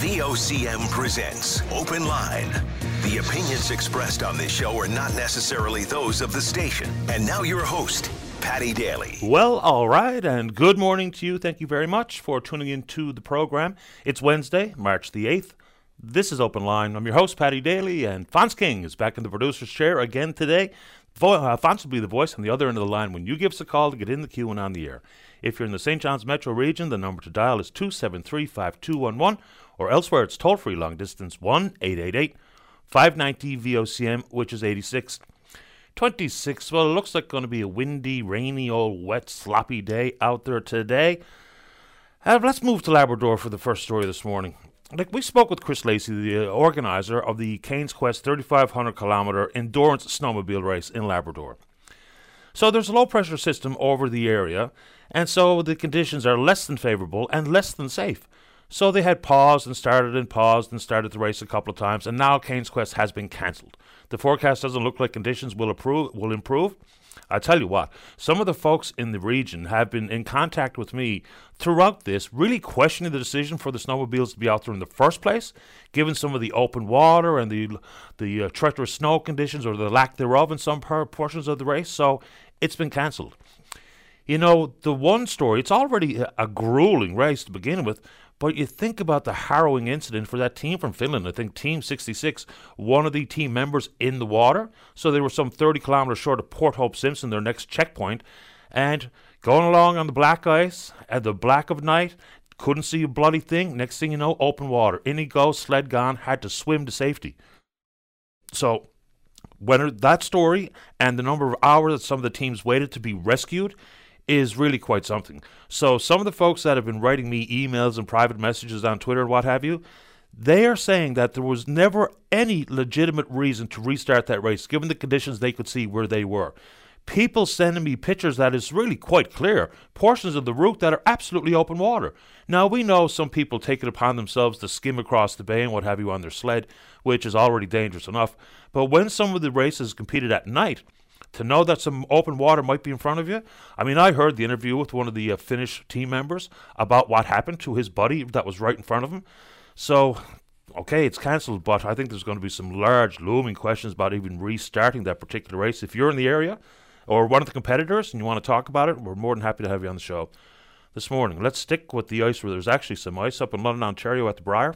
VOCM presents Open Line. The opinions expressed on this show are not necessarily those of the station. And now your host, Paddy Daly. Well, all right, and good morning to you. Thank you very much for tuning in to the program. It's Wednesday, March the 8th. This is Open Line. I'm your host, Paddy Daly, and Fonz King is back in the producer's chair again today. Vo- uh, Fonz will be the voice on the other end of the line when you give us a call to get in the queue and on the air. If you're in the St. John's metro region, the number to dial is 273 5211, or elsewhere it's toll free long distance 1 888 590 VOCM, which is 86. 26. Well, it looks like going to be a windy, rainy, old, wet, sloppy day out there today. Uh, let's move to Labrador for the first story this morning. Like we spoke with Chris Lacey, the uh, organizer of the Cain's Quest 3,500 kilometer endurance snowmobile race in Labrador. So there's a low pressure system over the area, and so the conditions are less than favorable and less than safe. So they had paused and started and paused and started the race a couple of times, and now Cain's Quest has been cancelled. The forecast doesn't look like conditions will improve. Will improve. I tell you what, some of the folks in the region have been in contact with me throughout this, really questioning the decision for the snowmobiles to be out there in the first place, given some of the open water and the the uh, treacherous snow conditions or the lack thereof in some portions of the race. So it's been cancelled. You know, the one story, it's already a, a grueling race to begin with, but you think about the harrowing incident for that team from Finland. I think Team 66, one of the team members in the water. So they were some 30 kilometers short of Port Hope Simpson, their next checkpoint. And going along on the black ice at the black of night, couldn't see a bloody thing. Next thing you know, open water. In he goes, sled gone, had to swim to safety. So when that story and the number of hours that some of the teams waited to be rescued is really quite something. So some of the folks that have been writing me emails and private messages on Twitter and what have you, they are saying that there was never any legitimate reason to restart that race given the conditions they could see where they were. People sending me pictures that is really quite clear, portions of the route that are absolutely open water. Now, we know some people take it upon themselves to skim across the bay and what have you on their sled, which is already dangerous enough. But when some of the races competed at night, to know that some open water might be in front of you. I mean, I heard the interview with one of the uh, Finnish team members about what happened to his buddy that was right in front of him. So, okay, it's cancelled, but I think there's going to be some large, looming questions about even restarting that particular race. If you're in the area or one of the competitors and you want to talk about it, we're more than happy to have you on the show this morning. Let's stick with the ice where there's actually some ice up in London, Ontario at the Brier.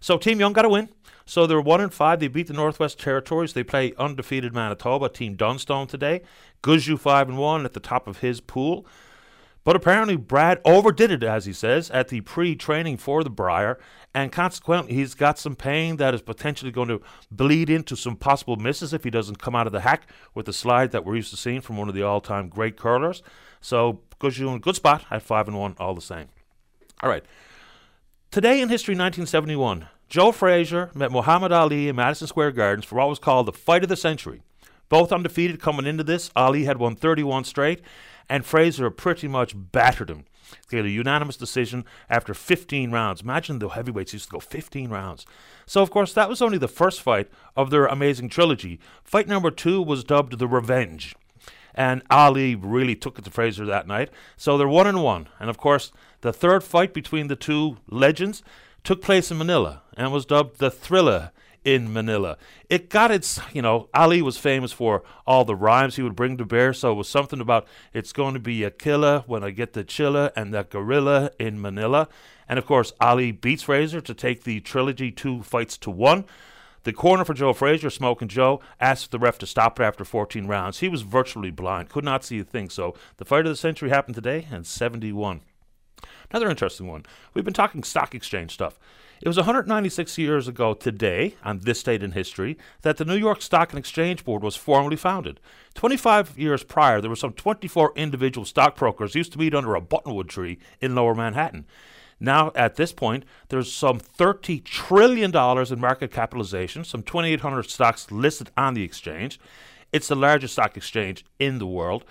So Team Young got a win. So they're one and five. They beat the Northwest Territories. They play undefeated Manitoba, Team Dunstone today. Gushue five and one at the top of his pool. But apparently Brad overdid it, as he says, at the pre-training for the Brier, and consequently he's got some pain that is potentially going to bleed into some possible misses if he doesn't come out of the hack with the slide that we're used to seeing from one of the all-time great curlers. So Gushue in a good spot at five and one, all the same. All right. Today in history, 1971, Joe Frazier met Muhammad Ali in Madison Square Gardens for what was called the fight of the century. Both undefeated coming into this. Ali had won 31 straight, and Frazier pretty much battered him. He had a unanimous decision after 15 rounds. Imagine the heavyweights used to go 15 rounds. So, of course, that was only the first fight of their amazing trilogy. Fight number two was dubbed The Revenge. And Ali really took it to Frazier that night. So they're one and one. And, of course, the third fight between the two legends took place in Manila and was dubbed the Thriller in Manila. It got its, you know, Ali was famous for all the rhymes he would bring to bear, so it was something about it's going to be a killer when I get the chiller and the gorilla in Manila. And of course, Ali beats Frazier to take the trilogy two fights to one. The corner for Joe Frazier, Smoking Joe, asked the ref to stop it after 14 rounds. He was virtually blind, could not see a thing. So the fight of the century happened today and 71. Another interesting one. We've been talking stock exchange stuff. It was 196 years ago today, on this date in history, that the New York Stock and Exchange Board was formally founded. 25 years prior, there were some 24 individual stockbrokers used to meet under a buttonwood tree in lower Manhattan. Now, at this point, there's some $30 trillion in market capitalization, some 2,800 stocks listed on the exchange. It's the largest stock exchange in the world.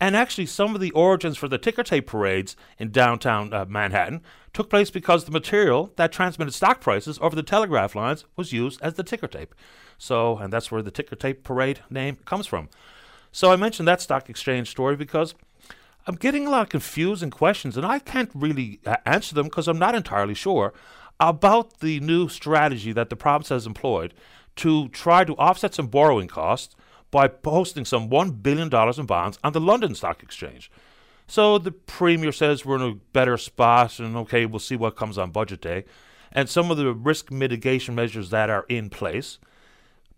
And actually, some of the origins for the ticker tape parades in downtown uh, Manhattan took place because the material that transmitted stock prices over the telegraph lines was used as the ticker tape. So, and that's where the ticker tape parade name comes from. So, I mentioned that stock exchange story because I'm getting a lot of confusing questions, and I can't really uh, answer them because I'm not entirely sure. about the new strategy that the province has employed to try to offset some borrowing costs by posting some $1 billion in bonds on the London Stock Exchange. So the Premier says we're in a better spot, and okay, we'll see what comes on budget day, and some of the risk mitigation measures that are in place.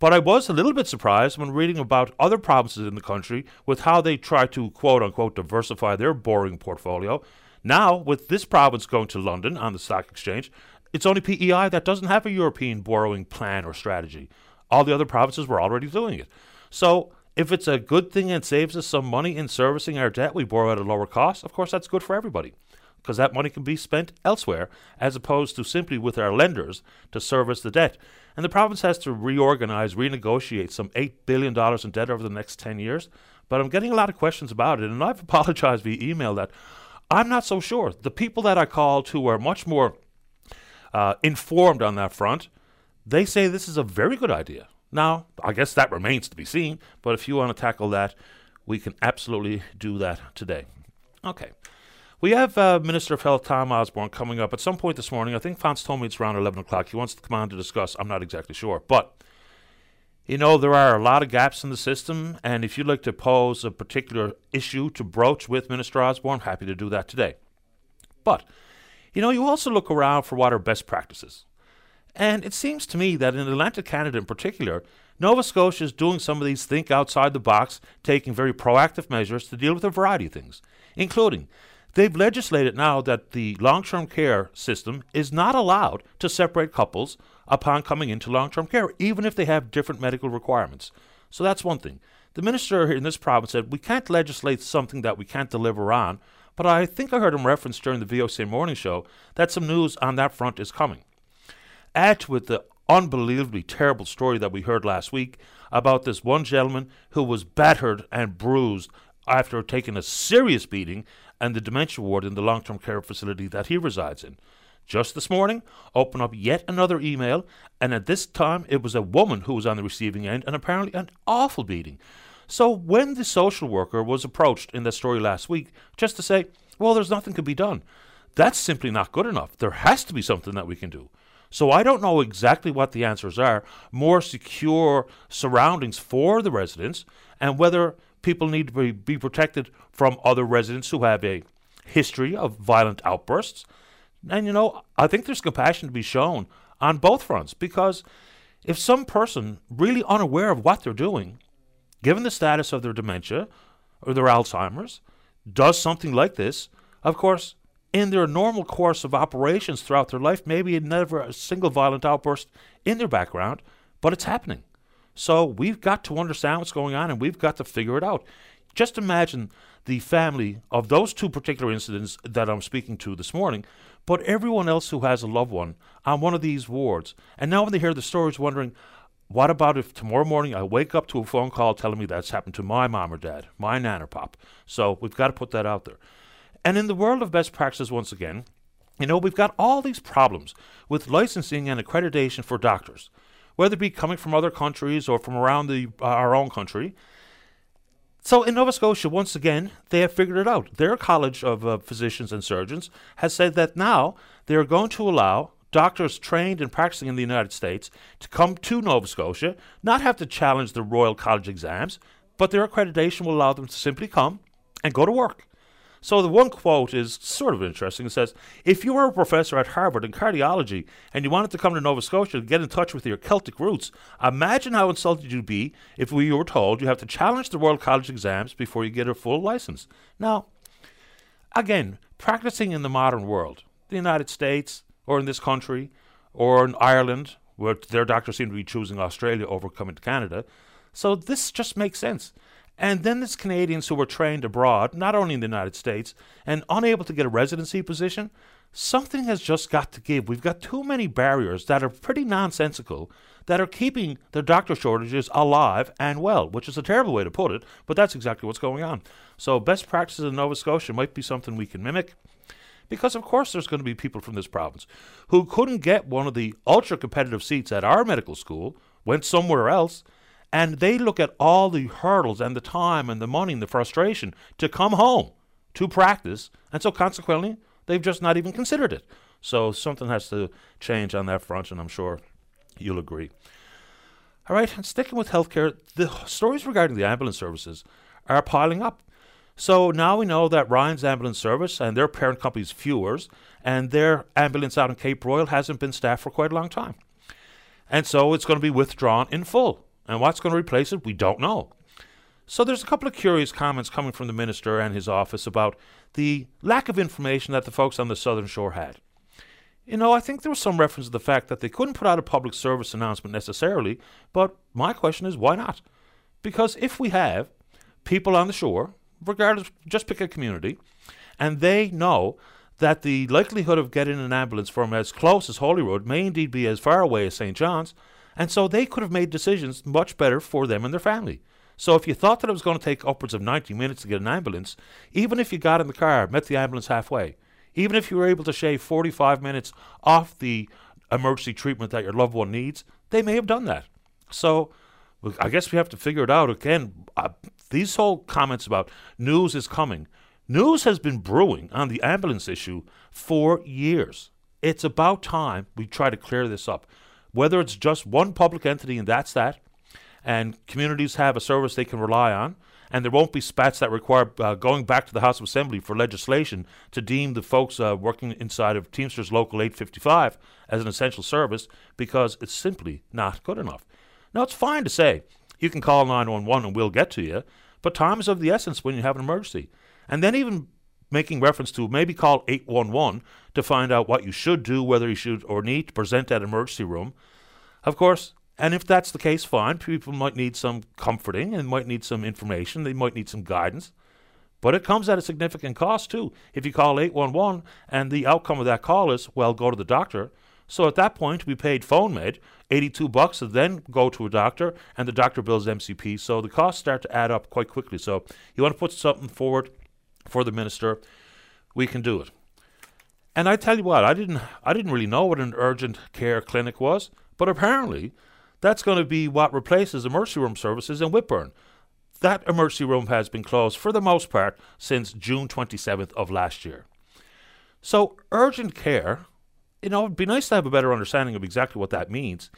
But I was a little bit surprised when reading about other provinces in the country with how they try to quote unquote diversify their borrowing portfolio. Now, with this province going to London on the stock exchange, it's only PEI that doesn't have a European borrowing plan or strategy. All the other provinces were already doing it. So, if it's a good thing and saves us some money in servicing our debt we borrow at a lower cost, of course that's good for everybody because that money can be spent elsewhere as opposed to simply with our lenders to service the debt. And the province has to reorganize, renegotiate some $8 billion in debt over the next 10 years. But I'm getting a lot of questions about it, and I've apologized via email that I'm not so sure. The people that I called who are much more uh, informed on that front, they say this is a very good idea. Now, I guess that remains to be seen, but if you want to tackle that, we can absolutely do that today. Okay. We have uh, Minister of Health Tom Osborne coming up at some point this morning. I think Fance told me it's around 11 o'clock. He wants to come on to discuss. I'm not exactly sure. But, you know, there are a lot of gaps in the system. And if you'd like to pose a particular issue to broach with Minister Osborne, happy to do that today. But, you know, you also look around for what are best practices. And it seems to me that in Atlantic Canada in particular, Nova Scotia is doing some of these think outside the box, taking very proactive measures to deal with a variety of things, including They've legislated now that the long term care system is not allowed to separate couples upon coming into long term care, even if they have different medical requirements. So that's one thing. The minister in this province said, We can't legislate something that we can't deliver on, but I think I heard him reference during the VOC morning show that some news on that front is coming. Add with the unbelievably terrible story that we heard last week about this one gentleman who was battered and bruised after taking a serious beating and the dementia ward in the long term care facility that he resides in. Just this morning, open up yet another email, and at this time it was a woman who was on the receiving end, and apparently an awful beating. So when the social worker was approached in that story last week, just to say, well, there's nothing can be done, that's simply not good enough. There has to be something that we can do. So I don't know exactly what the answers are. More secure surroundings for the residents, and whether people need to be, be protected from other residents who have a history of violent outbursts. And, you know, I think there's compassion to be shown on both fronts because if some person really unaware of what they're doing, given the status of their dementia or their Alzheimer's, does something like this, of course, in their normal course of operations throughout their life, maybe never a single violent outburst in their background, but it's happening. So we've got to understand what's going on and we've got to figure it out. Just imagine the family of those two particular incidents that I'm speaking to this morning, but everyone else who has a loved one on one of these wards. And now when they hear the stories, wondering, what about if tomorrow morning I wake up to a phone call telling me that's happened to my mom or dad, my nan or pop? So we've got to put that out there. And in the world of best practices, once again, you know, we've got all these problems with licensing and accreditation for doctors whether it be coming from other countries or from around the, uh, our own country. So in Nova Scotia, once again, they have figured it out. Their College of uh, Physicians and Surgeons has said that now they are going to allow doctors trained and practicing in the United States to come to Nova Scotia, not have to challenge the Royal College exams, but their accreditation will allow them to simply come and go to work. So the one quote is sort of interesting. It says, "If you were a professor at Harvard in cardiology and you wanted to come to Nova Scotia to get in touch with your Celtic roots, imagine how insulted you'd be if we were told you have to challenge the Royal College exams before you get a full license." Now, again, practicing in the modern world, the United States or in this country or in Ireland, where their doctors seem to be choosing Australia over coming to Canada. So this just makes sense. And then there's Canadians who were trained abroad, not only in the United States, and unable to get a residency position. Something has just got to give. We've got too many barriers that are pretty nonsensical that are keeping the doctor shortages alive and well, which is a terrible way to put it, but that's exactly what's going on. So, best practices in Nova Scotia might be something we can mimic. Because, of course, there's going to be people from this province who couldn't get one of the ultra competitive seats at our medical school, went somewhere else, and they look at all the hurdles and the time and the money and the frustration to come home to practice. And so consequently, they've just not even considered it. So something has to change on that front, and I'm sure you'll agree. All right, and sticking with healthcare, the stories regarding the ambulance services are piling up. So now we know that Ryan's ambulance service and their parent company's Feuers and their ambulance out in Cape Broyle hasn't been staffed for quite a long time. And so it's going to be withdrawn in full. And what's going to replace it, we don't know. So there's a couple of curious comments coming from the minister and his office about the lack of information that the folks on the Southern Shore had. You know, I think there was some reference to the fact that they couldn't put out a public service announcement necessarily, but my question is why not? Because if we have people on the shore, regardless, just pick a community, and they know that the likelihood of getting an ambulance from as close as Holyrood may indeed be as far away as St. John's, and so they could have made decisions much better for them and their family. So if you thought that it was going to take upwards of 90 minutes to get an ambulance, even if you got in the car, met the ambulance halfway, even if you were able to shave 45 minutes off the emergency treatment that your loved one needs, they may have done that. So I guess we have to figure it out. Again, uh, these whole comments about news is coming. News has been brewing on the ambulance issue for years. It's about time we try to clear this up. Whether it's just one public entity and that's that, and communities have a service they can rely on, and there won't be spats that require uh, going back to the House of Assembly for legislation to deem the folks uh, working inside of Teamsters Local 855 as an essential service because it's simply not good enough. Now, it's fine to say you can call 911 and we'll get to you, but time is of the essence when you have an emergency. And then even making reference to maybe call 811 to find out what you should do, whether you should or need to present at emergency room. Of course, and if that's the case, fine. People might need some comforting and might need some information. They might need some guidance. But it comes at a significant cost, too. If you call 811 and the outcome of that call is, well, go to the doctor. So at that point, we paid Fonemed 82 bucks then go to a doctor, and the doctor bills MCP. So the costs start to add up quite quickly. So you want to put something forward for the minister, we can do it. And I tell you what, I didn't, I didn't really know what an urgent care clinic was, but apparently that's going to be what replaces emergency room services in Whitbourne. That emergency room has been closed for the most part since June 27th of last year. So, urgent care, you know, it'd be nice to have a better understanding of exactly what that means.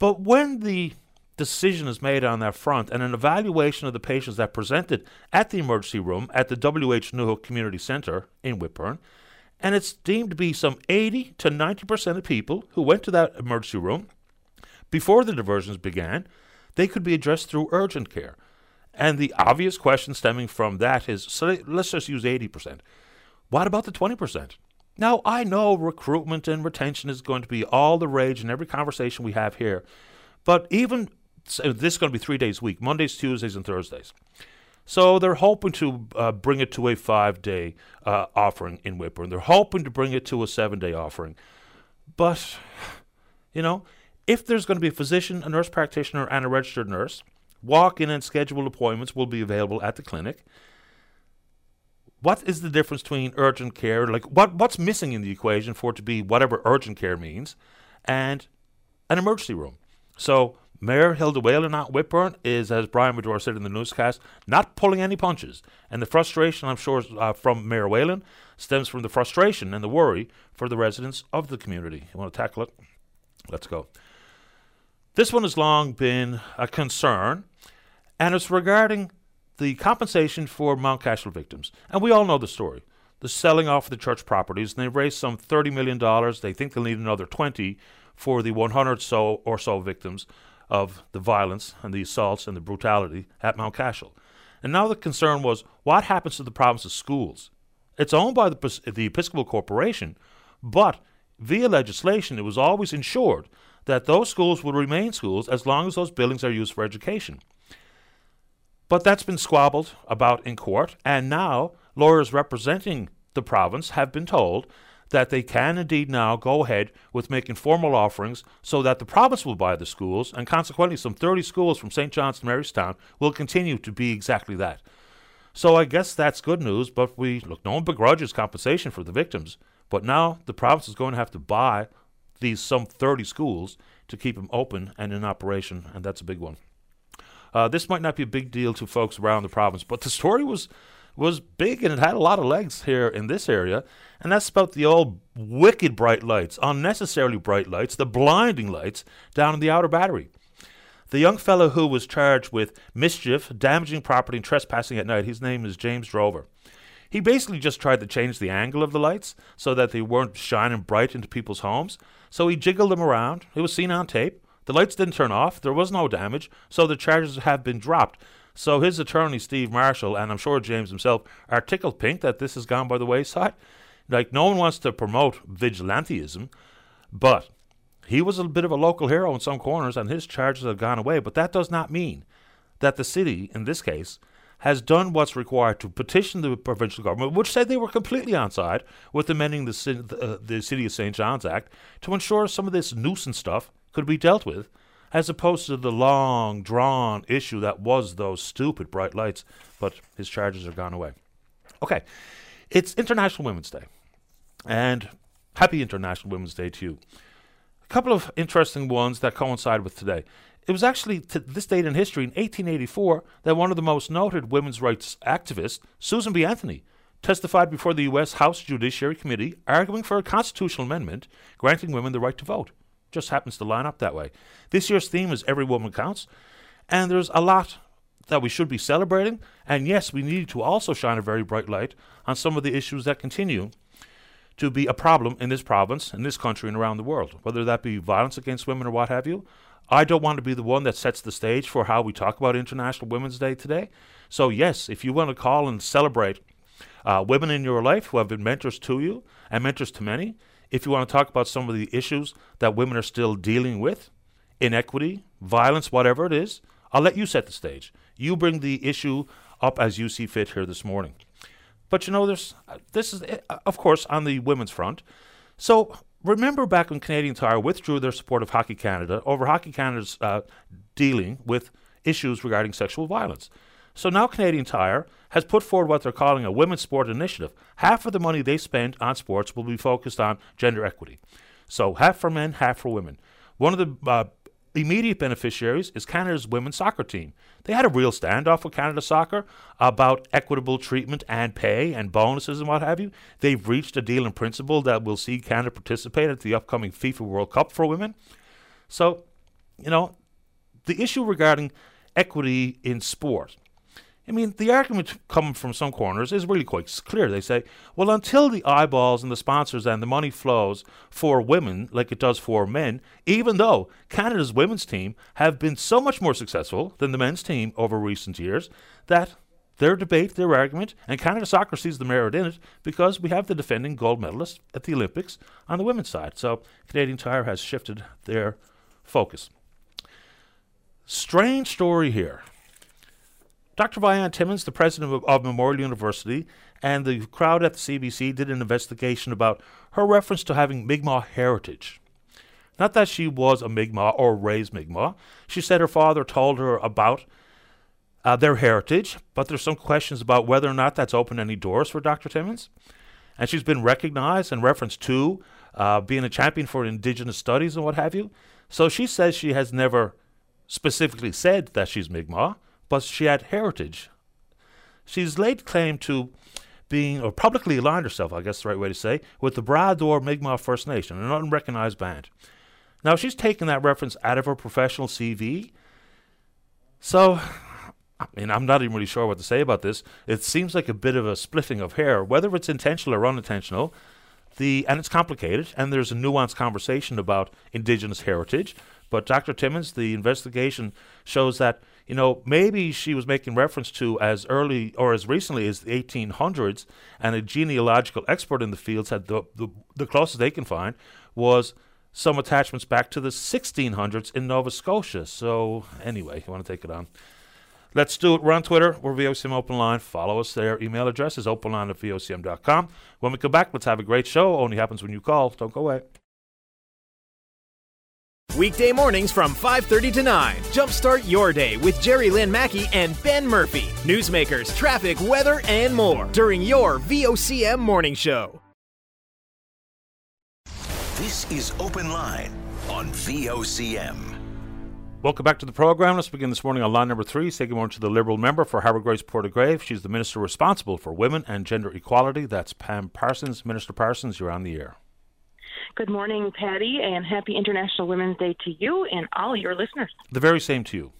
But when the decision is made on that front and an evaluation of the patients that presented at the emergency room at the WH Newhook Community Centre in Whitbourne, and it's deemed to be some 80 to 90% of people who went to that emergency room before the diversions began, they could be addressed through urgent care. And the obvious question stemming from that is so let's just use 80%. What about the 20%? Now, I know recruitment and retention is going to be all the rage in every conversation we have here, but even so this is going to be three days a week Mondays, Tuesdays, and Thursdays. So they're hoping to uh, bring it to a five day uh, offering in Whitbourne. They're hoping to bring it to a seven day offering. But, you know, if there's going to be a physician, a nurse practitioner, and a registered nurse, walk in and scheduled appointments will be available at the clinic. What is the difference between urgent care? Like, what what's missing in the equation for it to be whatever urgent care means, and an emergency room? So, Mayor Hilda Whalen at Whitbourne is, as Brian Medore said in the newscast, not pulling any punches. And the frustration, I'm sure, uh, from Mayor Whalen stems from the frustration and the worry for the residents of the community. You want to tackle it? Let's go. This one has long been a concern, and it's regarding the compensation for Mountcashel victims. And we all know the story. The selling off of the church properties, and they've raised some $30 million. They think they'll need another 20 for the 100 so or so victims of the violence and the assaults and the brutality at Mount Cashel. And now the concern was what happens to the province's schools? It's owned by the, the Episcopal Corporation, but via legislation, it was always ensured that those schools will remain schools as long as those buildings are used for education. But that's been squabbled about in court, and now lawyers representing the province have been told that they can indeed now go ahead with making formal offerings so that the province will buy the schools, and consequently, some 30 schools from St. John's to Marystown will continue to be exactly that. So I guess that's good news, but we look, no one begrudges compensation for the victims. But now the province is going to have to buy these some 30 schools to keep them open and in operation, and that's a big one. Uh, this might not be a big deal to folks around the province, but the story was was big and it had a lot of legs here in this area. And that's about the old wicked bright lights, unnecessarily bright lights, the blinding lights down in the outer battery. The young fellow who was charged with mischief, damaging property, and trespassing at night, his name is James Drover. He basically just tried to change the angle of the lights so that they weren't shining bright into people's homes. So he jiggled them around. It was seen on tape. The lights didn't turn off. There was no damage. So the charges have been dropped. So his attorney, Steve Marshall, and I'm sure James himself, are tickled pink that this has gone by the wayside. Like, no one wants to promote vigilantism, but he was a bit of a local hero in some corners, and his charges have gone away. But that does not mean that the city, in this case, has done what's required to petition the provincial government, which said they were completely on side with amending the, uh, the City of St. John's Act to ensure some of this nuisance stuff could be dealt with, as opposed to the long, drawn issue that was those stupid bright lights. But his charges are gone away. Okay, it's International Women's Day, and happy International Women's Day to you. A couple of interesting ones that coincide with today. It was actually to this date in history, in 1884, that one of the most noted women's rights activists, Susan B. Anthony, testified before the U.S. House Judiciary Committee arguing for a constitutional amendment granting women the right to vote. Just happens to line up that way. This year's theme is Every Woman Counts, and there's a lot that we should be celebrating. And yes, we need to also shine a very bright light on some of the issues that continue to be a problem in this province, in this country, and around the world, whether that be violence against women or what have you. I don't want to be the one that sets the stage for how we talk about International Women's Day today. So, yes, if you want to call and celebrate uh, women in your life who have been mentors to you and mentors to many, if you want to talk about some of the issues that women are still dealing with, inequity, violence, whatever it is, I'll let you set the stage. You bring the issue up as you see fit here this morning. But you know, there's uh, this is uh, of course on the women's front. So remember back when Canadian Tire withdrew their support of Hockey Canada over Hockey Canada's uh, dealing with issues regarding sexual violence. So now Canadian Tire has put forward what they're calling a women's sport initiative. Half of the money they spend on sports will be focused on gender equity. So half for men, half for women. One of the uh, immediate beneficiaries is Canada's women's soccer team. They had a real standoff with Canada Soccer about equitable treatment and pay and bonuses and what have you. They've reached a deal in principle that will see Canada participate at the upcoming FIFA World Cup for women. So, you know, the issue regarding equity in sport I mean, the argument coming from some corners is really quite clear. They say, well, until the eyeballs and the sponsors and the money flows for women like it does for men, even though Canada's women's team have been so much more successful than the men's team over recent years, that their debate, their argument, and Canada Soccer sees the merit in it because we have the defending gold medalist at the Olympics on the women's side. So Canadian Tire has shifted their focus. Strange story here. Dr. Vianne Timmons, the president of, of, Memorial University, and the crowd at the CBC did an investigation about her reference to having Mi'kmaq heritage. Not that she was a Mi'kmaq or raised Mi'kmaq. She said her father told her about uh, their heritage, but there's some questions about whether or not that's opened any doors for Dr. Timmons. And she's been recognized and referenced to uh, being a champion for Indigenous studies and what have you. So she says she has never specifically said that she's Mi'kmaq, but she had heritage. She's laid claim to being, or publicly aligned herself, I guess the right way to say, with the Bras d'Or Mi'kmaq First Nation, an unrecognized band. Now, she's taken that reference out of her professional CV. So, I mean, I'm not even really sure what to say about this. It seems like a bit of a splitting of hair, whether it's intentional or unintentional. The and it's complicated, and there's a nuanced conversation about Indigenous heritage. But Dr. Timmons, the investigation shows that you know, maybe she was making reference to as early or as recently as the 1800s, and a genealogical expert in the field said the, the, the closest they can find was some attachments back to the 1600s in Nova Scotia. So, anyway, you want to take it on. Let's do it. We're on Twitter. We're VOCM Open Line. Follow us there. Email address is openline at VOCM.com. When we come back, let's have a great show. Only happens when you call. Don't go away. Weekday mornings from 5:30 to 9. Jumpstart your day with Jerry Lynn Mackey and Ben Murphy. Newsmakers, traffic, weather, and more during your VOCM morning show. This is Open Line on VOCM. Welcome back to the program. Let's begin this morning on line number three. Say good morning to the Liberal member for Harbour Grace Port de Grave. She's the minister responsible for women and gender equality. That's Pam Parsons. Minister Parsons, you're on the air. Good morning, Paddy, and happy International Women's Day to you and all your listeners. The very same to you.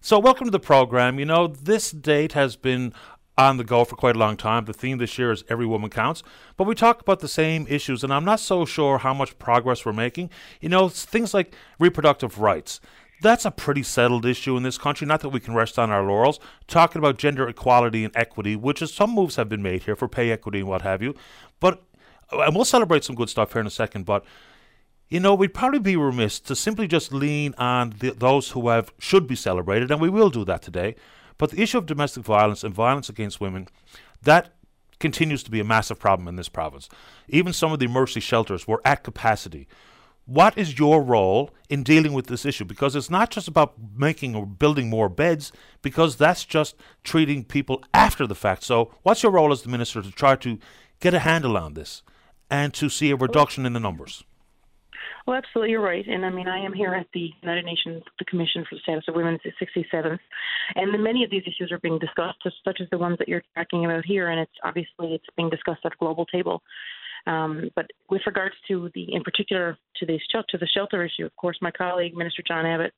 So, welcome to the program. You know, this date has been on the go for quite a long time. The theme this year is Every Woman Counts. But we talk about the same issues, and I'm not so sure how much progress we're making. You know, things like reproductive rights that's a pretty settled issue in this country. Not that we can rest on our laurels. Talking about gender equality and equity, which is some moves have been made here for pay equity and what have you. But and we'll celebrate some good stuff here in a second. But you know, we'd probably be remiss to simply just lean on the, those who have should be celebrated, and we will do that today. But the issue of domestic violence and violence against women, that continues to be a massive problem in this province. Even some of the emergency shelters were at capacity what is your role in dealing with this issue? Because it's not just about making or building more beds, because that's just treating people after the fact. So, what's your role as the minister to try to get a handle on this and to see a reduction in the numbers? Well, absolutely, you're right. And I mean, I am here at the United Nations, the Commission for the Status of Women, the 67th, and many of these issues are being discussed, such as the ones that you're talking about here. And it's obviously it's being discussed at a global table. Um, but with regards to the, in particular, to the to the shelter issue, of course, my colleague, Minister John Abbott,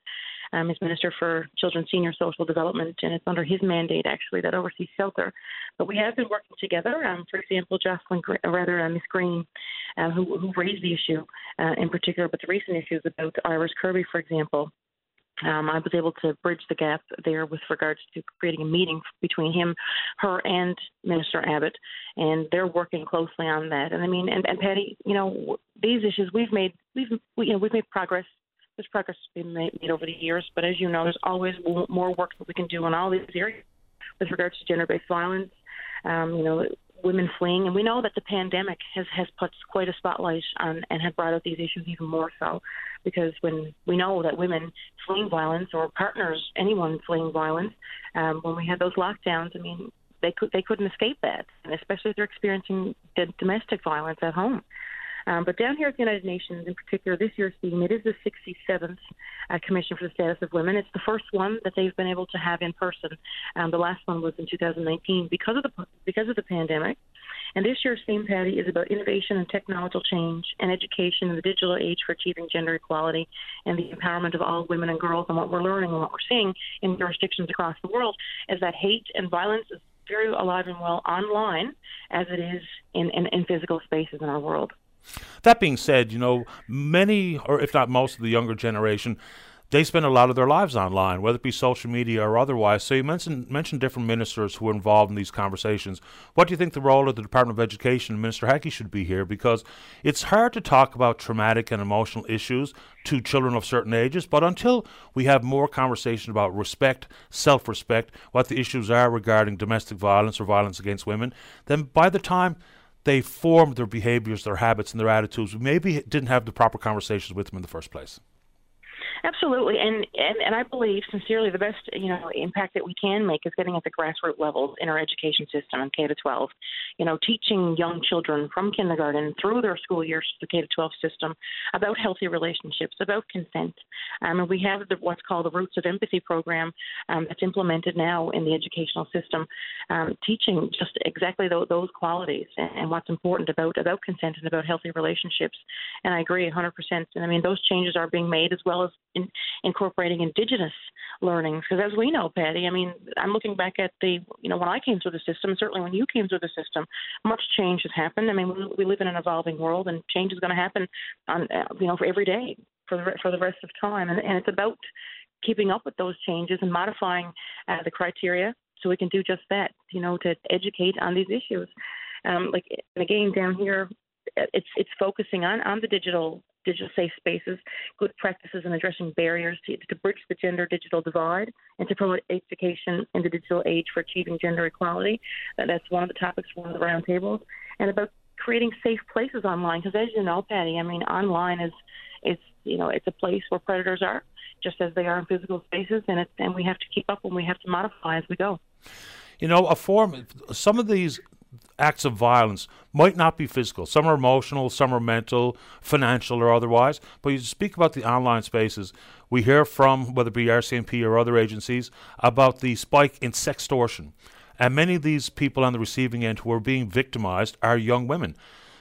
um, is Minister for Children, Senior Social Development, and it's under his mandate actually that oversees shelter. But we have been working together. Um, for example, Jocelyn, rather uh, Miss Green, uh, who, who raised the issue uh, in particular, but the recent issues about Iris Kirby, for example, um, I was able to bridge the gap there with regards to creating a meeting between him, her, and Minister Abbott, and they're working closely on that. And I mean, and, and Paddy, you know, these issues we've made, we've we, you know, we've made progress. There's progress been made, over the years, but as you know, there's always more work that we can do in all these areas with regards to gender-based violence. Um, you know, women fleeing, and we know that the pandemic has has put quite a spotlight on and had brought out these issues even more so, because when we know that women fleeing violence or partners, anyone fleeing violence, um, when we had those lockdowns, I mean, they could they couldn't escape that, and especially if they're experiencing domestic violence at home. Um, but down here at the United Nations, in particular, this year's theme, it is the 67th uh, Commission for the Status of Women. It's the first one that they've been able to have in person. Um, the last one was in 2019 because of the because of the pandemic. And this year's theme, Paddy, is about innovation and technological change and education in the digital age for achieving gender equality and the empowerment of all women and girls. And what we're learning and what we're seeing in jurisdictions across the world is that hate and violence is very alive and well online as it is in, in, in physical spaces in our world. That being said, you know, many, or if not most of the younger generation, they spend a lot of their lives online, whether it be social media or otherwise. So you mentioned mentioned different ministers who are involved in these conversations. What do you think the role of the Department of Education and Minister Heckie should be here? Because it's hard to talk about traumatic and emotional issues to children of certain ages, but until we have more conversation about respect, self-respect, what the issues are regarding domestic violence or violence against women, then by the time they formed their behaviors, their habits, and their attitudes. We maybe didn't have the proper conversations with them in the first place. Absolutely, and, and and I believe sincerely the best you know impact that we can make is getting at the grassroots levels in our education system in K to 12. You know, teaching young children from kindergarten through their school years to the K to 12 system about healthy relationships, about consent. Um, and we have the, what's called the Roots of Empathy program um, that's implemented now in the educational system, um, teaching just exactly those, those qualities and, and what's important about about consent and about healthy relationships. And I agree 100%. And I mean those changes are being made as well as in, incorporating indigenous learnings Because as we know, Paddy, I mean, I'm looking back at the, you know, when I came through the system, certainly when you came through the system, much change has happened. I mean, we, we live in an evolving world, and change is going to happen on, uh, you know, for every day for the for the rest of time, and, and it's about keeping up with those changes and modifying uh, the criteria so we can do just that, you know, to educate on these issues. Um, like and again down here, it's it's focusing on on the digital digital safe spaces, good practices in addressing barriers to, to bridge the gender digital divide, and to promote education in the digital age for achieving gender equality. That's one of the topics for the roundtables, and about creating safe places online. Because as you know, Paddy, I mean, online is is you know it's a place where predators are, just as they are in physical spaces, and it's and we have to keep up and we have to modify as we go. You know, a form. Some of these acts of violence might not be physical. Some are emotional, some are mental, financial, or otherwise. But you speak about the online spaces. We hear from, whether it be RCMP or other agencies, about the spike in sextortion. And many of these people on the receiving end who are being victimized are young women.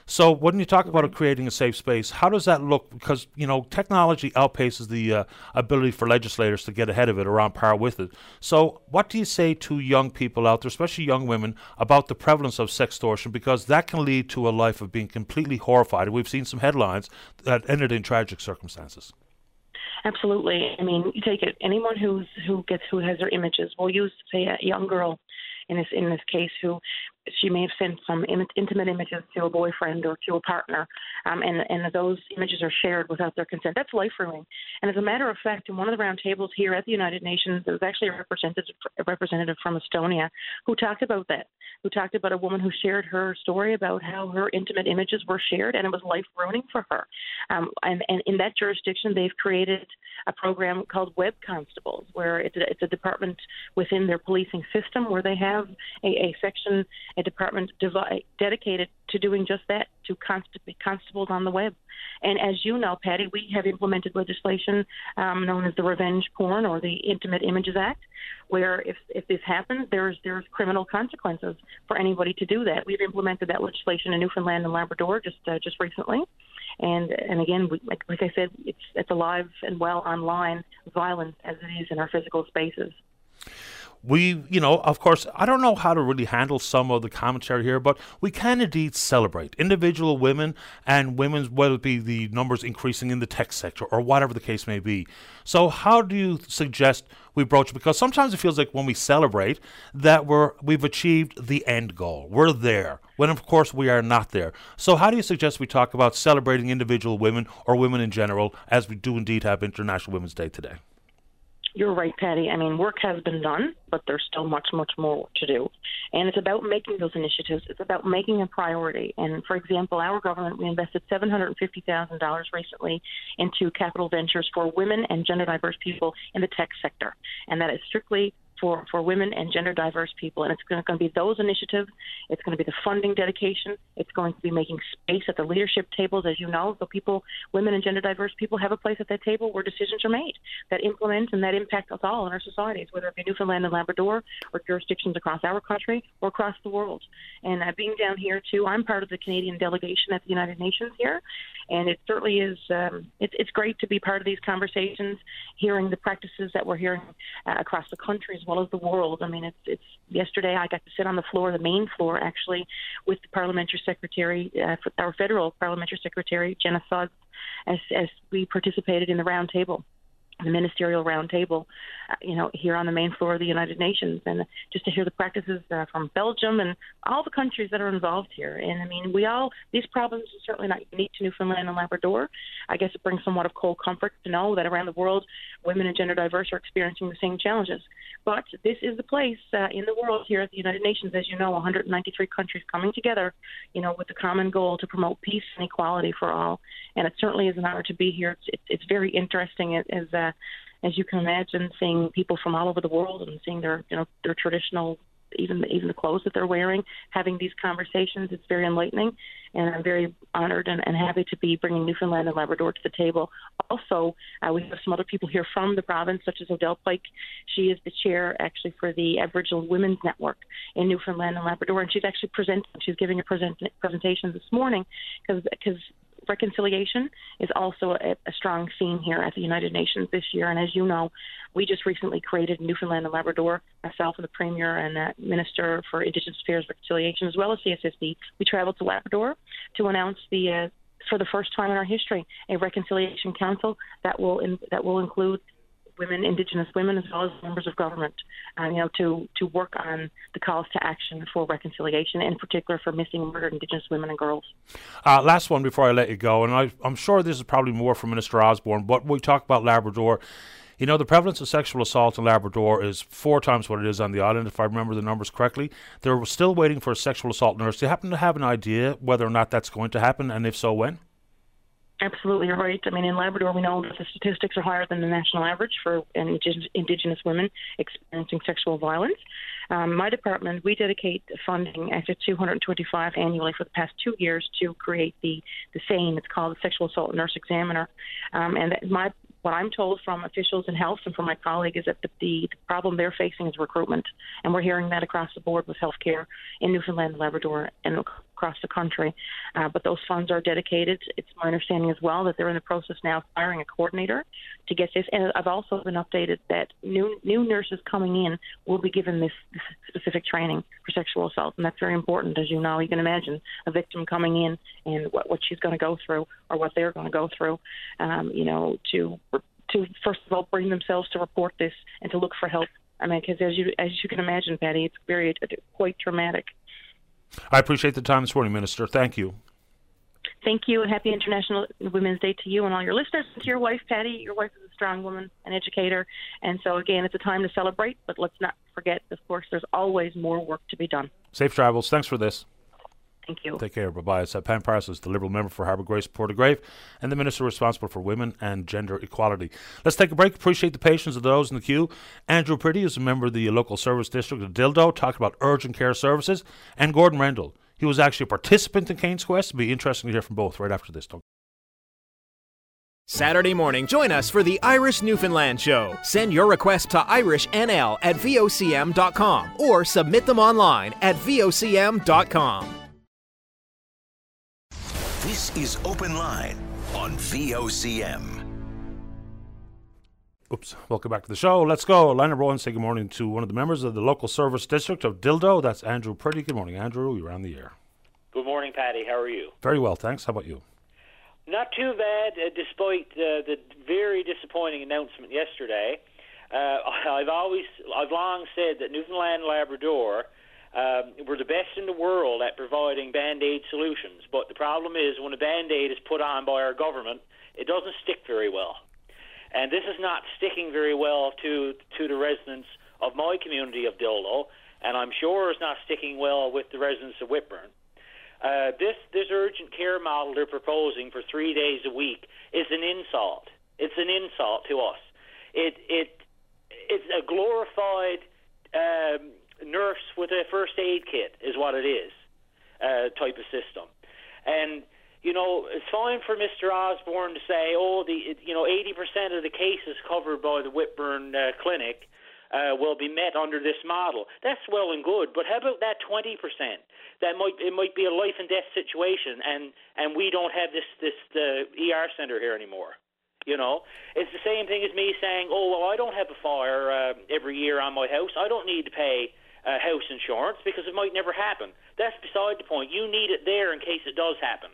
So when you talk about creating a safe space, how does that look? Because you know technology outpaces the uh, ability for legislators to get ahead of it or on par with it. So what do you say to young people out there, especially young women, about the prevalence of sex sextortion? Because that can lead to a life of being completely horrified. We've seen some headlines that ended in tragic circumstances. Absolutely. I mean, you take it. Anyone who's who gets who has their images. We'll use say a young girl in this in this case who she may have sent some Im- intimate images to a boyfriend or to a partner, um, and and those images are shared without their consent. That's life ruining. And as a matter of fact, in one of the roundtables here at the United Nations, there was actually a representative a representative from Estonia who talked about that. Who talked about a woman who shared her story about how her intimate images were shared, and it was life ruining for her. Um, and, and in that jurisdiction, they've created a program called Web Constables, where it's a, it's a department within their policing system where they have a, a section a department devi- dedicated to doing just that, to const- constables on the web. And as you know, Paddy, we have implemented legislation um, known as the Revenge Porn or the Intimate Images Act, where if, if this happens, there's there's criminal consequences for anybody to do that. We've implemented that legislation in Newfoundland and Labrador just uh, just recently. And and again, we, like, like I said, it's it's alive and well online violence as it is in our physical spaces we, you know, of course, I don't know how to really handle some of the commentary here, but we can indeed celebrate individual women and women's, whether it be the numbers increasing in the tech sector or whatever the case may be. So, how do you suggest we broach? Because sometimes it feels like when we celebrate that we're we've achieved the end goal, we're there. When of course we are not there. So, how do you suggest we talk about celebrating individual women or women in general, as we do indeed have International Women's Day today? You're right, Paddy. I mean, work has been done, but there's still much, much more to do. And it's about making those initiatives. It's about making a priority. And for example, our government, we invested $750,000 recently into capital ventures for women and gender diverse people in the tech sector. And that is strictly for, for women and gender diverse people. And it's going to be those initiatives. It's going to be the funding dedication. It's going to be making space at the leadership tables, as you know, so people, women and gender diverse people, have a place at that table where decisions are made that implement and that impact us all in our societies, whether it be Newfoundland and Labrador or jurisdictions across our country or across the world. And uh, being down here too, I'm part of the Canadian delegation at the United Nations here, and it certainly is. Um, it's it's great to be part of these conversations, hearing the practices that we're hearing uh, across the country as well as the world. I mean, it's it's yesterday I got to sit on the floor, the main floor actually, with the parliamentary secretary, uh, our federal parliamentary secretary Jenna Sudds, as as we participated in the roundtable the ministerial roundtable, uh, you know, here on the main floor of the United Nations, and just to hear the practices uh, from Belgium and all the countries that are involved here. And I mean, we all these problems are certainly not unique to Newfoundland and Labrador. I guess it brings somewhat of cold comfort to know that around the world, women and gender diverse are experiencing the same challenges. But this is the place uh, in the world here at the United Nations, as you know, 193 countries coming together, you know, with the common goal to promote peace and equality for all. And it certainly is an honor to be here. It's, it's, very interesting as uh, as you can imagine, seeing people from all over the world and seeing their you know their traditional even even the clothes that they're wearing, having these conversations. It's very enlightening, and I'm very honored and, and happy to be bringing Newfoundland and Labrador to the table. Also, uh, we have some other people here from the province, such as Odelle Pike. She is the chair actually for the Aboriginal Women's Network in Newfoundland and Labrador, and she's actually presenting. She's giving a present, presentation this morning because because reconciliation is also a, a, strong theme here at the United Nations this year. And as you know, we just recently created Newfoundland and Labrador, myself and the Premier and the Minister for Indigenous Affairs Reconciliation, as well as CSSD. We traveled to Labrador to announce the uh, for the first time in our history, a reconciliation council that will in, that will include women, Indigenous women, as well as members of government, uh, you know, to to work on the calls to action for reconciliation, in particular for missing and murdered Indigenous women and girls. Uh, last one before I let you go, and I, I'm sure this is probably more for Minister Osborne, but we talk about Labrador. You know, the prevalence of sexual assault in Labrador is four times what it is on the island, if I remember the numbers correctly. They're still waiting for a sexual assault nurse. Do you happen to have an idea whether or not that's going to happen, and if so, when? Absolutely right. I mean, in Labrador, we know that the statistics are higher than the national average for indigenous women experiencing sexual violence. Um, my department, we dedicate funding, actually 225 annually for the past two years to create the the SANE. It's called the Sexual Assault Nurse Examiner, um, and my what I'm told from officials in health and from my colleague is that the, the, problem they're facing is recruitment, and we're hearing that across the board with healthcare in Newfoundland Labrador and across the country. Uh, but those funds are dedicated. It's my understanding as well that they're in the process now of hiring a coordinator to get this. And I've also been updated that new new nurses coming in will be given this, specific training for sexual assault, and that's very important. As you know, you can imagine a victim coming in and what what she's going to go through or what they're going to go through. Um, you know, to to first of all bring themselves to report this and to look for help. I mean, because as you as you can imagine, Paddy, it's very quite traumatic. I appreciate the time this morning, Minister. Thank you. Thank you, and happy International Women's Day to you and all your listeners. And to your wife, Paddy. Your wife is a strong woman, an educator, and so again, it's a time to celebrate. But let's not forget, of course, there's always more work to be done. Safe travels. Thanks for this. Thank you. Take care. Bye bye. It's uh, Pam Parsons, the Liberal member for Harbour Grace, Port de Grave, and the Minister responsible for women and gender equality. Let's take a break. Appreciate the patience of those in the queue. Andrew Pretty is a member of the local service district of Dildo, talking about urgent care services, and Gordon Rendell. He was actually a participant in Cain's Quest. It'll be interesting to hear from both right after this. Don't Saturday morning, join us for the Irish Newfoundland Show. Send your request to irishnl at vocm.com or submit them online at vocm.com. This is Open Line on VOCM. Oops. Welcome back to the show. Let's go. Line number one, say good morning to one of the members of the local service district of Dildo. That's Andrew Pretty. Good morning, Andrew. You're on the air. Good morning, Paddy. How are you? Very well, thanks. How about you? Not too bad, uh, despite uh, the very disappointing announcement yesterday. Uh, I've always, I've long said that Newfoundland Labrador um, we're the best in the world at providing band aid solutions, but the problem is when a band aid is put on by our government, it doesn't stick very well. And this is not sticking very well to, to the residents of my community of Dildo, and I'm sure it's not sticking well with the residents of Whitbourne. Uh, this this urgent care model they're proposing for three days a week is an insult. It's an insult to us. It it it's a glorified um, nurse with a first aid kit is what it is, uh, type of system. And you know, it's fine for Mr. Osborne to say, oh, the you know, 80% of the cases covered by the Whitbourne uh, clinic uh, will be met under this model. That's well and good, but how about that 20%? That might it might be a life and death situation, and and we don't have this this uh, ER center here anymore. You know, it's the same thing as me saying, oh, well, I don't have a fire uh, every year on my house. I don't need to pay uh, house insurance because it might never happen. That's beside the point. You need it there in case it does happen.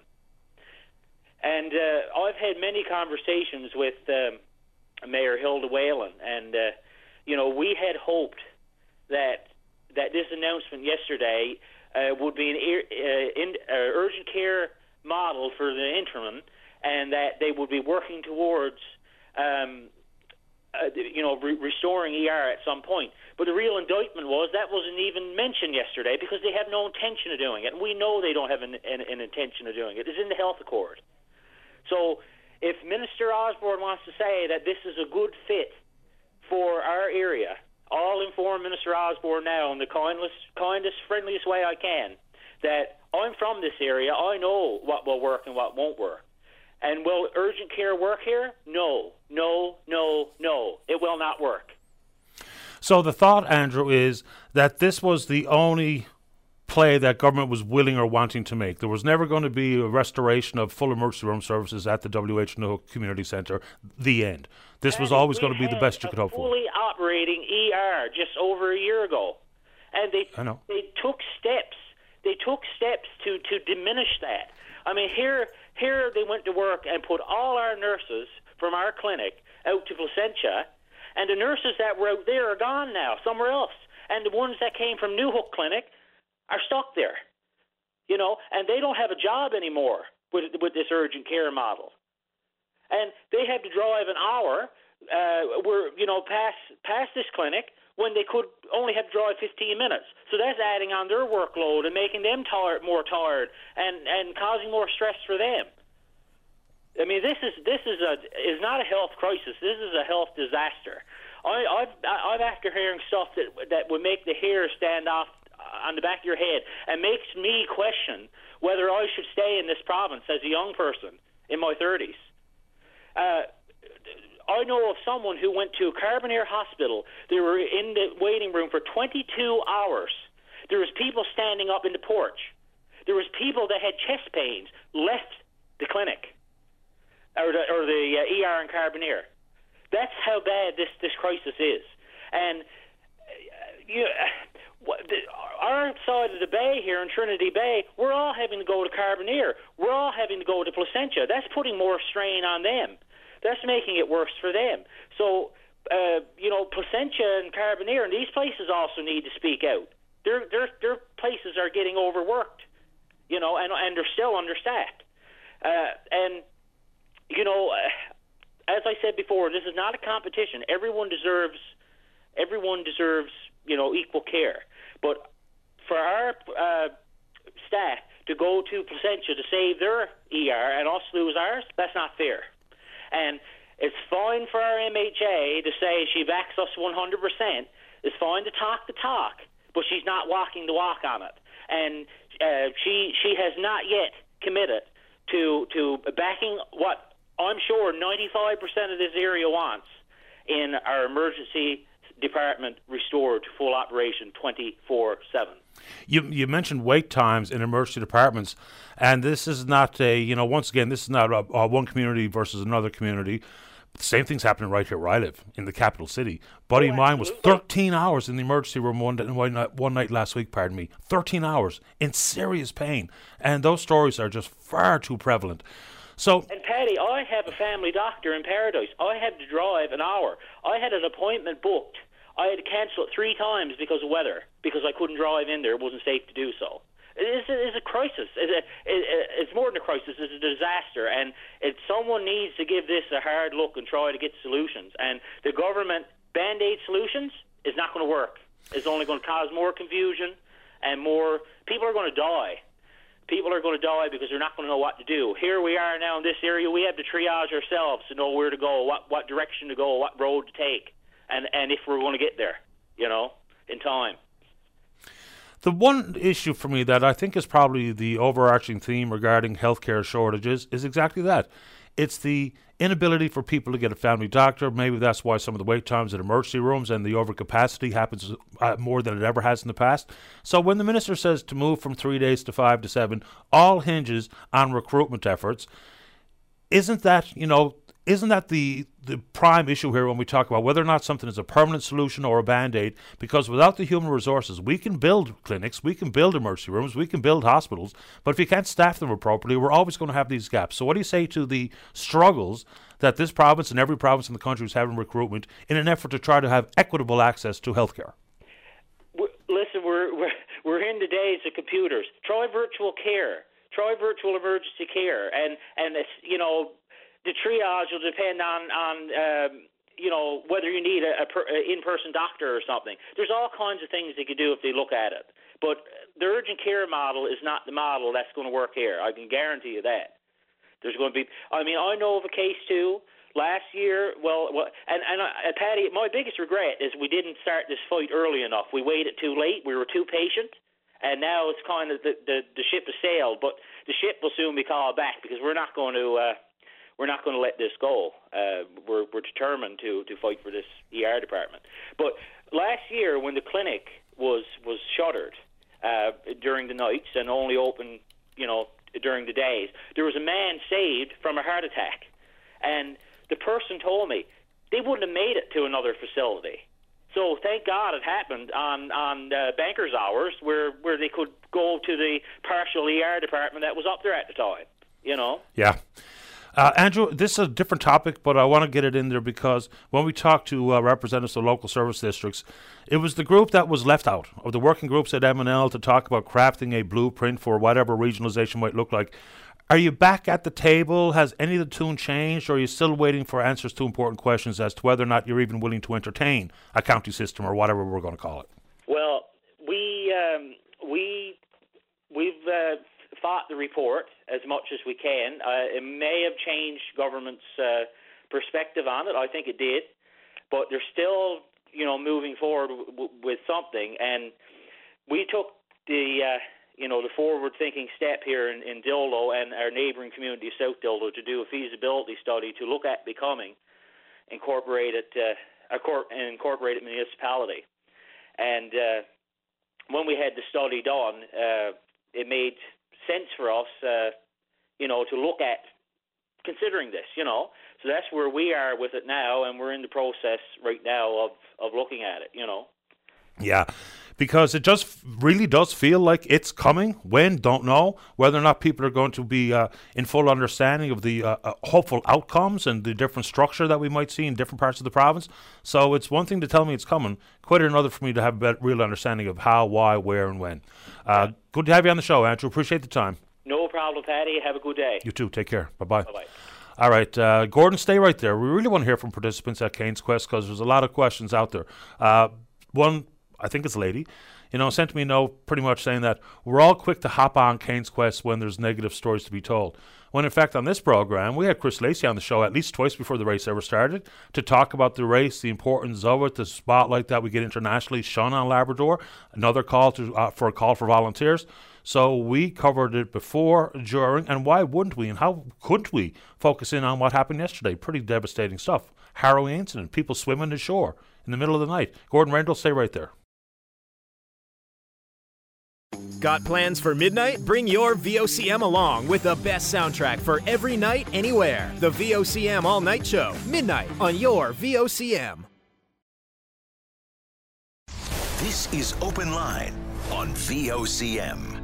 And uh, I've had many conversations with um, Mayor Hilda Whalen, and uh, you know we had hoped that that this announcement yesterday uh, would be an uh, in, uh, urgent care model for the interim, and that they would be working towards um, uh, you know, re- restoring ER at some point. But the real indictment was that wasn't even mentioned yesterday because they have no intention of doing it. And we know they don't have an, an, an intention of doing it. It's in the health accord. So if Minister Osborne wants to say that this is a good fit for our area, I'll inform Minister Osborne now in the kindest, kindest, friendliest way I can that I'm from this area. I know what will work and what won't work. And will urgent care work here? No, no, no, no. It will not work. So the thought, Andrew, is that this was the only play that government was willing or wanting to make. There was never going to be a restoration of full emergency room services at the WH Newhook Community Centre. The end. This and was always going to be the best you could hope for. Fully operating ER just over a year ago, and they I know. they took steps. They took steps to to diminish that. I mean, here here they went to work and put all our nurses from our clinic out to Placentia, and the nurses that were out there are gone now, somewhere else. And the ones that came from Newhook Clinic are stuck there, you know, and they don't have a job anymore with with this urgent care model. And they had to drive an hour. Uh, we're you know past past this clinic when they could only have drive 15 minutes. So that's adding on their workload and making them tired, more tired, and and causing more stress for them. I mean, this is this is a is not a health crisis. This is a health disaster. I, I've, I'm after hearing stuff that that would make the hair stand off on the back of your head and makes me question whether I should stay in this province as a young person in my 30s. Uh, I know of someone who went to Carbonear Hospital. They were in the waiting room for 22 hours. There was people standing up in the porch. There was people that had chest pains left the clinic or the, or the uh, ER in Carbonear. That's how bad this this crisis is, and uh, you. Uh, the, our side of the bay here in Trinity Bay, we're all having to go to Carbonear. We're all having to go to Placentia. That's putting more strain on them. That's making it worse for them. So, uh, you know, Placentia and Carbonear and these places also need to speak out. Their their their places are getting overworked, you know, and and they're still understaffed. Uh, and you know, as I said before, this is not a competition. Everyone deserves everyone deserves you know equal care. But for our uh, staff to go to Placentia to save their ER and us lose ours, that's not fair. And it's fine for our MHA to say she backs us 100%. It's fine to talk the talk, but she's not walking the walk on it. And uh, she she has not yet committed to to backing what I'm sure 95% of this area wants in our emergency department restored to full operation 24 7. You you mentioned wait times in emergency departments, and this is not a you know once again this is not a, a one community versus another community. The same thing's happening right here where I live in the capital city. Buddy oh, of mine was 13 hours in the emergency room one, one, night, one night last week, pardon me. 13 hours in serious pain. And those stories are just far too prevalent. So, and Paddy, I have a family doctor in Paradise. I had to drive an hour. I had an appointment booked. I had to cancel it three times because of weather, because I couldn't drive in there. It wasn't safe to do so. It's a, it's a crisis. It's, a, it's more than a crisis. It's a disaster, and it, someone needs to give this a hard look and try to get solutions. And the government band-aid solutions is not going to work. It's only going to cause more confusion and more. People are going to die. People are going to die because they're not going to know what to do. Here we are now in this area. We have to triage ourselves to know where to go, what what direction to go, what road to take, and and if we're going to get there, you know, in time. The one issue for me that I think is probably the overarching theme regarding healthcare shortages is exactly that. It's the inability for people to get a family doctor. Maybe that's why some of the wait times at emergency rooms and the overcapacity happens uh, more than it ever has in the past. So when the minister says to move from three days to five to seven, all hinges on recruitment efforts. Isn't that, you know, isn't that the the prime issue here when we talk about whether or not something is a permanent solution or a band-aid because without the human resources we can build clinics we can build emergency rooms we can build hospitals but if you can't staff them appropriately we're always going to have these gaps. So what do you say to the struggles that this province and every province in the country is having recruitment in an effort to try to have equitable access to healthcare? Listen we're we're, we're in the days of computers. Try virtual care. Try virtual emergency care. And and you know the triage will depend on on um, you know whether you need a, a, per, a in-person doctor or something. There's all kinds of things they could do if they look at it. But the urgent care model is not the model that's going to work here. I can guarantee you that. There's going to be. I mean, I know of a case too. Last year, well, well, and and uh, Paddy, my biggest regret is we didn't start this fight early enough. We waited too late. We were too patient, and now it's kind of the the, the ship has sailed. But the ship will soon be called back because we're not going to. Uh, we're not going to let this go. Uh, we're, we're determined to, to fight for this ER department. But last year, when the clinic was was shuttered uh, during the nights and only open, you know, during the days, there was a man saved from a heart attack, and the person told me they wouldn't have made it to another facility. So thank God it happened on on uh, bankers' hours where where they could go to the partial ER department that was up there at the time. You know. Yeah. Uh, Andrew, this is a different topic, but I want to get it in there because when we talked to uh, representatives of local service districts, it was the group that was left out of the working groups at MNL to talk about crafting a blueprint for whatever regionalization might look like. Are you back at the table? Has any of the tune changed, or are you still waiting for answers to important questions as to whether or not you're even willing to entertain a county system or whatever we're going to call it? Well, we um, we we've uh, fought the report as much as we can. Uh, it may have changed government's uh, perspective on it. I think it did. but they're still you know moving forward w- w- with something. And we took the uh, you know the forward thinking step here in, in Dildo and our neighbouring community South Dildo to do a feasibility study to look at becoming incorporated uh, an incorporated municipality. And uh, when we had the study done, uh, it made sense for us, uh, you know, to look at considering this, you know. So that's where we are with it now, and we're in the process right now of, of looking at it, you know. Yeah, because it just really does feel like it's coming. When, don't know. Whether or not people are going to be uh, in full understanding of the uh, uh, hopeful outcomes and the different structure that we might see in different parts of the province. So it's one thing to tell me it's coming, quite another for me to have a real understanding of how, why, where, and when. Uh, good to have you on the show, Andrew. Appreciate the time. No problem, Paddy. Have a good day. You too. Take care. Bye bye. Bye bye. All right, uh, Gordon, stay right there. We really want to hear from participants at Cain's Quest because there's a lot of questions out there. Uh, one, I think it's lady, you know, sent me a note pretty much saying that we're all quick to hop on Cain's Quest when there's negative stories to be told. When in fact, on this program, we had Chris Lacey on the show at least twice before the race ever started to talk about the race, the importance of it, the spotlight that we get internationally shone on Labrador, another call to uh, for a call for volunteers. So we covered it before, during, and why wouldn't we? And how couldn't we focus in on what happened yesterday? Pretty devastating stuff. Harrowing incident. People swimming ashore in the middle of the night. Gordon Randall, stay right there. Got plans for midnight? Bring your VOCM along with the best soundtrack for every night, anywhere. The VOCM All Night Show, midnight on your VOCM. This is Open Line on VOCM.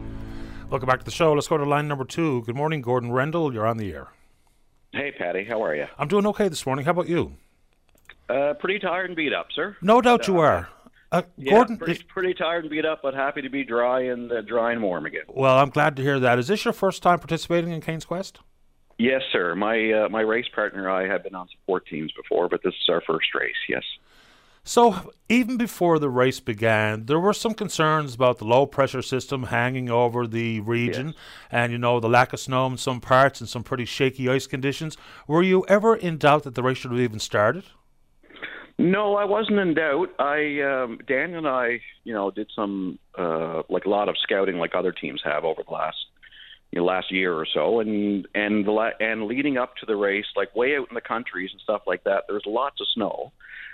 Welcome back to the show. Let's go to line number two. Good morning, Gordon Rendell. You're on the air. Hey, Paddy, how are you? I'm doing okay this morning. How about you? Uh, pretty tired and beat up, sir. No doubt you are. Uh, Yeah, Gordon, pretty, pretty tired and beat up, but happy to be dry and uh, dry and warm again. well, I'm glad to hear that. Is this your first time participating in Kane's Quest? Yes, sir. My uh, my race partner and I have been on support teams before, but this is our first race. Yes. So, even before the race began, there were some concerns about the low pressure system hanging over the region and, you know, the lack of snow in some parts and some pretty shaky ice conditions. Were you ever in doubt that the race should have even started? No, I wasn't in doubt. I um, Dan and I, you know, did some uh, like a lot of scouting, like other teams have over the last you know, last year or so, and and the la- and leading up to the race, like way out in the countries and stuff like that, there's lots of snow,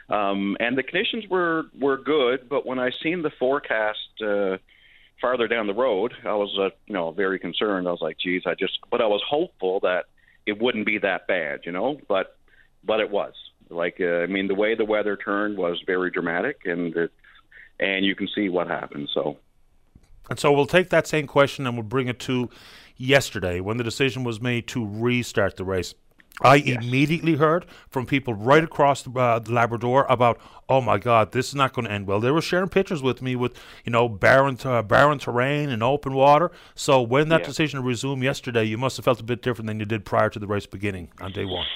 um, and the conditions were were good. But when I seen the forecast uh, farther down the road, I was uh, you know very concerned. I was like, geez, I just, but I was hopeful that it wouldn't be that bad, you know, but but it was. Like, uh, I mean, the way the weather turned was very dramatic, and it, and you can see what happened. So, And so we'll take that same question and we'll bring it to yesterday when the decision was made to restart the race. I immediately heard from people right across the, uh, Labrador about, oh my God, this is not going to end well. They were sharing pictures with me with, you know, barren, uh, barren terrain and open water. So when that Yeah. decision to resume yesterday, you must have felt a bit different than you did prior to the race beginning on day one.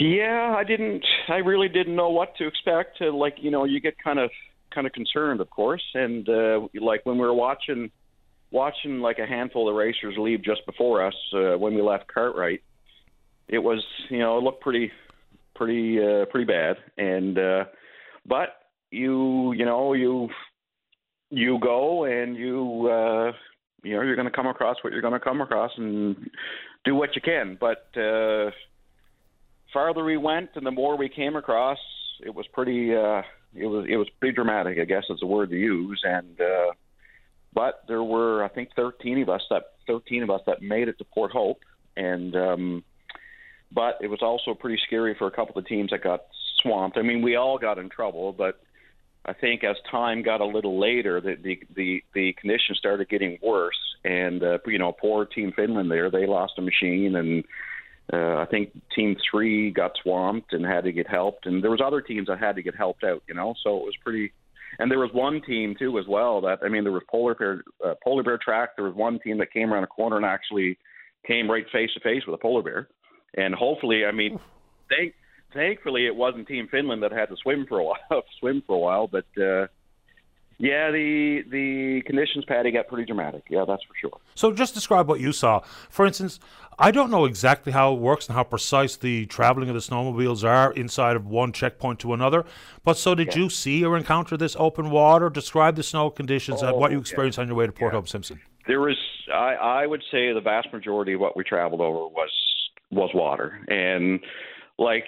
Yeah, I didn't, I really didn't know what to expect. Uh, like, you know, you get kind of kind of concerned, of course, and uh, like when we were watching watching like a handful of racers leave just before us uh, when we left Cartwright, it was, you know, it looked pretty pretty uh, pretty bad, and uh, but you, you know, you you go and you uh you know you're going to come across what you're going to come across and do what you can. But uh farther we went and the more we came across it was pretty uh it was it was pretty dramatic i guess is the word to use. And uh but there were i think 13 of us that 13 of us that made it to port hope. And um but it was also pretty scary for a couple of teams that got swamped. I mean we all got in trouble but I think as time got a little later, the the the, the conditions started getting worse, and uh, you know, poor Team Finland there, they lost a machine, and uh, I think Team Three got swamped and had to get helped, and there was other teams that had to get helped out, you know, so it was pretty. And there was one team too as well that I mean, there was polar bear uh, polar bear track. There was one team that came around a corner and actually came right face to face with a polar bear, and hopefully, I mean, they thankfully it wasn't Team Finland that had to swim for a while, swim for a while, but uh, Yeah, the the conditions, Paddy, got pretty dramatic. Yeah, that's for sure. So, just describe what you saw. For instance, I don't know exactly how it works and how precise the traveling of the snowmobiles are inside of one checkpoint to another. But so, did yeah. you see or encounter this open water? Describe the snow conditions oh, and what you oh, experienced yeah. on your way to Port yeah. Hope Simpson. There was, I, I would say, the vast majority of what we traveled over was was water, and like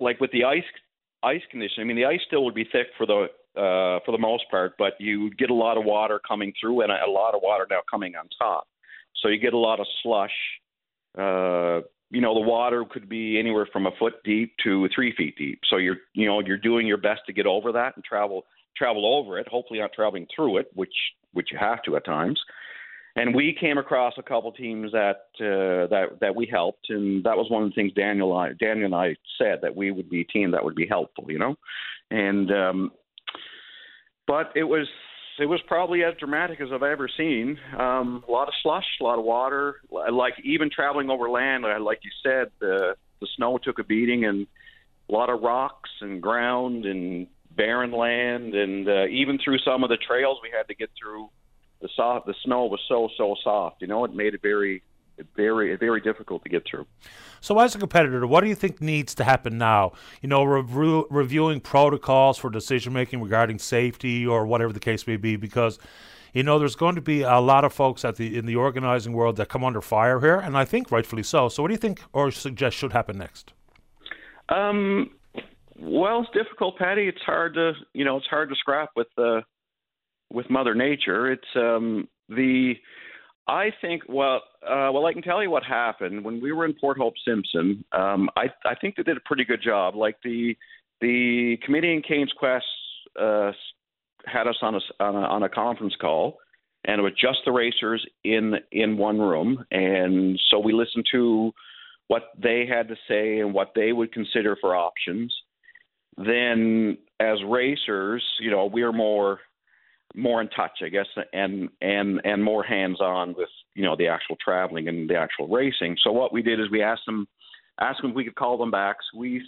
like with the ice ice condition. I mean, the ice still would be thick for the uh, for the most part, but you get a lot of water coming through and a, lot of water now coming on top. So you get a lot of slush. Uh, you know, the water could be anywhere from a foot deep to three feet deep. So you're, you know, you're doing your best to get over that and travel travel over it. Hopefully, not traveling through it, which which you have to at times. And we came across a couple teams that uh, that that we helped, and that was one of the things Daniel I, Daniel and I said that we would be a team that would be helpful, you know. And um, but it was it was probably as dramatic as I've ever seen. Um, a lot of slush, a lot of water. Like even traveling over land, like you said, the the snow took a beating, and a lot of rocks and ground and barren land, and uh, even through some of the trails we had to get through, the soft the snow was so so soft. You know, it made it very very very difficult to get through. So, as a competitor, what do you think needs to happen now? You know, re- reviewing protocols for decision making regarding safety or whatever the case may be, because you know there's going to be a lot of folks at the in the organizing world that come under fire here, and I think rightfully so. So, what do you think or suggest should happen next? Um, well, it's difficult, Paddy. It's hard to you know it's hard to scrap with uh, with Mother Nature. It's um, the I think well, uh, well, I can tell you what happened when we were in Port Hope Simpson. Um, I I think they did a pretty good job. Like the the committee in Cain's Quest uh, had us on a, on a on a conference call, and it was just the racers in in one room, and so we listened to what they had to say and what they would consider for options. Then, as racers, you know, we're more more in touch, I guess, and and and more hands-on with you know the actual traveling and the actual racing. So what we did is we asked them asked them if we could call them back. So we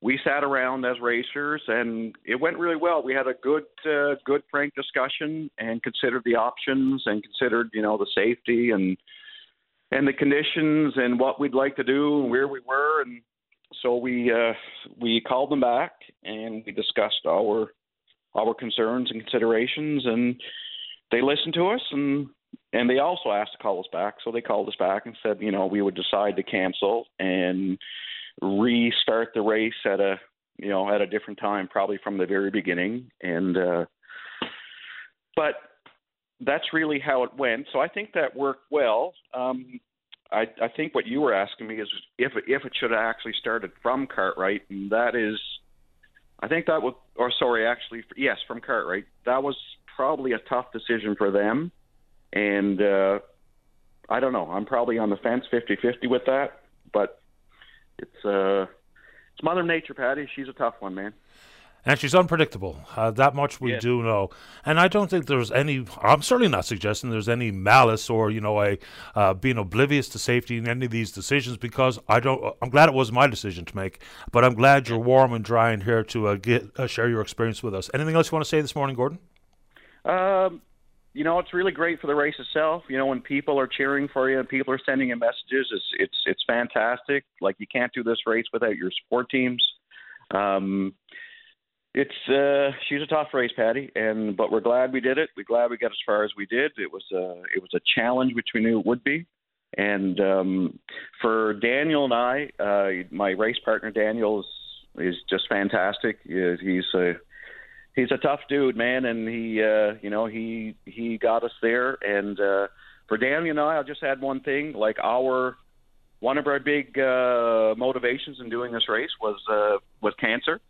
we sat around as racers, and it went really well. We had a good uh, good frank discussion and considered the options and considered you know the safety and and the conditions and what we'd like to do and where we were and so we uh, we called them back and we discussed our our concerns and considerations, and they listened to us and and they also asked to call us back. So they called us back and said, you know, we would decide to cancel and restart the race at a you know at a different time, probably from the very beginning. And uh, but that's really how it went. So I think that worked well. Um, I, I think what you were asking me is if if it should have actually started from Cartwright, and that is I think that was, or sorry, actually, yes, from Cartwright. That was probably a tough decision for them, and uh, I don't know. I'm probably on the fence, 50-50 with that, but it's uh, it's Mother Nature, Paddy. She's a tough one, man and she's unpredictable. Uh, that much we yeah. do know. And I don't think there's any. I'm certainly not suggesting there's any malice or you know a uh, being oblivious to safety in any of these decisions because I don't. I'm glad it was my decision to make, but I'm glad you're warm and dry and here to uh, get uh, share your experience with us. Anything else you want to say this morning, Gordon? Um, you know, it's really great for the race itself. You know, when people are cheering for you and people are sending you messages, it's it's it's fantastic. Like you can't do this race without your support teams. Um, it's uh, she's a tough race, Paddy, and but we're glad we did it. We're glad we got as far as we did. It was a uh, it was a challenge which we knew it would be, and um, for Daniel and I, uh, my race partner Daniel is is just fantastic. He's a he's a tough dude, man, and he uh, you know he he got us there. And uh, for Daniel and I, I'll just add one thing: like our one of our big uh, motivations in doing this race was uh, was cancer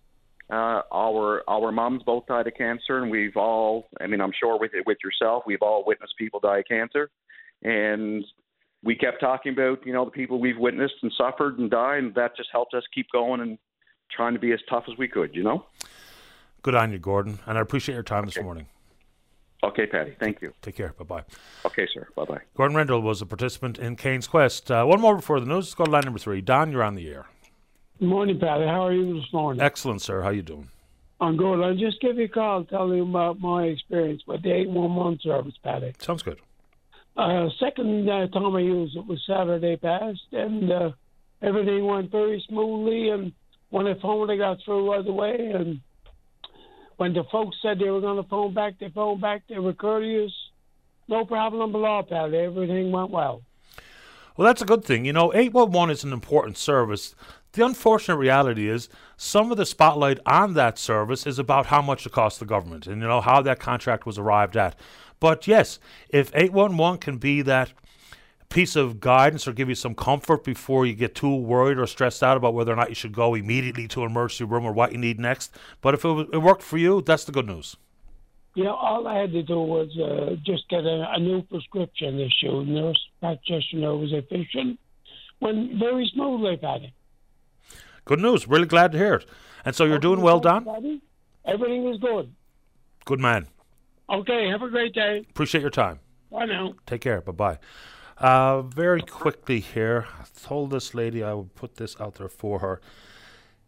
uh, our our moms both died of cancer, and we've all, I mean, I'm sure with with yourself, we've all witnessed people die of cancer, and we kept talking about you know the people we've witnessed and suffered and died, and that just helped us keep going and trying to be as tough as we could, you know. Good on you, Gordon, and I appreciate your time okay. this morning. Okay, Paddy. Thank you. Take care. Bye bye. Okay, sir. Bye bye. Gordon Rendell was a participant in Cain's Quest. Uh, one more before the news. Let's go to line number three. Don, you're on the air. Morning, Paddy. How are you this morning? Excellent, sir. How you doing? I'm good. I'll just give you a call, tell you about my experience with the 811 service, Paddy. Sounds good. Uh, second uh, time I used it was Saturday past, and uh, everything went very smoothly. And when I phoned, I got through right away. And when the folks said they were going to phone back, they phoned back. They were courteous. No problem at all, Paddy. Everything went well. Well, that's a good thing. You know, 811 is an important service. The unfortunate reality is some of the spotlight on that service is about how much it costs the government and, you know, how that contract was arrived at. But yes, if 811 can be that piece of guidance or give you some comfort before you get too worried or stressed out about whether or not you should go immediately to an emergency room or what you need next. But if it, it worked for you, that's the good news. You know, all I had to do was uh, just get a, a, new prescription issued. Nurse practitioner was efficient. Went very smoothly, Paddy. Good news. Really glad to hear it. And so you're doing well, Don? Everything is good. Good man. Okay, have a great day. Appreciate your time. Bye now. Take care. Bye bye. Uh, very quickly here, I told this lady I would put this out there for her.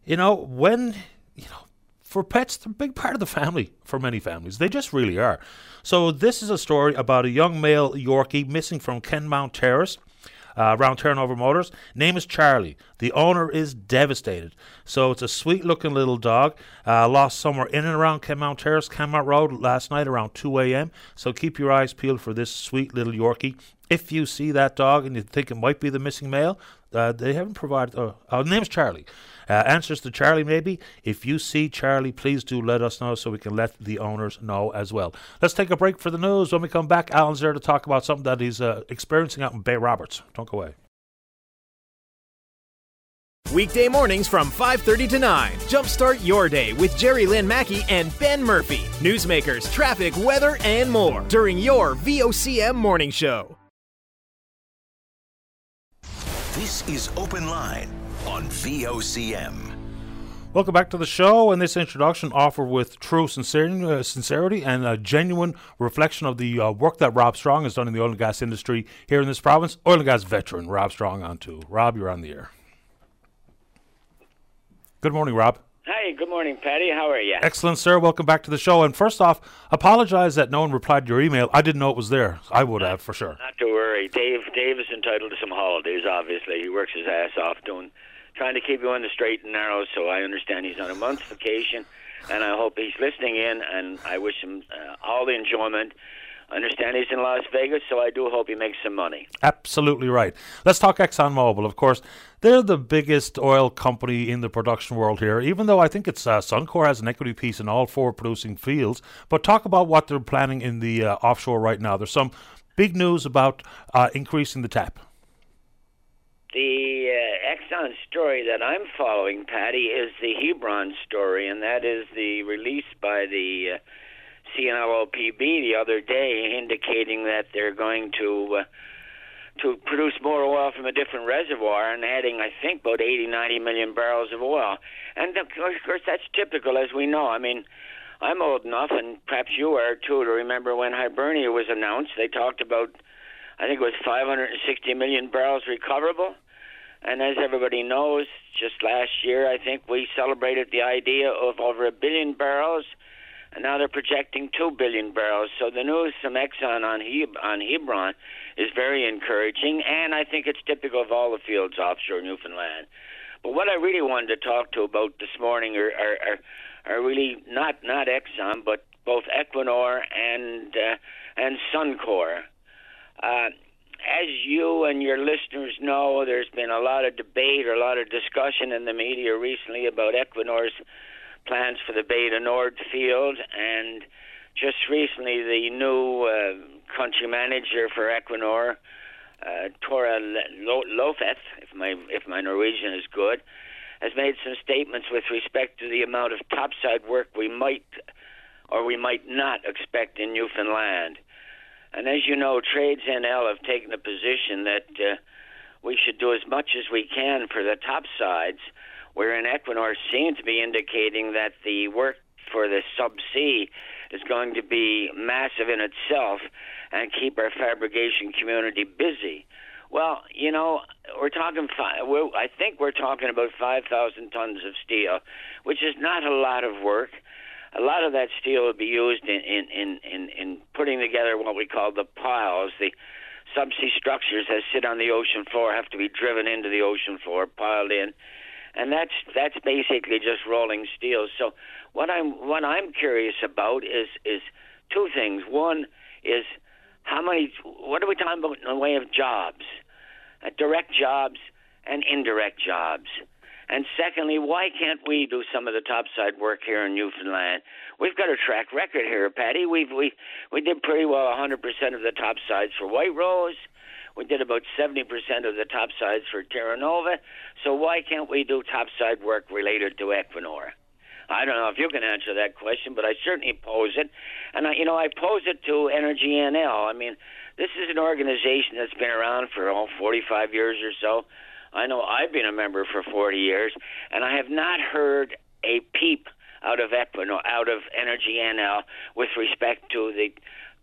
You know, when, you know, for pets, they're a big part of the family for many families. They just really are. So, this is a story about a young male Yorkie missing from Kenmount Terrace uh, around Turnover Motors. Name is Charlie. The owner is devastated. So it's a sweet looking little dog. Uh, lost somewhere in and around Kenmount Terrace, Kenmount Road last night around 2 a.m. So keep your eyes peeled for this sweet little Yorkie. If you see that dog and you think it might be the missing male, uh, they haven't provided. Uh, uh, name's Charlie. Uh, answers to Charlie, maybe. If you see Charlie, please do let us know so we can let the owners know as well. Let's take a break for the news. When we come back, Alan's there to talk about something that he's uh, experiencing out in Bay Roberts. Don't go away. Weekday mornings from 5:30 to 9. Jumpstart your day with Jerry Lynn Mackey and Ben Murphy. Newsmakers, traffic, weather, and more during your VOCM morning show. This is Open Line on VOCM. Welcome back to the show. And this introduction offered with true sincerity, uh, sincerity and a genuine reflection of the uh, work that Rob Strong has done in the oil and gas industry here in this province. Oil and gas veteran Rob Strong on to Rob, you're on the air. Good morning, Rob. Hi, good morning, Paddy. How are you? Excellent, sir. Welcome back to the show. And first off, apologize that no one replied to your email. I didn't know it was there. I would have for sure. Not to worry. Dave Dave is entitled to some holidays, obviously. He works his ass off doing trying to keep you on the straight and narrow, so I understand he's on a month's vacation and I hope he's listening in and I wish him uh, all the enjoyment. I understand he's in Las Vegas, so I do hope he makes some money. Absolutely right. Let's talk ExxonMobil. Of course, they're the biggest oil company in the production world here, even though I think it's uh, Suncor has an equity piece in all four producing fields. But talk about what they're planning in the uh, offshore right now. There's some big news about uh, increasing the tap. The uh, Exxon story that I'm following, Paddy, is the Hebron story, and that is the release by the uh, CNLOPB the other day indicating that they're going to uh, to produce more oil from a different reservoir and adding, I think, about 80, 90 million barrels of oil. And of course, that's typical, as we know. I mean, I'm old enough, and perhaps you are too, to remember when Hibernia was announced. They talked about, I think it was 560 million barrels recoverable. And as everybody knows, just last year, I think we celebrated the idea of over a billion barrels and now they're projecting two billion barrels. So the news from Exxon on Heb- on Hebron is very encouraging, and I think it's typical of all the fields offshore Newfoundland. But what I really wanted to talk to about this morning are are, are, are really not not Exxon, but both Equinor and uh, and Suncor. Uh, as you and your listeners know, there's been a lot of debate or a lot of discussion in the media recently about Equinor's plans for the du Nord field, and just recently the new uh, country manager for Equinor, uh, Tore Løseth, if my if my Norwegian is good, has made some statements with respect to the amount of topside work we might or we might not expect in Newfoundland. And as you know, Trades NL have taken the position that uh, we should do as much as we can for the topsides wherein Equinor seems to be indicating that the work for the subsea is going to be massive in itself and keep our fabrication community busy. Well, you know, we're talking five. We're, I think we're talking about five thousand tons of steel, which is not a lot of work. A lot of that steel will be used in in in in, in putting together what we call the piles. The subsea structures that sit on the ocean floor have to be driven into the ocean floor, piled in, and that's that's basically just rolling steel. So what I'm what I'm curious about is is two things. One is how many what are we talking about in the way of jobs, uh, direct jobs and indirect jobs. And secondly, why can't we do some of the topside work here in Newfoundland? We've got a track record here, Paddy. We've we we did pretty well 100% of the topsides for White Rose. We did about 70% of the topsides for Terra Nova. So why can't we do topside work related to Equinor? I don't know if you can answer that question, but I certainly pose it. And, I, you know, I pose it to Energy NL. I mean, this is an organization that's been around for oh, 45 years or so. I know I've been a member for 40 years, and I have not heard a peep out of Equinor, out of Energy NL, with respect to the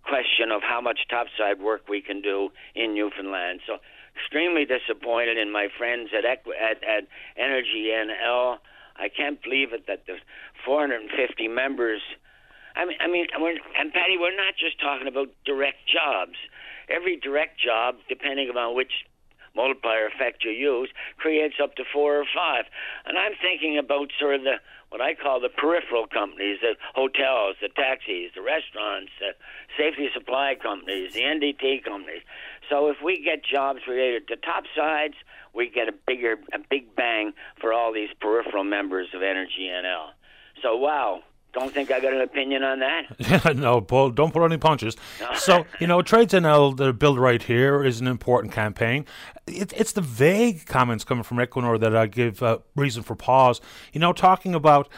question of how much topside work we can do in Newfoundland. So, extremely disappointed in my friends at Equ- at, at Energy NL. I can't believe it that there's 450 members. I mean, I mean, we're, and Paddy, we're not just talking about direct jobs. Every direct job, depending upon which multiplier effect you use, creates up to four or five. And I'm thinking about sort of the what I call the peripheral companies, the hotels, the taxis, the restaurants, the safety supply companies, the NDT companies. So if we get jobs related to top sides, we get a bigger, a big bang for all these peripheral members of Energy NL. So wow, don't think I got an opinion on that. no, Paul, don't pull any punches. so, you know, Trades NL, the build right here is an important campaign. It, it's the vague comments coming from Equinor that I give uh, reason for pause. You know, talking about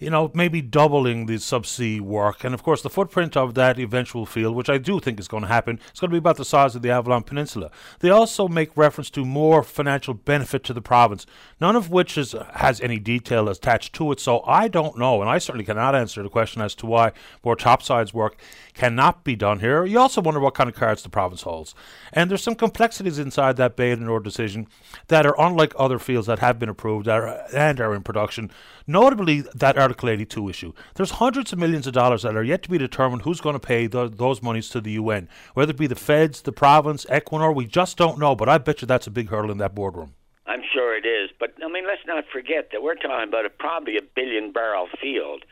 you know, maybe doubling the subsea work. And of course, the footprint of that eventual field, which I do think is going to happen, is going to be about the size of the Avalon Peninsula. They also make reference to more financial benefit to the province, none of which is, has any detail attached to it. So I don't know, and I certainly cannot answer the question as to why more topsides work cannot be done here. You also wonder what kind of cards the province holds. And there's some complexities inside that Bay du Nord decision that are unlike other fields that have been approved and are in production Notably, that Article 82 issue. There's hundreds of millions of dollars that are yet to be determined who's going to pay those monies to the UN. Whether it be the feds, the province, Equinor, we just don't know. But I bet you that's a big hurdle in that boardroom. I'm sure it is. But, I mean, let's not forget that we're talking about a, probably a billion barrel field.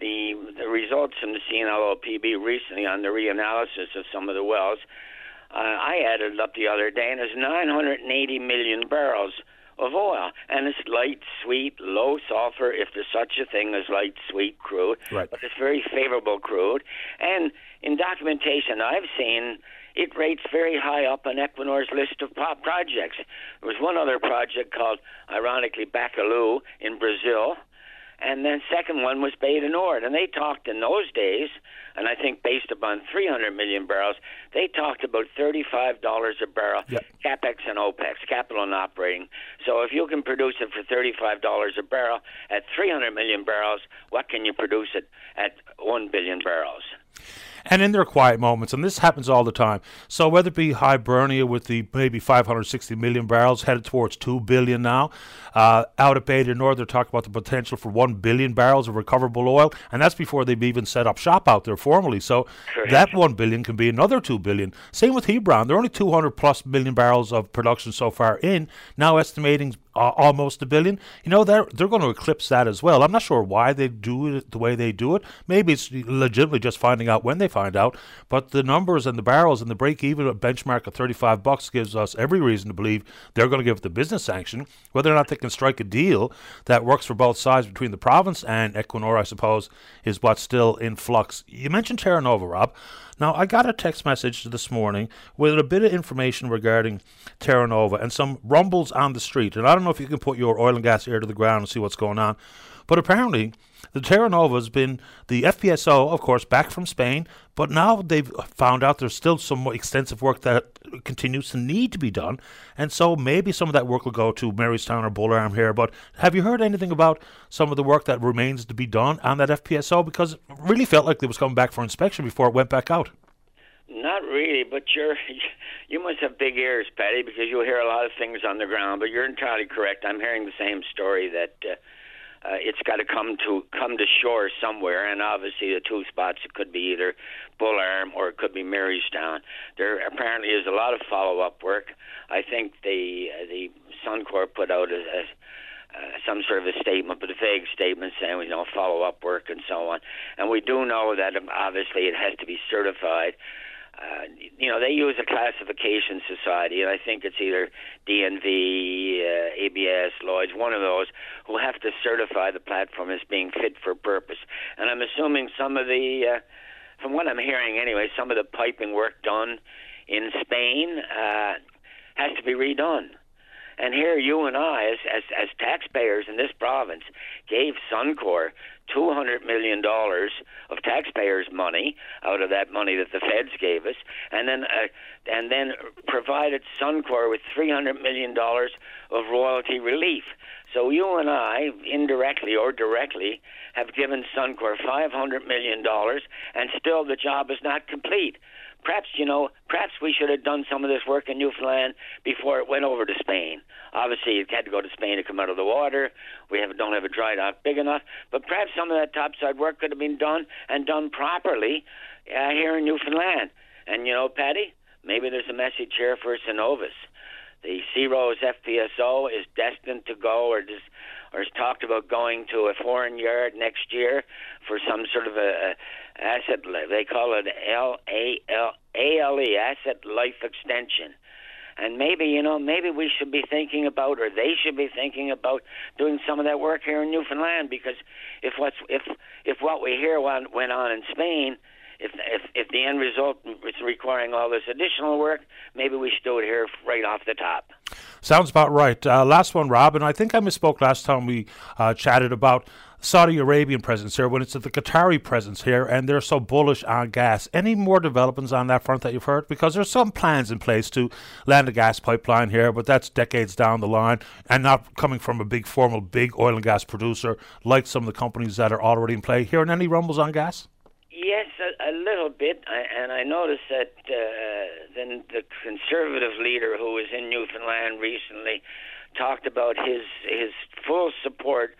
The, the results from the CNLOPB recently on the reanalysis of some of the wells, uh, I added up the other day, and there's 980 million barrels of oil, and it's light, sweet, low sulfur, if there's such a thing as light, sweet crude. Right. But it's very favorable crude, and in documentation I've seen, it rates very high up on Equinor's list of pop projects. There was one other project called, ironically, Bacalhau in Brazil, and then second one was Bay du Nord, and they talked in those days and I think based upon 300 million barrels, they talked about $35 a barrel yep. capex and opex, capital and operating. So if you can produce it for $35 a barrel at 300 million barrels, what can you produce it at 1 billion barrels? And in their quiet moments, and this happens all the time. So whether it be Hibernia with the maybe 560 million barrels headed towards 2 billion now, uh, out at Bay du Nord, they're talking about the potential for 1 billion barrels of recoverable oil, and that's before they've even set up shop out there formally. So Correct. that 1 billion can be another 2 billion. Same with Hebron. They're only 200 plus million barrels of production so far in, now estimating uh, almost a billion. You know, they're they're going to eclipse that as well. I'm not sure why they do it the way they do it. Maybe it's legitimately just finding out when they find out. But the numbers and the barrels and the break even benchmark of 35 bucks gives us every reason to believe they're going to give the business sanction. Whether or not they can strike a deal that works for both sides between the province and Equinor, I suppose, is what's still in flux. You mentioned Terra Nova, Rob. Now, I got a text message this morning with a bit of information regarding Terra Nova and some rumbles on the street. And I don't know if you can put your oil and gas ear to the ground and see what's going on. But apparently, the Terra Nova has been the FPSO, of course, back from Spain, but now they've found out there's still some extensive work that continues to need to be done, and so maybe some of that work will go to Marystown or Bull Arm here. But have you heard anything about some of the work that remains to be done on that FPSO? Because it really felt like it was coming back for inspection before it went back out. not really, but you're you must have big ears, Paddy, because you'll hear a lot of things on the ground. But you're entirely correct. I'm hearing the same story that uh, uh, it's got to come to come to shore somewhere, and obviously the two spots it could be either Bull Arm or it could be Marystown. There apparently is a lot of follow up work. I think the uh, the Suncor put out a, a uh, some sort of a statement, but a vague statement saying, you know, follow up work and so on. And we do know that um, obviously it has to be certified. Uh, you know, they use a classification society, and I think it's either DNV, uh, ABS, Lloyd's, one of those, who have to certify the platform as being fit for purpose. And I'm assuming some of the, uh, from what I'm hearing anyway, some of the piping work done in Spain uh, has to be redone. And here you and I, as, as, as taxpayers in this province, gave Suncor $200 million of taxpayers' money out of that money that the feds gave us, and then, uh, and then provided Suncor with $300 million of royalty relief. So you and I, indirectly or directly, have given Suncor $500 million, and still the job is not complete perhaps you know, perhaps we should have done some of this work in Newfoundland before it went over to Spain. Obviously, it had to go to Spain to come out of the water. We have, don't have a dry dock big enough, but perhaps some of that topside work could have been done and done properly uh, here in Newfoundland. And you know, Paddy, maybe there's a message here for Cenovus. The SeaRose FPSO is destined to go, or just, or is talked about going to a foreign yard next year for some sort of a, a asset. They call it L A L A L E asset life extension. And maybe you know, maybe we should be thinking about, or they should be thinking about, doing some of that work here in Newfoundland. Because if what's if if what we hear went, went on in Spain, if if if the end result is requiring all this additional work, maybe we should do it here right off the top. Sounds about right. Uh, last one, Rob, and I think I misspoke last time we uh, chatted about Saudi Arabian presence here when it's the Qatari presence here, and they're so bullish on gas. Any more developments on that front that you've heard? Because there's some plans in place to land a gas pipeline here, but that's decades down the line, and not coming from a big formal big oil and gas producer like some of the companies that are already in play. Hearing any rumbles on gas? Yes, a, a little bit, I, and I noticed that uh, then the conservative leader who was in Newfoundland recently talked about his his full support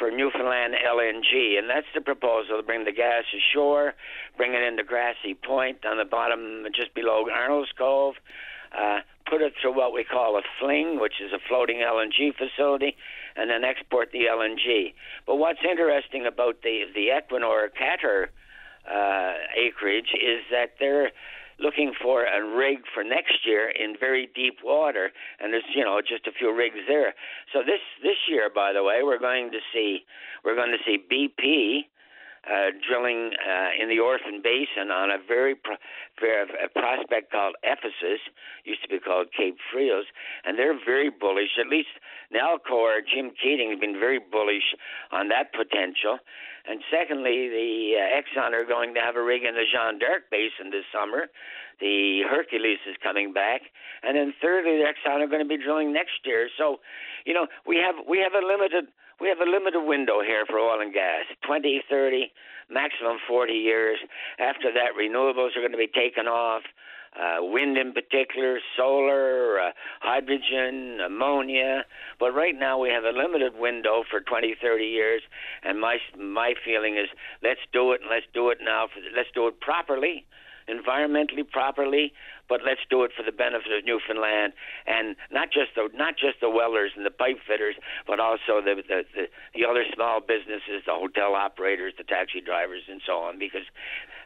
for Newfoundland LNG, and that's the proposal to bring the gas ashore, bring it into Grassy Point on the bottom, just below Arnold's Cove, uh, put it through what we call a fling, which is a floating LNG facility, and then export the LNG. But what's interesting about the the Equinor Qatar uh, acreage is that they're looking for a rig for next year in very deep water, and there's you know just a few rigs there. So this this year, by the way, we're going to see we're going to see BP. Uh, drilling uh, in the Orphan Basin on a very pro- a prospect called Ephesus, used to be called Cape Frios, and they're very bullish. At least Nalcor, Jim Keating has been very bullish on that potential. And secondly, the uh, Exxon are going to have a rig in the Jeanne d'Arc Basin this summer. The Hercules is coming back, and then thirdly, the Exxon are going to be drilling next year. So, you know, we have we have a limited we have a limited window here for oil and gas 20, 30, maximum 40 years. After that, renewables are going to be taken off uh, wind in particular, solar, uh, hydrogen, ammonia. But right now we have a limited window for 20, 30 years, and my my feeling is let's do it and let's do it now. For, let's do it properly, environmentally properly, but let's do it for the benefit of Newfoundland and not just the not just the welders and the pipe fitters, but also the the, the, the other small businesses, the hotel operators, the taxi drivers, and so on. Because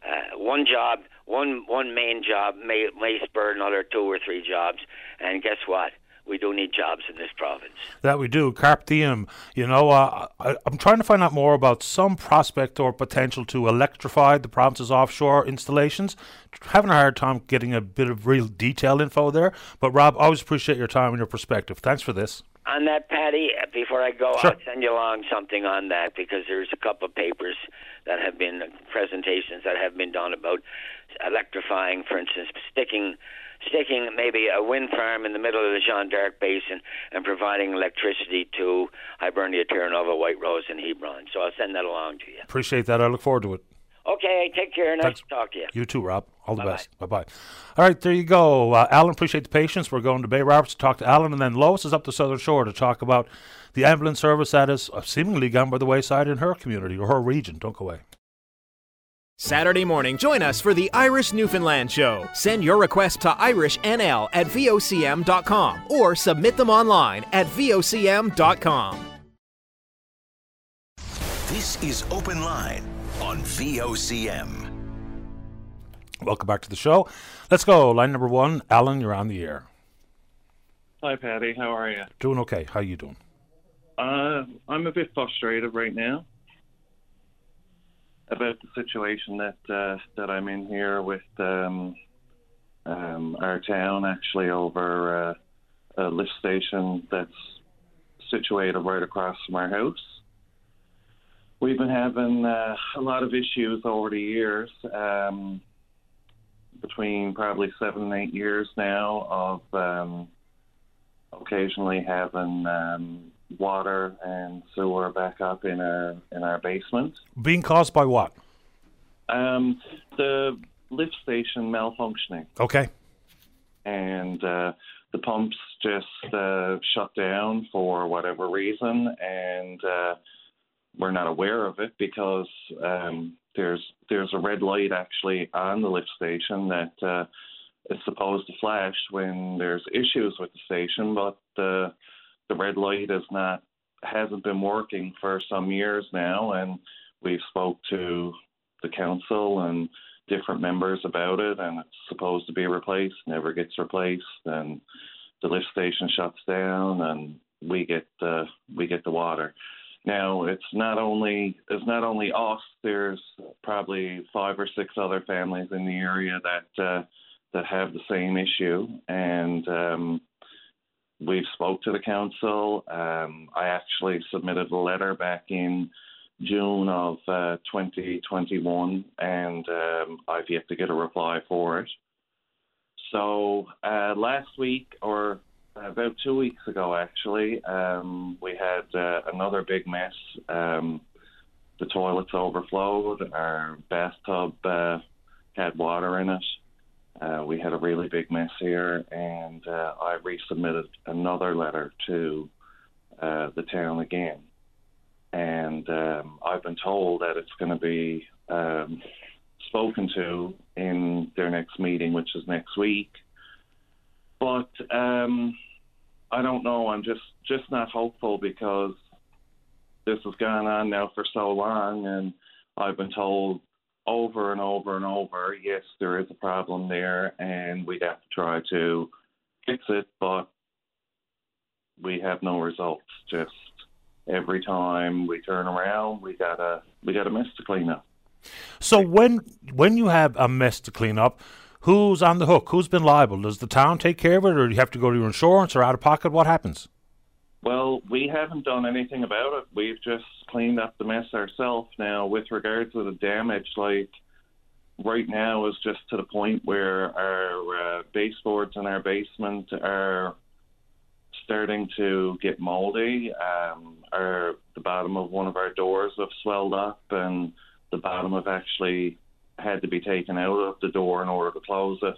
uh, one job, one one main job may may spur another two or three jobs, and guess what? We do need jobs in this province. That we do. Carpe diem. You know, uh, I, am trying to find out more about some prospect or potential to electrify the province's offshore installations. Having a hard time getting a bit of real detailed info there. But Rob, always appreciate your time and your perspective. Thanks for this. On that, Paddy, before I go, sure. I'll send you along something on that because there's a couple of papers that have been presentations that have been done about electrifying, for instance, sticking sticking maybe a wind farm in the middle of the Jeanne d'Arc Basin and providing electricity to Hibernia, Terra Nova, White Rose, and Hebron. So I'll send that along to you. Appreciate that. I look forward to it. Okay, take care. Nice Thanks. to talk to you. You too, Rob. All the Bye-bye. best. Bye bye. All right, there you go. Uh, Alan, appreciate the patience. We're going to Bay Roberts to talk to Alan, and then Lois is up the Southern Shore to talk about the ambulance service that is uh, seemingly gone by the wayside in her community or her region. Don't go away. Saturday morning, join us for the Irish Newfoundland Show. Send your request to irishnl at vocm.com or submit them online at vocm.com. This is Open Line on VOCM. Welcome back to the show. Let's go. Line number one. Alan, you're on the air. Hi, Paddy. How are you? Doing okay. How you doing? Uh, I'm a bit frustrated right now about the situation that uh, that I'm in here with um, um, our town, actually over uh, a lift station that's situated right across from our house. We've been having uh, a lot of issues over the years, um, between probably seven and eight years now, of um, occasionally having um, water and sewer back up in our in our basement. Being caused by what? Um, the lift station malfunctioning, Okay. and uh, the pumps just uh, shut down for whatever reason, and uh, we're not aware of it because um, there's there's a red light actually on the lift station that uh, is supposed to flash when there's issues with the station, but the the red light is not hasn't been working for some years now, and we've spoke to the council and different members about it, and it's supposed to be replaced, never gets replaced, and the lift station shuts down, and we get the we get the water. Now it's not only it's not only us. There's probably five or six other families in the area that uh, that have the same issue, and um, we've spoke to the council. Um, I actually submitted a letter back in June of uh, 2021, and um, I've yet to get a reply for it. So uh, last week, or about two weeks ago, actually, um, we had uh, another big mess. Um, the toilets overflowed. Our bathtub uh, had water in it. Uh, we had a really big mess here, and uh, I resubmitted another letter to uh, the town again. And um, I've been told that it's going to be um, spoken to in their next meeting, which is next week. But um, I don't know. I'm just just not hopeful because this has gone on now for so long, and I've been told over and over and over, yes, there is a problem there, and we'd have to try to fix it, but we have no results. Just every time we turn around, we got a we got a mess to clean up. So when when you have a mess to clean up, who's on the hook? Who's been liable? Does the town take care of it, or do you have to go to your insurance or out of pocket? What happens? Well, we haven't done anything about it. We've just cleaned up the mess ourselves. Now, with regards to the damage, like right now is just to the point where our uh, baseboards in our basement are starting to get moldy. Um, our the bottom of one of our doors have swelled up, and the bottom have actually had to be taken out of the door in order to close it.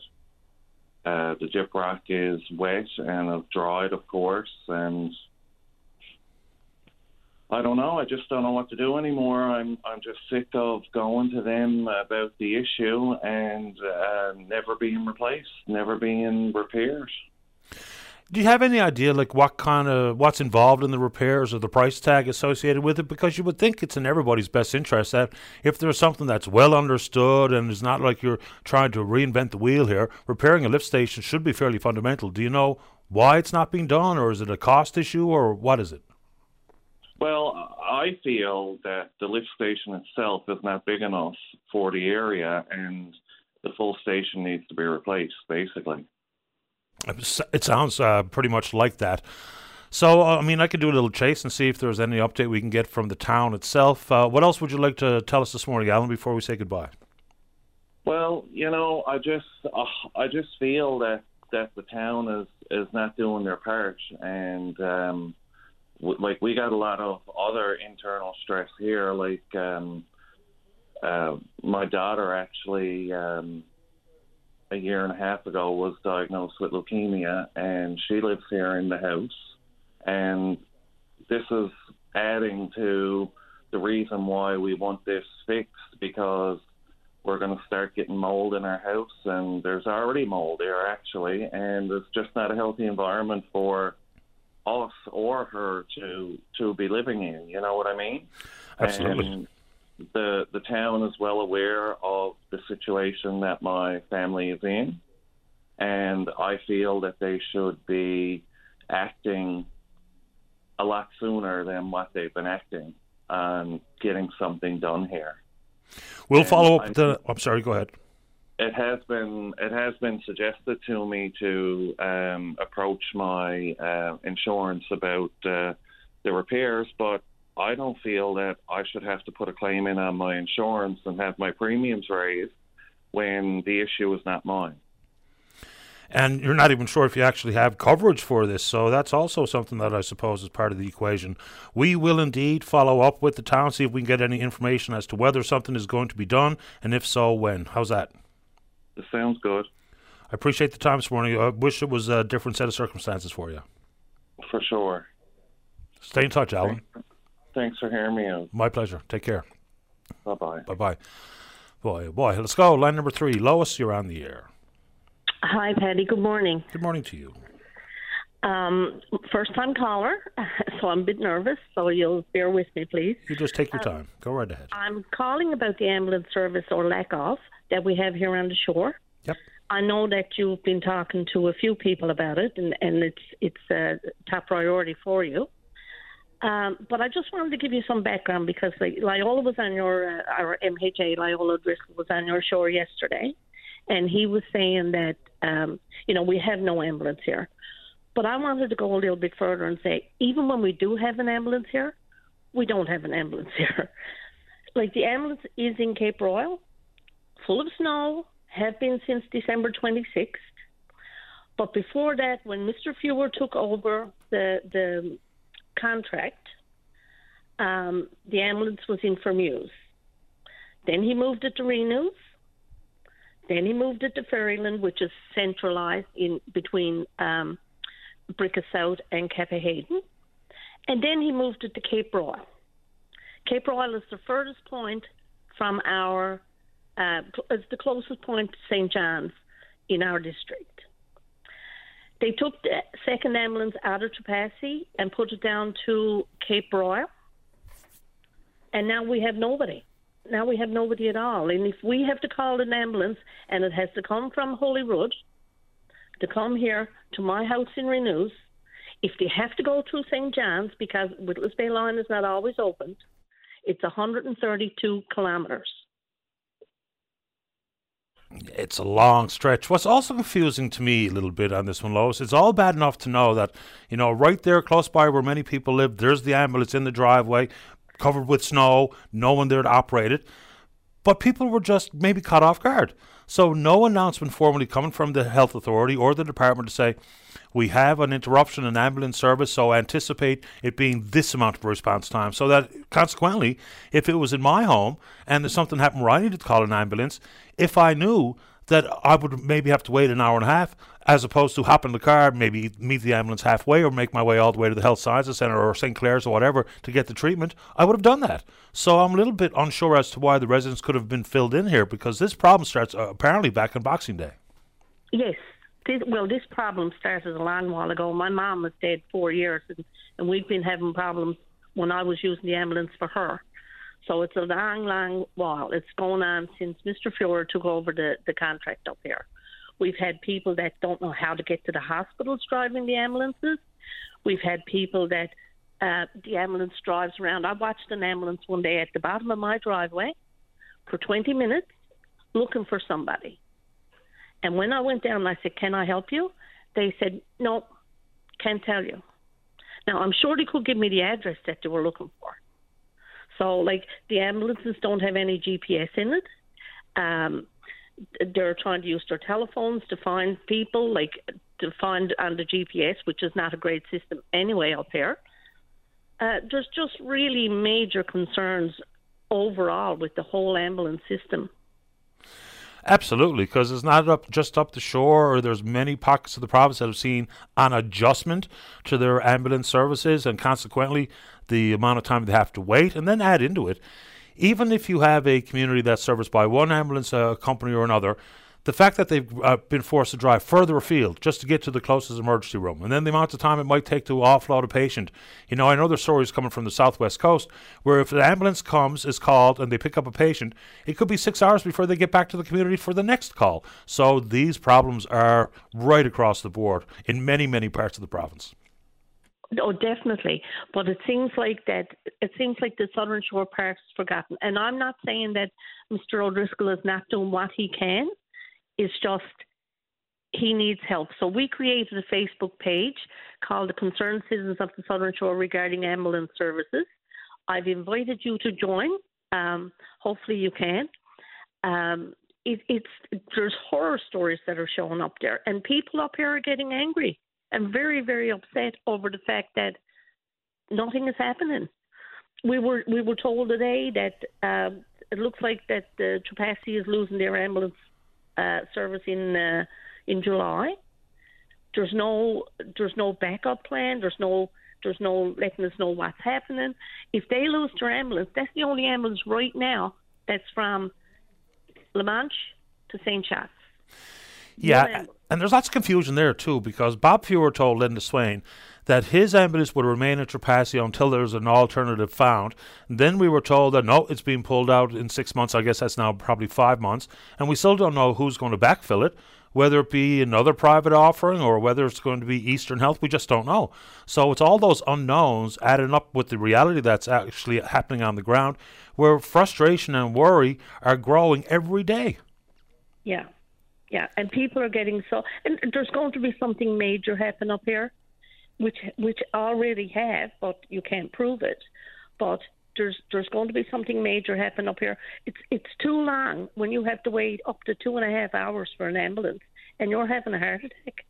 Uh, the gyprock is wet and have dried, of course, and I don't know. I just don't know what to do anymore. I'm I'm just sick of going to them about the issue and uh, never being replaced, never being repaired. Do you have any idea, like what kind of what's involved in the repairs or the price tag associated with it? Because you would think it's in everybody's best interest that if there's something that's well understood and it's not like you're trying to reinvent the wheel here, repairing a lift station should be fairly fundamental. Do you know why it's not being done, or is it a cost issue, or what is it? Well, I feel that the lift station itself is not big enough for the area, and the full station needs to be replaced, basically. It sounds uh, pretty much like that. So, uh, I mean, I could do a little chase and see if there's any update we can get from the town itself. Uh, what else would you like to tell us this morning, Alan, before we say goodbye? Well, you know, I just uh, I just feel that that the town is is not doing their part, and um, like we got a lot of other internal stress here, like um, uh, my daughter actually um, a year and a half ago was diagnosed with leukemia, and she lives here in the house. And this is adding to the reason why we want this fixed because we're going to start getting mold in our house, and there's already mold there actually, and it's just not a healthy environment for us or her to to be living in. You know what I mean? Absolutely. And the the town is well aware of the situation that my family is in, and I feel that they should be acting a lot sooner than what they've been acting on getting something done here. We'll And follow up I with the. I'm sorry. Go ahead. It has been it has been suggested to me to um, approach my uh, insurance about uh, the repairs, but I don't feel that I should have to put a claim in on my insurance and have my premiums raised when the issue is not mine. and you're not even sure if you actually have coverage for this. So that's also something that I suppose is part of the equation. We will indeed follow up with the town, see if we can get any information as to whether something is going to be done, and if so, when. How's that? It sounds good I appreciate the time this morning. I wish it was a different set of circumstances for you. for sure. Stay in touch, Alan. Thanks for hearing me out. My pleasure. Take care. Bye bye. Bye bye. Boy, boy, let's go. Line number three. Lois, you're on the air. Hi, Paddy. Good morning. Good morning to you. Um, first time caller, so I'm a bit nervous, so you'll bear with me, please. You just take your time. Go right ahead. I'm calling about the ambulance service or lack of that we have here on the shore. Yep. I know that you've been talking to a few people about it, and, and it's it's a top priority for you. Um, but I just wanted to give you some background because like, Loyola was on your uh, our MHA Loyola Driscoll was on your shore yesterday, and he was saying that um, you know we have no ambulance here. But I wanted to go a little bit further and say even when we do have an ambulance here, we don't have an ambulance here. like the ambulance is in Cape Broyle, full of snow, have been since December 26th. But before that, when Mr. Fewer took over the the contract, um, the ambulance was in Fermeuse. Then he moved it to Renews. Then he moved it to Ferryland, which is centralized in between um, Brigus South and Cappahayden. And then he moved it to Cape Broyle. Cape Broyle is the furthest point from our, uh, the closest point to St. John's in our district. They took the second ambulance out of Trepassey and put it down to Cape Broyle. And now we have nobody. Now we have nobody at all. And if we have to call an ambulance and it has to come from Holyrood to come here to my house in Renews, if they have to go through St. John's because Witless Bay line is not always opened, it's 132 kilometres. It's a long stretch. What's also confusing to me a little bit on this one, Lois, it's all bad enough to know that, you know, right there close by where many people live, there's the ambulance in the driveway, covered with snow, no one there to operate it. But people were just maybe caught off guard. So no announcement formally coming from the health authority or the department to say, we have an interruption in ambulance service, so anticipate it being this amount of response time. So that consequently, if it was in my home and there's something happened where I needed to call an ambulance, if I knew that I would maybe have to wait an hour and a half as opposed to hop in the car, maybe meet the ambulance halfway or make my way all the way to the Health Sciences Centre or St. Clair's or whatever to get the treatment, I would have done that. So I'm a little bit unsure as to why the residents could have been filled in here because this problem starts uh, apparently back on Boxing Day. Yes. This, well, this problem started a long while ago. My mom was dead four years, and, and we've been having problems when I was using the ambulance for her. So it's a long, long while. It's going on since Mr. Fewer took over the, the contract up here. We've had people that don't know how to get to the hospitals driving the ambulances. We've had people that uh, the ambulance drives around. I watched an ambulance one day at the bottom of my driveway for 20 minutes looking for somebody. And when I went down, I said, Can I help you? They said, No, can't tell you. Now, I'm sure they could give me the address that they were looking for. So, like, the ambulances don't have any GPS in it. Um, they're trying to use their telephones to find people, like, to find on the GPS, which is not a great system anyway out there. Uh, there's just really major concerns overall with the whole ambulance system. Absolutely, because it's not up just up the shore, or there's many pockets of the province that have seen an adjustment to their ambulance services, and consequently, the amount of time they have to wait, and then add into it, even if you have a community that's serviced by one ambulance uh, company or another, the fact that they've uh, been forced to drive further afield just to get to the closest emergency room, and then the amount of time it might take to offload a patient. You know, I know there's stories coming from the southwest coast where if the ambulance comes, is called, and they pick up a patient, it could be six hours before they get back to the community for the next call. So these problems are right across the board in many, many parts of the province. Oh, definitely. But it seems like that. It seems like the Southern Shore is forgotten. And I'm not saying that Mr. O'Driscoll is not doing what he can. It's just he needs help. So we created a Facebook page called the Concerned Citizens of the Southern Shore regarding ambulance services. I've invited you to join. Um, hopefully you can. Um, it, it's there's horror stories that are showing up there, and people up here are getting angry and very very upset over the fact that nothing is happening. We were we were told today that uh, it looks like that the Trepassey is losing their ambulance uh, service in uh, in July. There's no there's no backup plan. There's no there's no letting us know what's happening. If they lose their ambulance, that's the only ambulance right now that's from La Manche to St. Charles. Yeah, and there's lots of confusion there too because Bob Fewer told Linda Swain that his ambulance would remain at Trepassey until there's an alternative found. Then we were told that no, it's being pulled out in six months. I guess that's now probably five months, and we still don't know who's going to backfill it. Whether it be another private offering or whether it's going to be Eastern Health, we just don't know. So it's all those unknowns adding up with the reality that's actually happening on the ground, where frustration and worry are growing every day. Yeah, yeah, and people are getting so. And there's going to be something major happen up here, which which already have, but you can't prove it. But there's there's going to be something major happen up here. It's it's too long when you have to wait up to two and a half hours for an ambulance, and you're having a heart attack.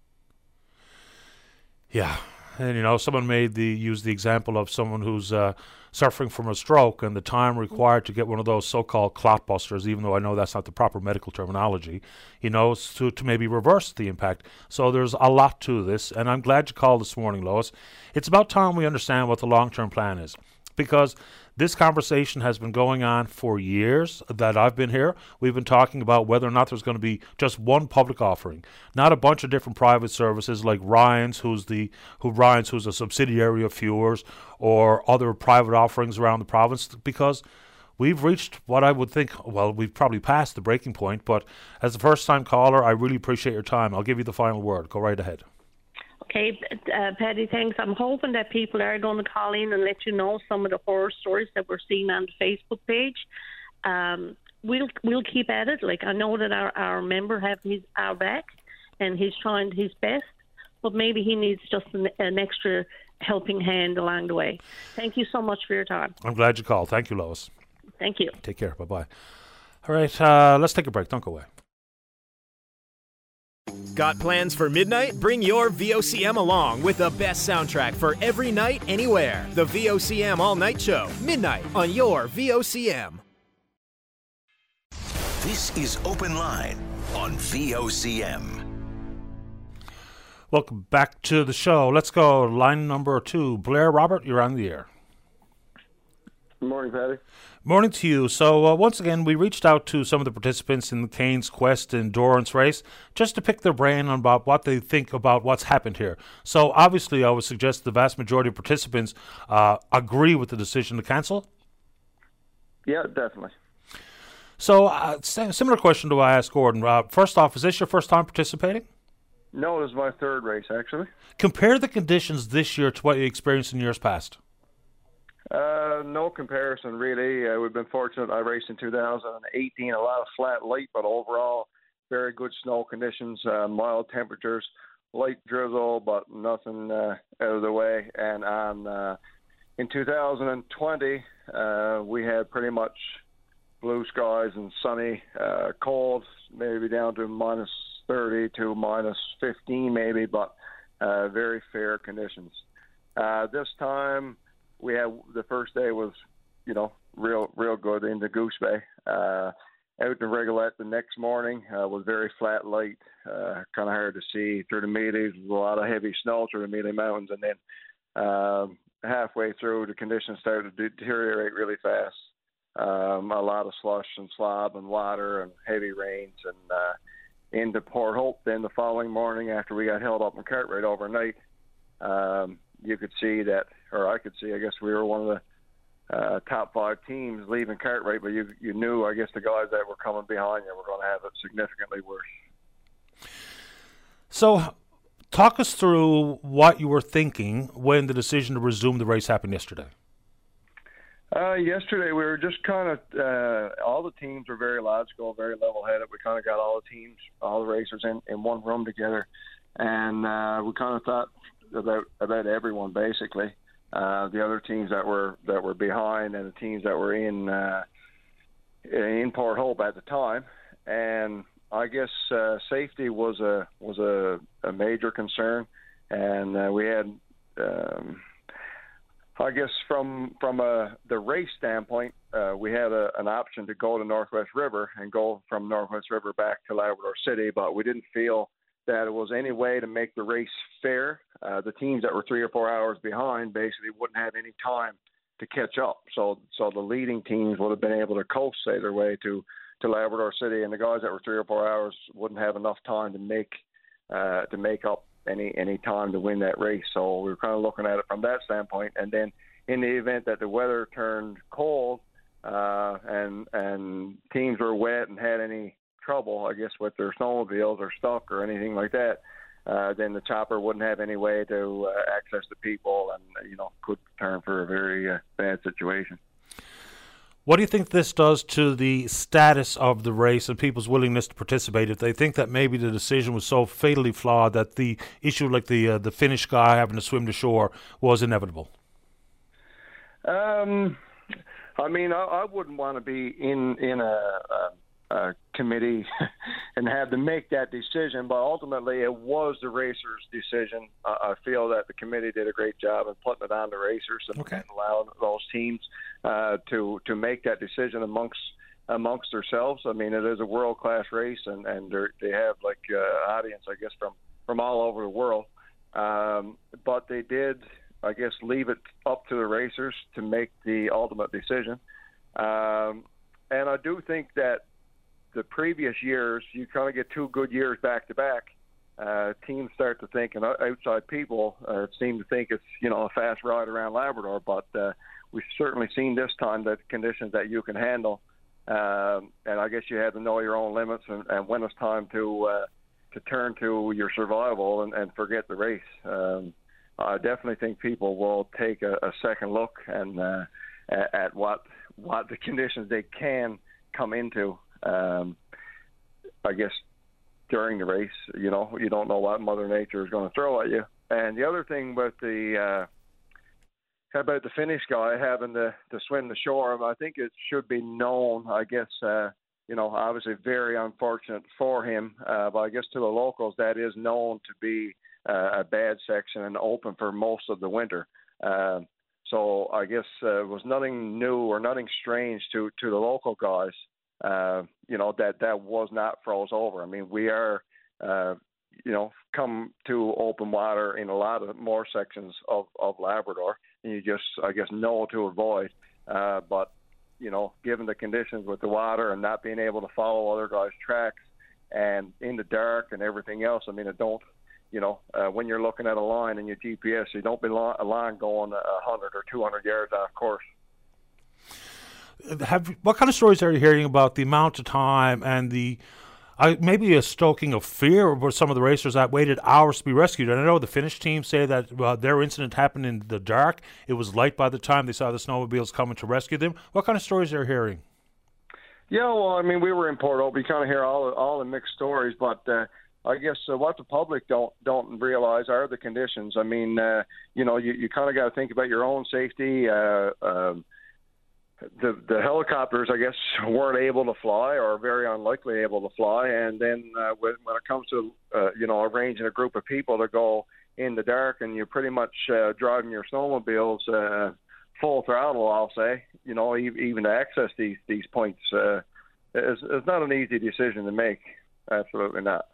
Yeah, and you know, someone made the use the example of someone who's uh, suffering from a stroke and the time required to get one of those so-called clot busters, even though I know that's not the proper medical terminology, you know, to, to maybe reverse the impact. So there's a lot to this, and I'm glad you called this morning, Lois. It's about time we understand what the long-term plan is because this conversation has been going on for years that I've been here. We've been talking about whether or not there's going to be just one public offering, not a bunch of different private services like Ryan's, who's the who Ryan's, who's a subsidiary of Fewers, or other private offerings around the province, because we've reached what I would think. Well, we've probably passed the breaking point. But as a first-time caller, I really appreciate your time. I'll give you the final word. Go right ahead. Okay, uh, Paddy, thanks. I'm hoping that people are going to call in and let you know some of the horror stories that we're seeing on the Facebook page. Um, we'll we'll keep at it. Like I know that our, our member have his our back, and he's trying his best, but maybe he needs just an, an extra helping hand along the way. Thank you so much for your time. I'm glad you called. Thank you, Lois. Thank you. Take care. Bye bye. All right, uh, let's take a break. Don't go away. Got plans for midnight? Bring your VOCM along with the best soundtrack for every night, anywhere. The VOCM All Night Show, midnight on your VOCM. This is Open Line on VOCM. Welcome back to the show. Let's go line number two. Blair Robert, you're on the air. Good morning, Paddy. Morning to you. So, uh, once again, we reached out to some of the participants in the Cain's Quest endurance race just to pick their brain on about what they think about what's happened here. So, obviously, I would suggest the vast majority of participants uh, agree with the decision to cancel. Yeah, definitely. So, uh, similar question to I asked Gordon. Uh, first off, is this your first time participating? No, it is my third race, actually. Compare the conditions this year to what you experienced in years past. Uh, no comparison really. Uh, we've been fortunate. I raced in 2018, a lot of flat light, but overall very good snow conditions, uh, mild temperatures, light drizzle, but nothing uh, out of the way. And on uh, in 2020, uh, we had pretty much blue skies and sunny, uh, cold, maybe down to minus 30 to minus 15 maybe, but uh, very fair conditions. Uh, this time we had the first day was, you know, real real good into Goose Bay. Uh, out in Rigolet the next morning uh, was very flat light, uh, kind of hard to see through the Mealy. A lot of heavy snow through the Mealy Mountains, and then um, halfway through, the conditions started to deteriorate really fast. Um, a lot of slush and slob and water and heavy rains, and uh, into Port Hope. Then the following morning, after we got held up in Cartwright overnight, um, you could see that, or I could see, I guess we were one of the uh, top five teams leaving Cartwright, but you you knew, I guess, the guys that were coming behind you were going to have it significantly worse. So, talk us through what you were thinking when the decision to resume the race happened yesterday. Uh, yesterday we were just kind of uh, all the teams were very logical, very level-headed. We kind of got all the teams, all the racers in in one room together, and uh, we kind of thought about about everyone basically uh, the other teams that were that were behind and the teams that were in uh, in Port Hope at the time, and I guess uh, safety was a was a, a major concern, and uh, we had. Um, I guess from from a the race standpoint, uh, we had a, an option to go to Northwest River and go from Northwest River back to Labrador City, but we didn't feel that it was any way to make the race fair. Uh, the teams that were three or four hours behind basically wouldn't have any time to catch up. So so the leading teams would have been able to coast say their way to to Labrador City, and the guys that were three or four hours wouldn't have enough time to make uh, to make up any any time to win that race. So we were kind of looking at it from that standpoint. And then in the event that the weather turned cold uh, and and teams were wet and had any trouble, I guess, with their snowmobiles or stuck or anything like that, uh, then the chopper wouldn't have any way to uh, access the people, and you know could turn for a very uh, bad situation. What do you think this does to the status of the race and people's willingness to participate? If they think that maybe the decision was so fatally flawed that the issue, like the uh, the Finnish guy having to swim to shore, was inevitable. Um, I mean, I, I wouldn't want to be in in a, a uh, committee and have to make that decision. But ultimately, it was the racers' decision. Uh, I feel that the committee did a great job in putting it on the racers and, okay. allowing those teams uh, to to make that decision amongst amongst themselves. I mean, it is a world class race, and and they have like uh, audience, I guess, from from all over the world. Um, but they did, I guess, leave it up to the racers to make the ultimate decision. Um, and I do think that the previous years, you kind of get two good years back to back. Uh, teams start to think, and outside people uh, seem to think it's you know a fast ride around Labrador. But uh, we've certainly seen this time that conditions that you can handle, um, and I guess you have to know your own limits and, and when it's time to uh, to turn to your survival and, and forget the race. Um, I definitely think people will take a, a second look and uh, at, at what what the conditions they can come into um, I guess during the race, you know, you don't know what Mother Nature is going to throw at you. And the other thing with the uh, about the Finnish guy having to to swim the shore, I think it should be known. I guess uh, you know, obviously very unfortunate for him, uh, but I guess to the locals that is known to be uh, a bad section and open for most of the winter. Uh, so I guess uh, it was nothing new or nothing strange to to the local guys uh, you know that that was not froze over. I mean, we are, uh, you know, come to open water in a lot of more sections of of Labrador, and you just, I guess, know to avoid. Uh, but you know, given the conditions with the water and not being able to follow other guys' tracks, and in the dark and everything else, I mean, it don't. You know, uh, when you're looking at a line in your GPS, you don't be a line going a hundred or two hundred yards off course have what kind of stories are you hearing about the amount of time and the uh, maybe a stoking of fear for some of the racers that waited hours to be rescued. And I know the Finnish team say that uh, their incident happened in the dark. It was light by the time they saw the snowmobiles coming to rescue them. What kind of stories are you hearing? Yeah, well, I mean, we were in Port Hope. You kind of hear all all the mixed stories, but uh, I guess uh, what the public don't don't realize are the conditions. I mean, uh, you know, you you kind of got to think about your own safety. Uh, um, the the helicopters, I guess, weren't able to fly or very unlikely able to fly. And then uh, when when it comes to uh, you know arranging a group of people to go in the dark and you're pretty much uh, driving your snowmobiles uh, full throttle. I'll say, you know, even to access these these points, uh, is is not an easy decision to make. Absolutely not.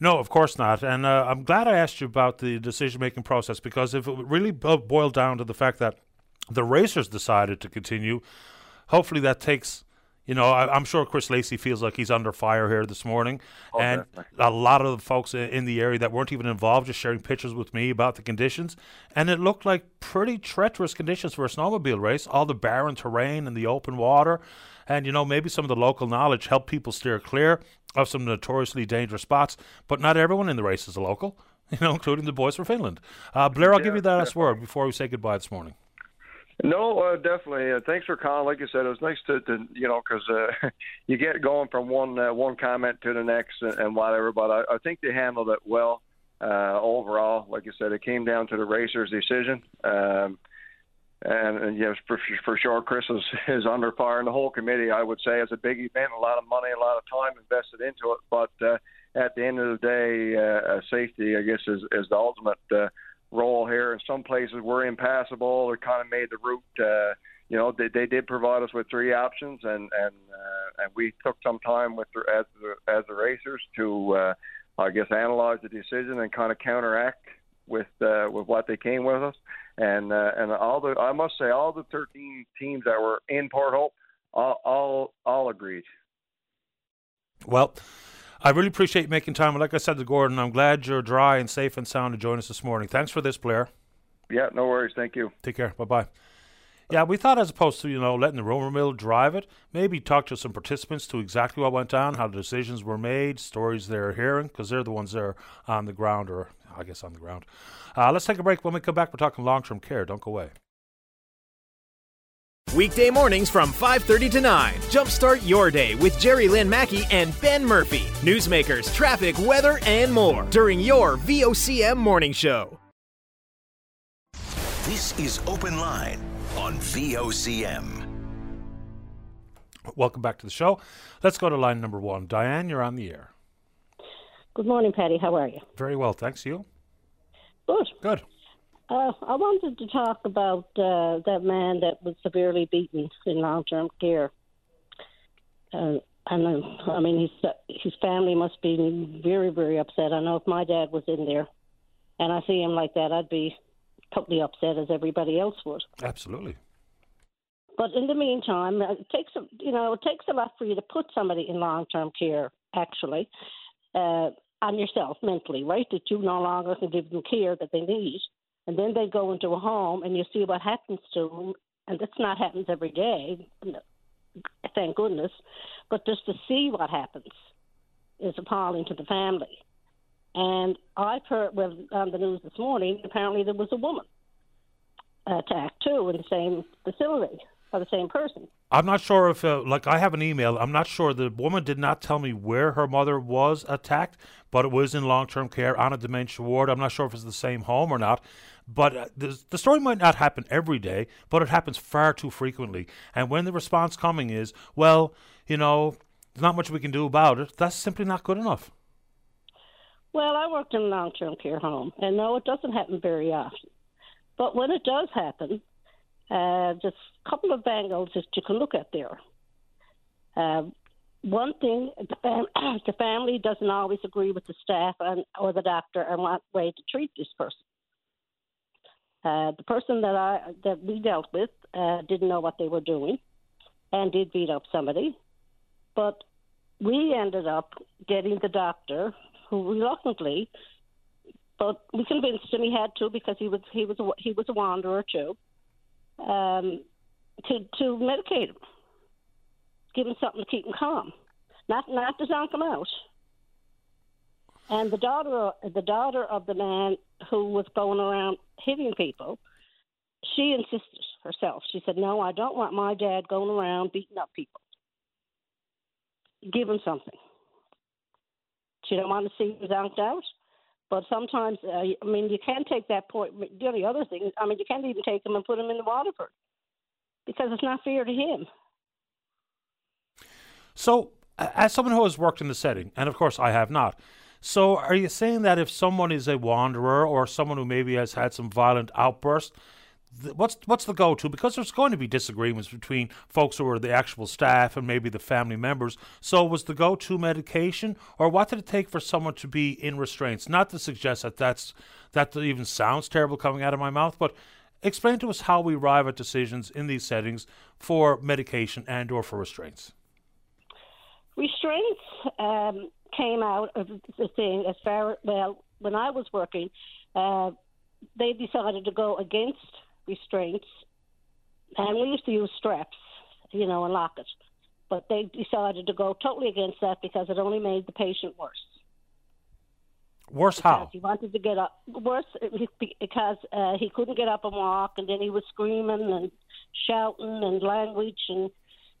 No, of course not. And uh, I'm glad I asked you about the decision making process because if it really boiled down to the fact that the racers decided to continue, hopefully that takes you know, I, am sure Chris Lacey feels like he's under fire here this morning, oh, and definitely. a lot of the folks in the area that weren't even involved just sharing pictures with me about the conditions, and it looked like pretty treacherous conditions for a snowmobile race. All the barren terrain and the open water, and you know maybe some of the local knowledge helped people steer clear of some notoriously dangerous spots. But not everyone in the race is a local, you know, including the boys from Finland. Uh, Blair, I'll yeah, give you that last word before we say goodbye this morning. No, uh, definitely. Uh, thanks for calling. Like I said, it was nice to, to you know, because uh, you get going from one uh, one comment to the next and, and whatever. But I, I think they handled it well uh, overall. Like I said, it came down to the racers' decision. Um, and, and yes, for, for sure, Chris is, is under par, and the whole committee. I would say it's a big event, a lot of money, a lot of time invested into it. But uh, at the end of the day, uh, uh, safety, I guess, is, is the ultimate. Uh, role here. In some places were impassable or kind of made the route. Uh, you know, they, they did provide us with three options, and and uh, and we took some time with the, as the as the racers to, uh, I guess, analyze the decision and kind of counteract with uh, with what they came with us. And uh, and all the I must say all the 13 teams that were in Port Hope all all, all agreed. Well. I really appreciate you making time. Like I said to Gordon, I'm glad you're dry and safe and sound to join us this morning. Thanks for this, Blair. Yeah, no worries. Thank you. Take care. Bye bye. Yeah, we thought as opposed to, you know, letting the rumor mill drive it, maybe talk to some participants to exactly what went down, how the decisions were made, stories they're hearing, because they're the ones that are on the ground, or I guess on the ground. Uh, let's take a break. When we come back, we're talking long term care. Don't go away. Weekday mornings from 5:30 to 9. Jumpstart your day with Jerry Lynn Mackey and Ben Murphy. Newsmakers, traffic, weather, and more during your VOCM morning show. This is Open Line on VOCM. Welcome back to the show. Let's go to line number one. Diane, you're on the air. Good morning, Paddy. How are you? Very well, thanks. You? Good. Good. Uh, I wanted to talk about uh, that man that was severely beaten in long-term care. Uh, and uh, I mean, his his family must be very, very upset. I know if my dad was in there, and I see him like that, I'd be totally upset as everybody else would. Absolutely. But in the meantime, uh, it takes a, you know it takes a lot for you to put somebody in long-term care. Actually, uh, on yourself mentally, right? That you no longer can give them care that they need and then they go into a home and you see what happens to them and that's not happens every day thank goodness but just to see what happens is appalling to the family and i've heard well on the news this morning apparently there was a woman attacked too in the same facility by the same person I'm not sure if, uh, like, I have an email. I'm not sure. The woman did not tell me where her mother was attacked, but it was in long term care on a dementia ward. I'm not sure if it's the same home or not. But uh, the, story might not happen every day, but it happens far too frequently. And when the response coming is, well, you know, there's not much we can do about it, that's simply not good enough. Well, I worked in a long term care home, and no, it doesn't happen very often. But when it does happen, uh, just a couple of angles that you can look at there. Uh, one thing, the, fam- the, family doesn't always agree with the staff and, or the doctor on what way to treat this person. Uh, the person that I that we dealt with uh, didn't know what they were doing, and did beat up somebody, but we ended up getting the doctor who reluctantly, but we convinced him he had to because he was he was a, he was a wanderer too um, to to medicate him, give him something to keep him calm, not not to knock him out. And the daughter, the daughter of the man who was going around hitting people, she insisted herself. She said, "No, I don't want my dad going around beating up people. Give him something." She don't want to see him knocked out. But sometimes, uh, I mean, you can't take that point. The only other thing, I mean, you can't even take him and put him in the Waterford because it's not fair to him. So, as someone who has worked in the setting, and of course I have not, so are you saying that if someone is a wanderer or someone who maybe has had some violent outburst, th- what's what's the go-to? Because there's going to be disagreements between folks who are the actual staff and maybe the family members. So was the go-to medication, or what did it take for someone to be in restraints? Not to suggest that that's that even sounds terrible coming out of my mouth, but explain to us how we arrive at decisions in these settings for medication and or for restraints. Restraints um, came out of the thing as far well when I was working. Uh, they decided to go against restraints, and we used to use straps, you know, and lock it. But they decided to go totally against that because it only made the patient worse. Worse how? He wanted to get up. Worse because uh, he couldn't get up and walk, and then he was screaming and shouting and language, and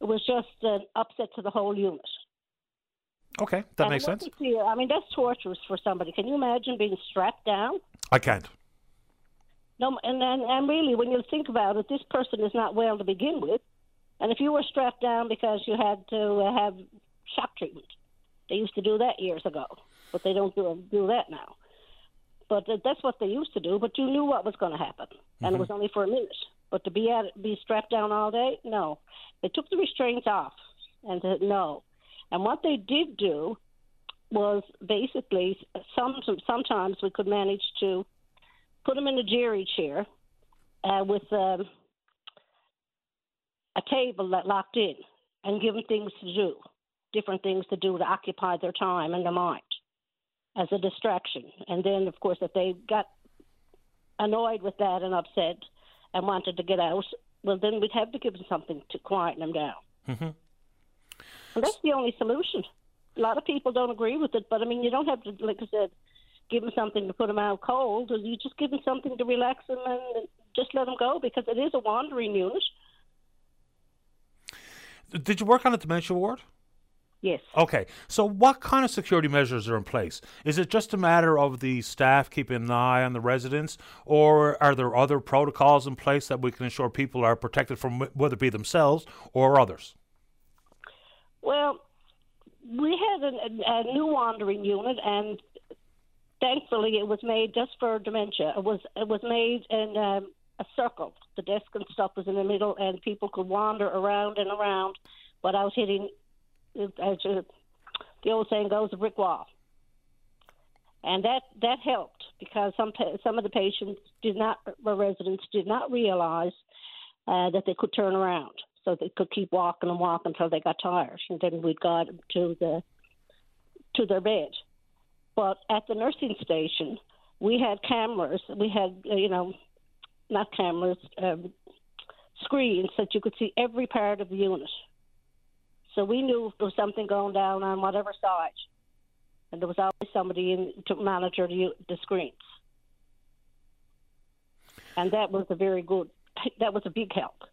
it was just an upset to the whole unit. Okay, that and makes sense. I mean, that's torturous for somebody. Can you imagine being strapped down? I can't. No, and, and and really, when you think about it, this person is not well to begin with. And if you were strapped down because you had to uh, have shock treatment, they used to do that years ago, but they don't do do that now. But that's what they used to do. But you knew what was going to happen, and Mm-hmm. it was only for a minute. But to be at be strapped down all day, no. They took the restraints off and said no. And what they did do was basically some sometimes we could manage to put them in a jerry chair uh, with um, a table that locked in and give them things to do, different things to do to occupy their time and their mind as a distraction. And then, of course, if they got annoyed with that and upset and wanted to get out, well, then we'd have to give them something to quieten them down. Mm-hmm. And that's the only solution. A lot of people don't agree with it, but I mean, you don't have to, like I said, give them something to put them out cold. Or you just give them something to relax them and just let them go because it is a wandering unit. Did you work on a dementia ward? Yes. Okay, so what kind of security measures are in place? Is it just a matter of the staff keeping an eye on the residents, or are there other protocols in place that we can ensure people are protected from whether it be themselves or others? Well, we had a, a new wandering unit, and thankfully, it was made just for dementia. It was it was made in um, a circle. The desk and stuff was in the middle, and people could wander around and around without hitting, as uh, the old saying goes, a brick wall. And that that helped because some some of the patients did not, the residents did not realize uh, that they could turn around, so they could keep walking and walking until they got tired, and then we'd guide them to the to their bed. But at the nursing station, we had cameras. We had, uh, you know, not cameras, um, screens that you could see every part of the unit. So we knew if there was something going down on whatever side, and there was always somebody in to monitor the, the screens. And that was a very good. That was a big help.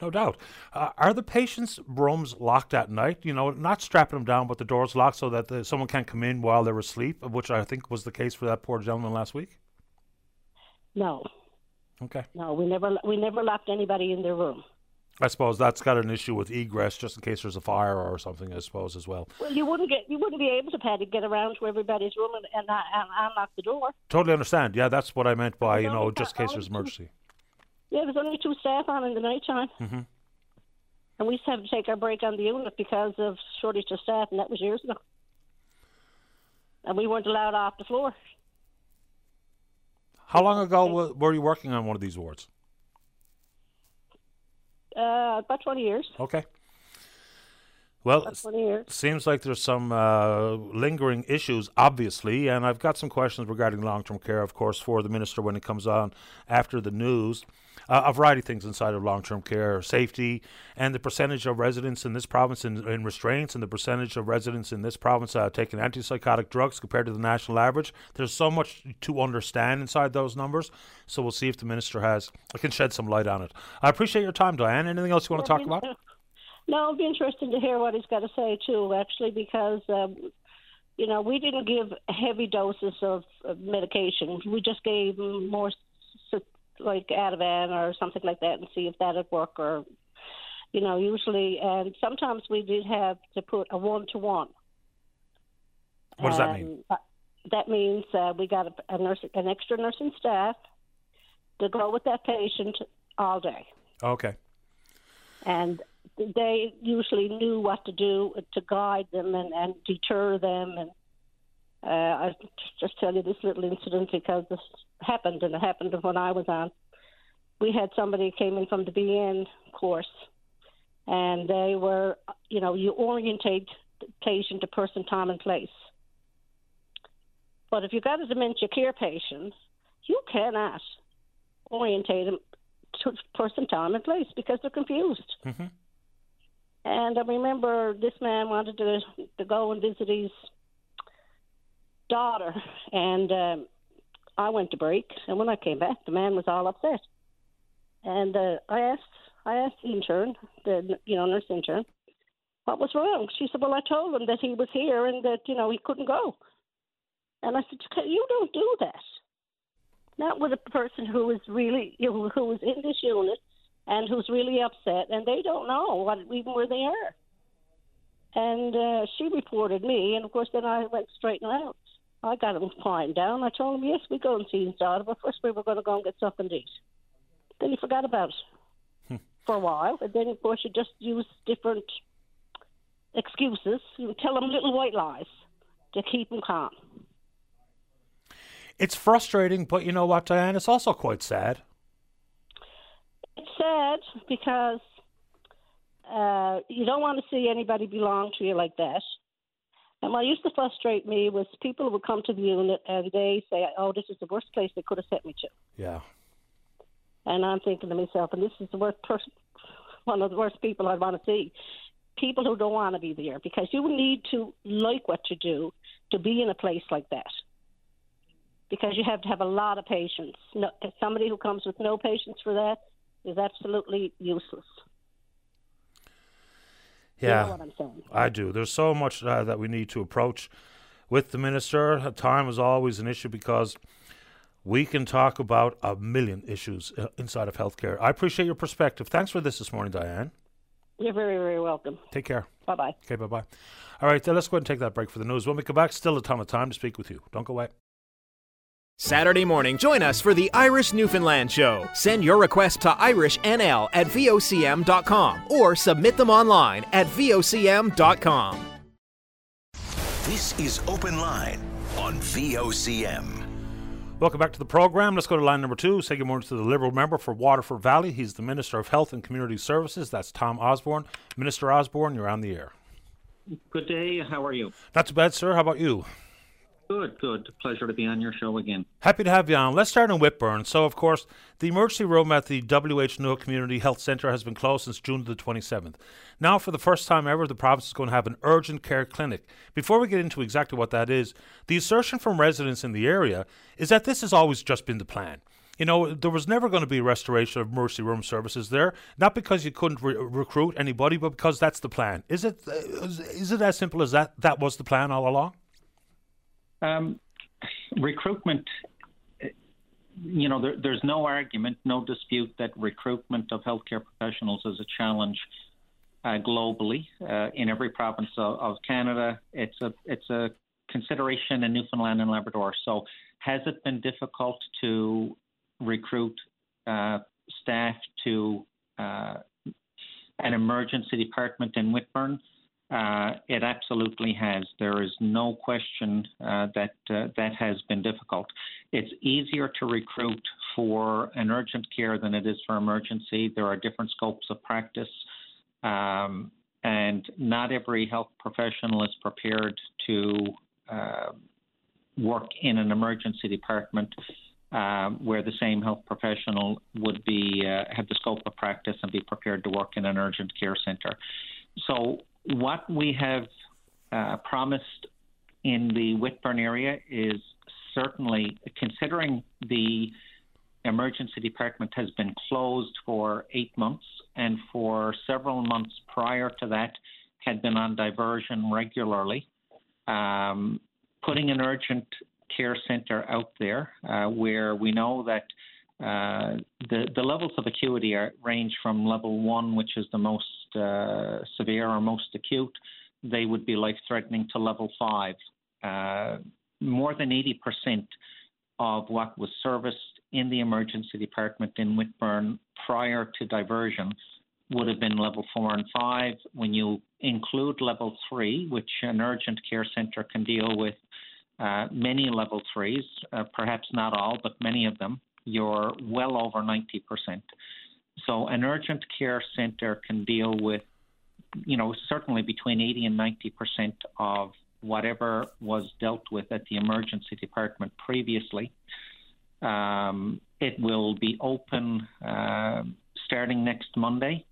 No doubt. Uh, are the patients' rooms locked at night? You know, not strapping them down, but the doors locked so that the, someone can't come in while they're asleep, which I think was the case for that poor gentleman last week. No, Okay. no, we never we never locked anybody in their room. I suppose that's got an issue with egress, just in case there's a fire or something. I suppose as well. Well, you wouldn't get you wouldn't be able to Paddy get around to everybody's room and and, and unlock the door. Totally understand. Yeah, that's what I meant by you No, know, just in case there's emergency. Yeah, there's only two staff on in the nighttime, hmm and we used to have to take our break on the unit because of shortage of staff, and that was years ago. And we weren't allowed off the floor. How long ago were you working on one of these wards? Uh, about 20 years. Okay. Well, About 20 years. seems like there's some uh, lingering issues, obviously, and I've got some questions regarding long-term care, of course, for the minister when it comes on after the news. Uh, a variety of things inside of long-term care, safety, and the percentage of residents in this province in, in restraints, and the percentage of residents in this province uh, taking antipsychotic drugs compared to the national average. There's so much to understand inside those numbers, so we'll see if the minister has I can shed some light on it. I appreciate your time, Diane. Anything else you want to talk about? No, it'll be interesting to hear what he's got to say too, actually, because um, you know we didn't give heavy doses of, of medication. We just gave more, like Ativan or something like that, and see if that'd work. Or, you know, usually, and sometimes we did have to put a one to one. What does that mean? That means uh, we got a, a nurse, an extra nursing staff, to go with that patient all day. Okay. And they usually knew what to do to guide them and, and deter them. And uh, I just tell you this little incident because this happened, and it happened when I was on. We had somebody came in from the BN course, and they were, you know, you orientate the patient to person, time, and place. But if you've got a dementia care patient, you cannot orientate them to person, time, and place because they're confused. Mm-hmm. And I remember this man wanted to to go and visit his daughter, and um, I went to break. And when I came back, the man was all upset. And uh, I asked I asked the intern, the you know nurse intern, what was wrong. She said, "Well, I told him that he was here and that you know he couldn't go." And I said, "You don't do that. Not with a person who is really you know, who is in this unit and who's really upset, and they don't know what even where they are." And uh, she reported me, and of course, then I went straight out. I got him quiet down. I told him, yes, we go and see his daughter, but first we were going to go and get something to eat. Then he forgot about it for a while, and then of course you just use different excuses. You tell him little white lies to keep him calm. It's frustrating, but you know what, Diane? It's also quite sad. It's sad because uh, you don't want to see anybody belong to you like that. And what used to frustrate me was people would come to the unit and they say, "Oh, this is the worst place they could have sent me to." Yeah. And I'm thinking to myself, and this is the worst person, one of the worst people I'd want to see. People who don't want to be there because you need to like what you do to be in a place like that. Because you have to have a lot of patience. No, somebody who comes with no patience for that is absolutely useless. Yeah, You know what I'm saying? I do. There's so much uh, that we need to approach with the minister. Time is always an issue because we can talk about a million issues uh, inside of healthcare. I appreciate your perspective. Thanks for this this morning, Diane. You're very, very welcome. Take care. Bye bye. Okay, bye bye. All right, uh, let's go ahead and take that break for the news. When we come back, still a ton of time to speak with you. Don't go away. Saturday morning, join us for the Irish Newfoundland Show. Send your request to IrishNL at VOCM.com or submit them online at VOCM.com. This is Open Line on VOCM. Welcome back to the program. Let's go to line number two. Say good morning to the Liberal member for Waterford Valley. He's the Minister of Health and Community Services. That's Tom Osborne. Minister Osborne, you're on the air. Good day. How are you? Not too bad, sir. How about you? Good, good. Pleasure to be on your show again. Happy to have you on. Let's start in Whitbourne. So, of course, the emergency room at the WH Newell Community Health Centre has been closed since June the 27th. Now, for the first time ever, the province is going to have an urgent care clinic. Before we get into exactly what that is, the assertion from residents in the area is that this has always just been the plan. You know, there was never going to be a restoration of emergency room services there, not because you couldn't re- recruit anybody, but because that's the plan. Is it? Uh, is it as simple as that? That was the plan all along. Um, recruitment, you know, there, there's no argument, no dispute that recruitment of healthcare professionals is a challenge uh, globally uh, in every province of, of, Canada. It's a it's a consideration in Newfoundland and Labrador. So, has it been difficult to recruit uh, staff to uh, an emergency department in Whitbourne? Uh, it absolutely has. There is no question uh, that uh, that has been difficult. It's easier to recruit for an urgent care than it is for emergency. There are different scopes of practice, um, and not every health professional is prepared to uh, work in an emergency department. Uh, where the same health professional would be uh, have the scope of practice and be prepared to work in an urgent care center. So what we have uh, promised in the Whitbourne area is certainly considering the emergency department has been closed for eight months and for several months prior to that had been on diversion regularly. Um, putting an urgent care center out there uh, where we know that uh, the, the levels of acuity are, range from level one, which is the most uh, severe or most acute, they would be life threatening, to level five. Uh, more than 80% of what was serviced in the emergency department in Whitbourne prior to diversion would have been level four and five. When you include level three, which an urgent care center can deal with uh, many level threes, uh, perhaps not all, but many of them, you're well over 90%. So an urgent care center can deal with, you know, certainly between 80 and 90% of whatever was dealt with at the emergency department previously. Um, it will be open uh, starting next Monday,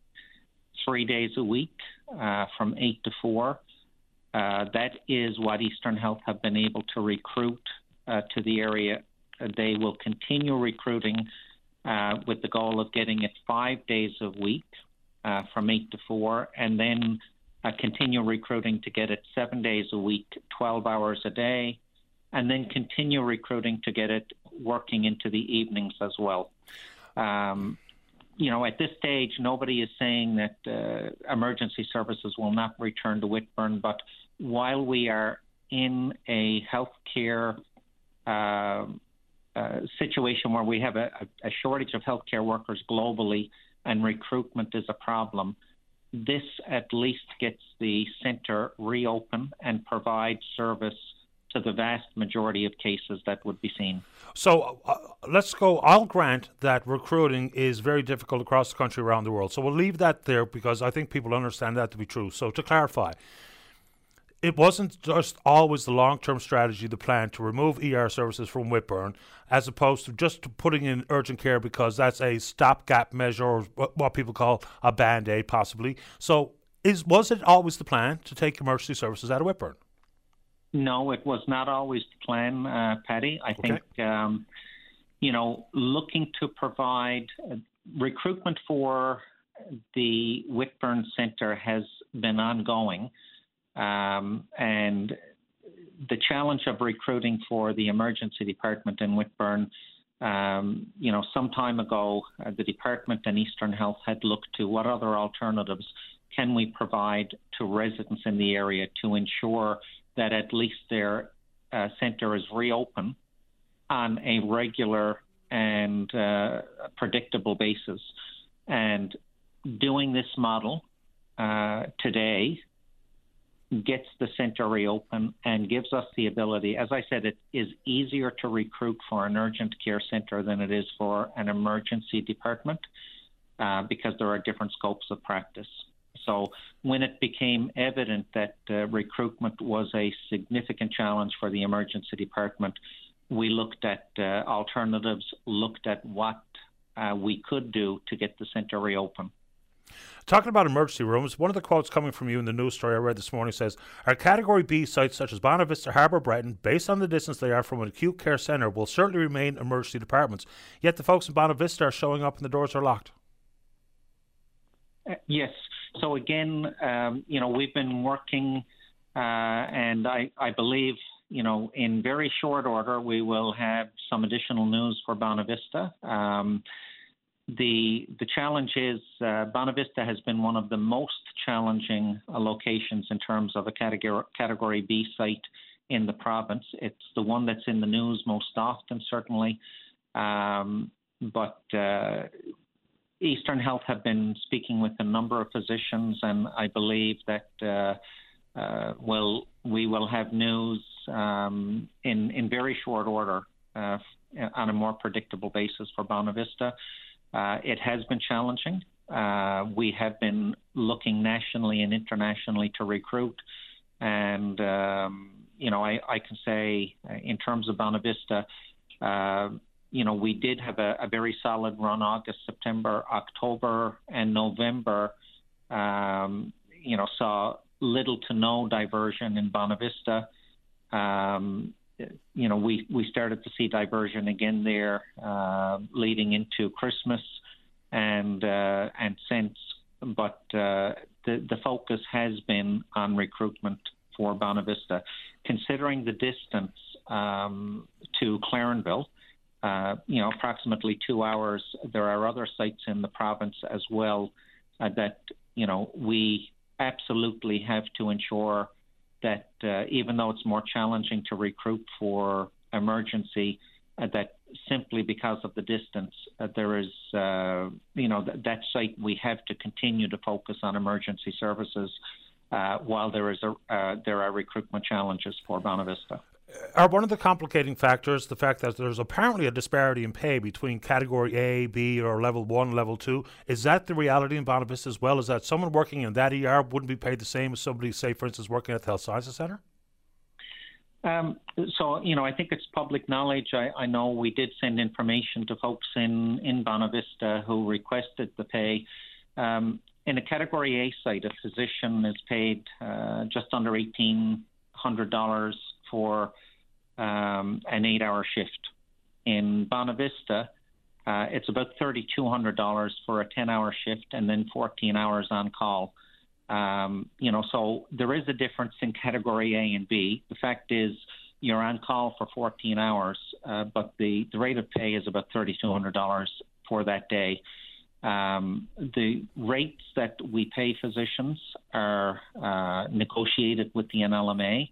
three days a week uh, from 8 to 4. Uh, that is what Eastern Health have been able to recruit uh, to the area. They will continue recruiting with the goal of getting it five days a week uh, from 8 to 4, and then uh, continue recruiting to get it seven days a week, 12 hours a day, and then continue recruiting to get it working into the evenings as well. Um, you know, at this stage, nobody is saying that uh, emergency services will not return to Whitbourne, but while we are in a healthcare uh, uh, situation where we have a, a, shortage of healthcare workers globally and recruitment is a problem, this at least gets the centre reopened and provide service to the vast majority of cases that would be seen. So uh, let's go. I'll grant that recruiting is very difficult across the country around the world. So we'll leave that there because I think people understand that to be true. So to clarify, it wasn't just always the long term strategy, the plan to remove ER services from Whitbourne, as opposed to just putting in urgent care because that's a stopgap measure or what people call a band aid, possibly. So, is was it always the plan to take emergency services out of Whitbourne? No, it was not always the plan, uh, Paddy. I okay. think, um, you know, looking to provide uh, recruitment for the Whitbourne Centre has been ongoing. Um, and the challenge of recruiting for the emergency department in Whitbourne, um, you know, some time ago, uh, the department and Eastern Health had looked to what other alternatives can we provide to residents in the area to ensure that at least their uh, centre is reopened on a regular and uh, predictable basis. And doing this model uh, today gets the center reopened and gives us the ability. As I said, it is easier to recruit for an urgent care center than it is for an emergency department uh, because there are different scopes of practice. So when it became evident that uh, recruitment was a significant challenge for the emergency department, we looked at uh, alternatives, looked at what uh, we could do to get the center reopened. Talking about emergency rooms, one of the quotes coming from you in the news story I read this morning says, Our Category B sites such as Bonavista, Harbour, Breton, based on the distance they are from an acute care centre, will certainly remain emergency departments. Yet the folks in Bonavista are showing up and the doors are locked. Uh, yes. So again, um, you know, we've been working, uh, and I, I believe, you know, in very short order, we will have some additional news for Bonavista. Um, the the challenge is uh, Bonavista has been one of the most challenging uh, locations in terms of a category category B site in the province. It's the one that's in the news most often, certainly. Um, but uh, Eastern Health have been speaking with a number of physicians, and I believe that uh, uh, well, we will have news um, in in very short order uh, on a more predictable basis for Bonavista. Uh, it has been challenging. Uh, we have been looking nationally and internationally to recruit. And, um, you know, I, I, can say uh, in terms of Bonavista, uh, you know, we did have a, a, very solid run August, September, October, and November. Um, you know, saw little to no diversion in Bonavista. Um, you know, we, we started to see diversion again there uh, leading into Christmas and uh, and since, but uh, the the focus has been on recruitment for Bonavista, considering the distance um, to Clarenville. Uh, you know, approximately two hours. There are other sites in the province as well uh, that you know we absolutely have to ensure that uh, even though it's more challenging to recruit for emergency, uh, that simply because of the distance. Uh, there is, uh, you know, th- that site we have to continue to focus on emergency services uh, while there is a, uh, there are recruitment challenges for Bonavista. Are one of the complicating factors the fact that there's apparently a disparity in pay between category A, B, or level one, level two? Is that the reality in Bonavista as well? Is that someone working in that ER wouldn't be paid the same as somebody, say, for instance, working at the Health Sciences Centre? Um, so, you know, I think it's public knowledge. I, I, know we did send information to folks in, in Bonavista who requested the pay. Um, in a Category A site, a physician is paid uh, just under $1,800 for um, an eight hour shift. In Bonavista, uh, it's about $3,200 for a 10 hour shift and then 14 hours on call. Um, you know, so there is a difference in category A and B. The fact is, you're on call for 14 hours, uh, but the, the rate of pay is about $3,200 for that day. Um, the rates that we pay physicians are uh, negotiated with the NLMA,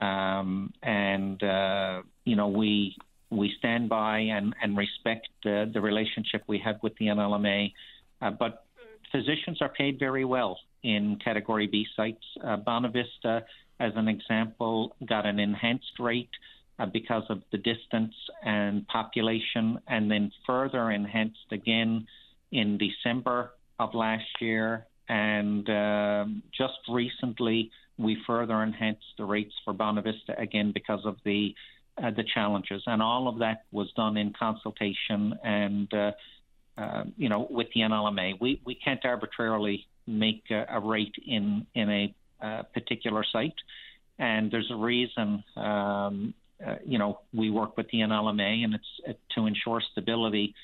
um, and uh, you know we we stand by and, and respect the, the relationship we have with the NLMA. Uh, but physicians are paid very well in Category B sites. Uh, Bonavista, as an example, got an enhanced rate uh, because of the distance and population, and then further enhanced again in December of last year. And uh, just recently, we further enhanced the rates for Bonavista again because of the uh, the challenges, and all of that was done in consultation and uh, uh, you know with the NLMA. We we can't arbitrarily make a, a rate in in a uh, particular site, and there's a reason. Um, uh, you know, we work with the NLMA, and it's uh, to ensure stability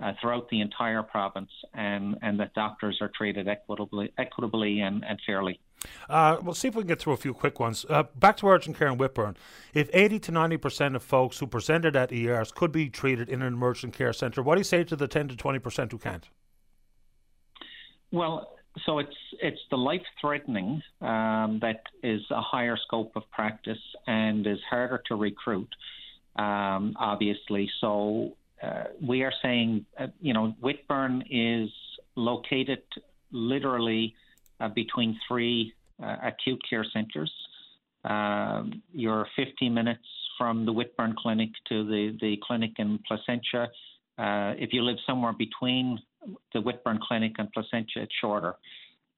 uh, throughout the entire province, and and that doctors are treated equitably, equitably and, and fairly. Uh, we'll see if we can get through a few quick ones. Uh, back to urgent care in Whitbourne. If 80 to 90% of folks who presented at ERs could be treated in an emergent care centre, what do you say to the 10 to 20% who can't? Well, so it's it's the life threatening um, that is a higher scope of practice and is harder to recruit, um, obviously. So uh, we are saying, uh, you know, Whitbourne is located literally uh, between three uh, acute care centres. Um, you're 50 minutes from the Whitbourne Clinic to the, the clinic in Placentia. Uh, if you live somewhere between the Whitbourne Clinic and Placentia, it's shorter.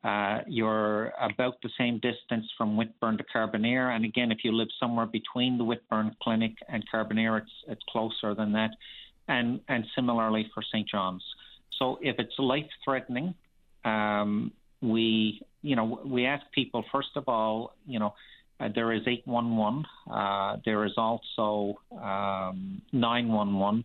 Uh, you're about the same distance from Whitbourne to Carbonear, and again, if you live somewhere between the Whitbourne Clinic and Carbonear, it's it's closer than that, and and similarly for St John's. So if it's life threatening, um, we you know we ask people first of all, you know. Uh, there is 811. Uh, there is also um, 911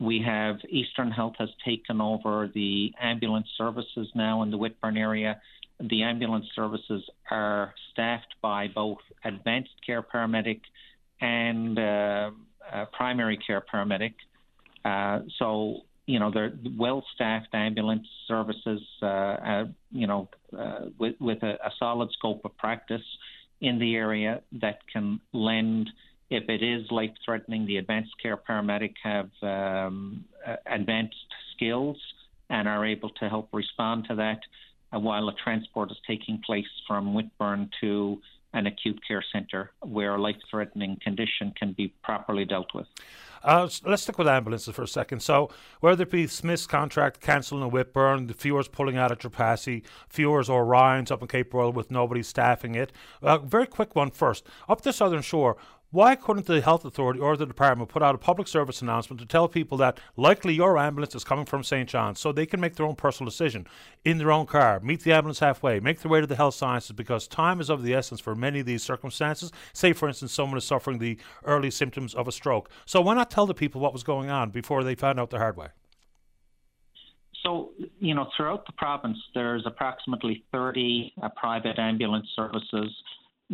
we have Eastern Health has taken over the ambulance services now in the Whitbourne area. The ambulance services are staffed by both advanced care paramedic and uh, uh, primary care paramedic. Uh, so you know they're well-staffed ambulance services. Uh, uh, you know uh, with with a, a solid scope of practice in the area that can lend if it is life threatening, the advanced care paramedic have um, advanced skills and are able to help respond to that uh, while a transport is taking place from Whitbourne to an acute care centre where a life threatening condition can be properly dealt with. Uh, let's stick with ambulances for a second. So, whether it be Smith's contract cancelling in Whitbourne, the Fewers pulling out of Trepassey, Fewers or Ryan's up in Cape Broyle with nobody staffing it. Uh, very quick one first. Up the Southern Shore, why couldn't the health authority or the department put out a public service announcement to tell people that likely your ambulance is coming from St. John's so they can make their own personal decision in their own car, meet the ambulance halfway, make their way to the health sciences because time is of the essence for many of these circumstances. Say, for instance, someone is suffering the early symptoms of a stroke. So why not tell the people what was going on before they found out the hard way? So, you know, throughout the province, there's approximately 30 uh, private ambulance services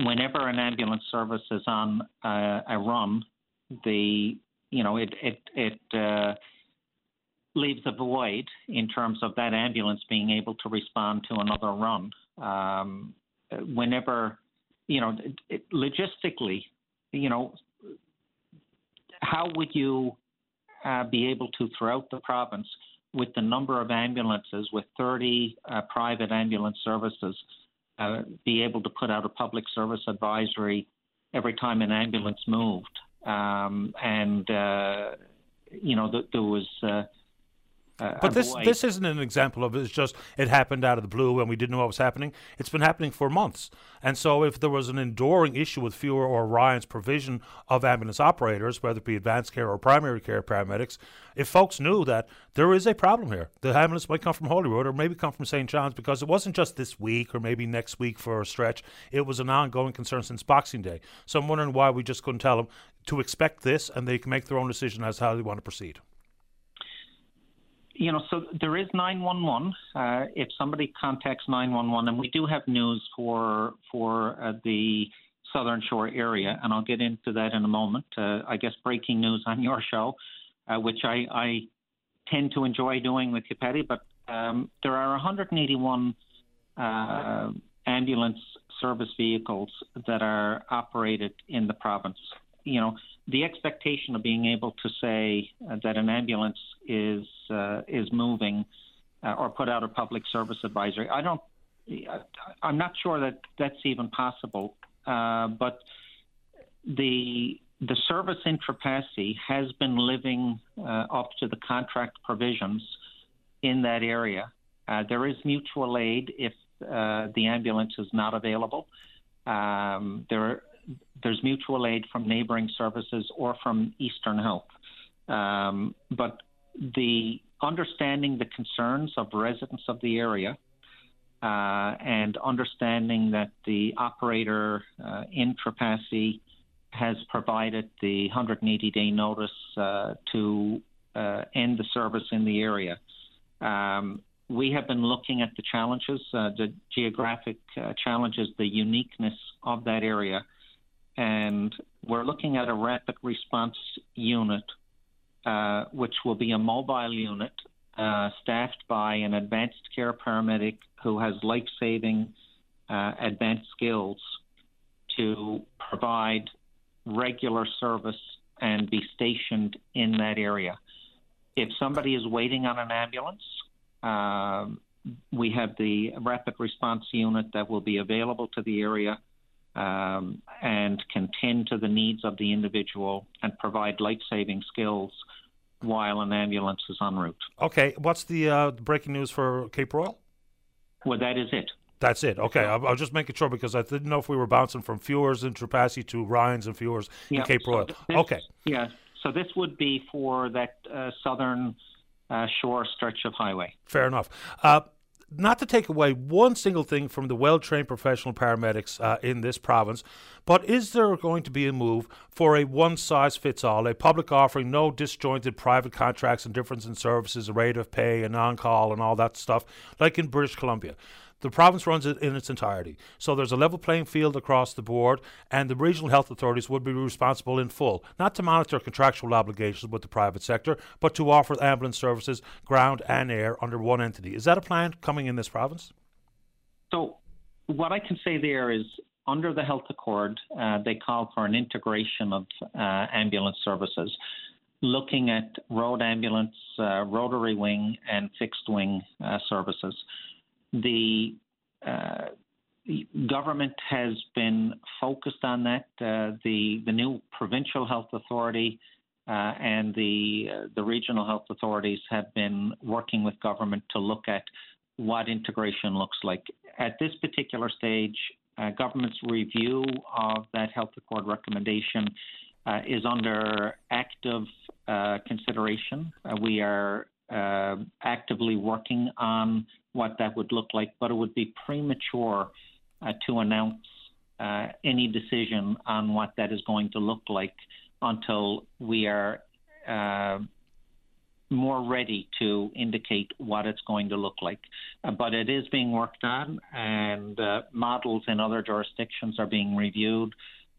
whenever an ambulance service is on uh, a run, the you know it it it uh, leaves a void in terms of that ambulance being able to respond to another run. Um, whenever you know it, it, logistically, you know how would you uh, be able to, throughout the province, with the number of ambulances, with 30 uh, private ambulance services, uh, be able to put out a public service advisory every time an ambulance moved. Um, and, uh, you know, th- there was uh, uh, but this this isn't an example of it's just it happened out of the blue and we didn't know what was happening. It's been happening for months, and so if there was an enduring issue with Fewer or Orion's provision of ambulance operators, whether it be advanced care or primary care paramedics, if folks knew that there is a problem here, the ambulance might come from Holyrood or maybe come from St. John's because it wasn't just this week or maybe next week for a stretch. It was an ongoing concern since Boxing Day. So I'm wondering why we just couldn't tell them to expect this and they can make their own decision as how they want to proceed you know, so there is 911. Uh, if somebody contacts 911, and we do have news for for uh, the Southern Shore area, and I'll get into that in a moment. Uh, I guess breaking news on your show, uh, which I, I tend to enjoy doing with you, Paddy. But um, there are 181 uh, ambulance service vehicles that are operated in the province. You know, the expectation of being able to say uh, that an ambulance is uh, is moving uh, or put out a public service advisory, I don't. I'm not sure that that's even possible. Uh, but the the service in has been living uh, up to the contract provisions in that area. Uh, there is mutual aid if the ambulance is not available. Um, there there's mutual aid from neighboring services or from Eastern Health. Um, but the understanding the concerns of residents of the area uh, and understanding that the operator uh, in Trepassey has provided the 180 day notice uh, to uh, end the service in the area. Um, we have been looking at the challenges, uh, the geographic uh, challenges, the uniqueness of that area and we're looking at a rapid response unit, uh, which will be a mobile unit uh, staffed by an advanced care paramedic who has life saving uh, advanced skills to provide regular service and be stationed in that area. If somebody is waiting on an ambulance, um, we have the rapid response unit that will be available to the area um, and can tend to the needs of the individual and provide life saving skills while an ambulance is en route. Okay, what's the uh, breaking news for Cape Broyle? Well, that is it. That's it. Okay, I, I was just making sure because I didn't know if we were bouncing from Fewers in Trepassey to Ryan's and Fewers yeah, in Cape Broyle. So this, okay. Yeah, so this would be for that uh, southern uh, shore stretch of highway. Fair enough. Not to take away one single thing from the well trained professional paramedics uh, in this province, but is there going to be a move for a one size fits all, a public offering, no disjointed private contracts and difference in services, a rate of pay, and on call, and all that stuff, like in British Columbia? The province runs it in its entirety. So there's a level playing field across the board, and the regional health authorities would be responsible in full, not to monitor contractual obligations with the private sector, but to offer ambulance services, ground and air, under one entity. Is that a plan coming in this province? So, what I can say there is under the health accord, uh, they call for an integration of uh, ambulance services, looking at road ambulance, uh, rotary wing, and fixed wing uh, services the uh, government has been focused on that. Uh, the the new provincial health authority uh, and the uh, the regional health authorities have been working with government to look at what integration looks like. At this particular stage, uh, government's review of that health accord recommendation uh, is under active consideration. we are actively working on what that would look like, but it would be premature uh, to announce uh, any decision on what that is going to look like until we are uh, more ready to indicate what it's going to look like. Uh, but it is being worked on, and uh, models in other jurisdictions are being reviewed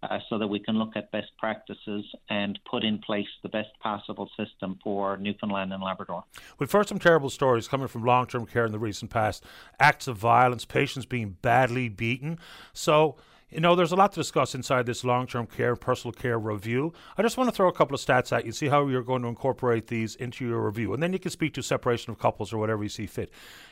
uh, so that we can look at best practices and put in place the best possible system for Newfoundland and Labrador. We've heard some terrible stories coming from long term care in the recent past acts of violence, patients being badly beaten. So, You know, there's a lot to discuss inside this long term care, and personal care review. I just want to throw a couple of stats at you, see how you're going to incorporate these into your review. And then you can speak to separation of couples or whatever you see fit.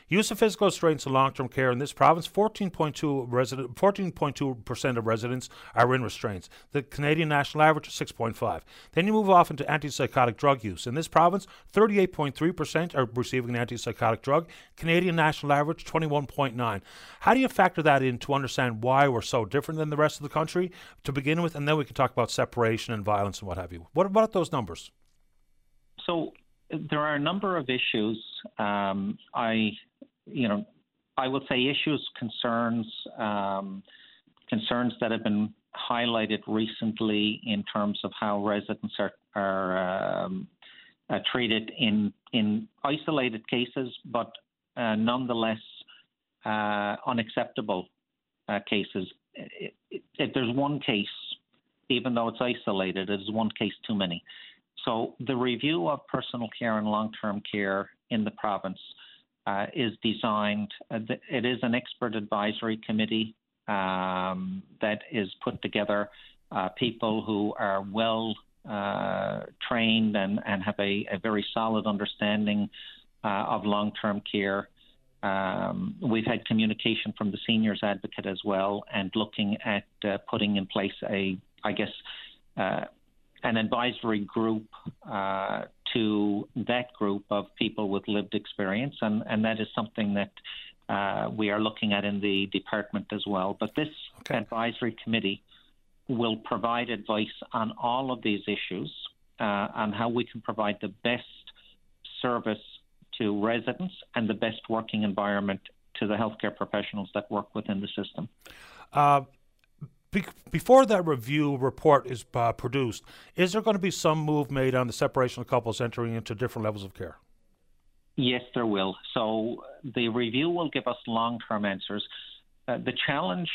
Use of physical restraints in long term care in this province 14.2 resident, 14.2% of residents are in restraints. The Canadian national average is 6.5. Then you move off into antipsychotic drug use. In this province, 38.3% are receiving an antipsychotic drug. Canadian national average 21.9. How do you factor that in to understand why we're so different than the rest of the country to begin with, and then we can talk about separation and violence and what have you. What about those numbers? So there are a number of issues. Um, I, you know, I would say issues, concerns, um, concerns that have been highlighted recently in terms of how residents are, are um, uh, treated in in isolated cases, but uh, nonetheless uh, unacceptable uh, cases. If there's one case, even though it's isolated, it is one case too many. So the review of personal care and long-term care in the province uh, is designed. Uh, it is an expert advisory committee um, that is put together. Uh, people who are well uh, trained and, and have a, a very solid understanding uh, of long-term care. Um, we've had communication from the seniors advocate as well, and looking at uh, putting in place a, I guess, uh, an advisory group uh, to that group of people with lived experience, and, and that is something that uh, we are looking at in the department as well. But this okay. advisory committee will provide advice on all of these issues uh, on how we can provide the best service to residents and the best working environment to the healthcare professionals that work within the system. Uh, be- before that review report is uh, produced, is there going to be some move made on the separation of couples entering into different levels of care? Yes, there will. So the review will give us long term answers. Uh, the challenge,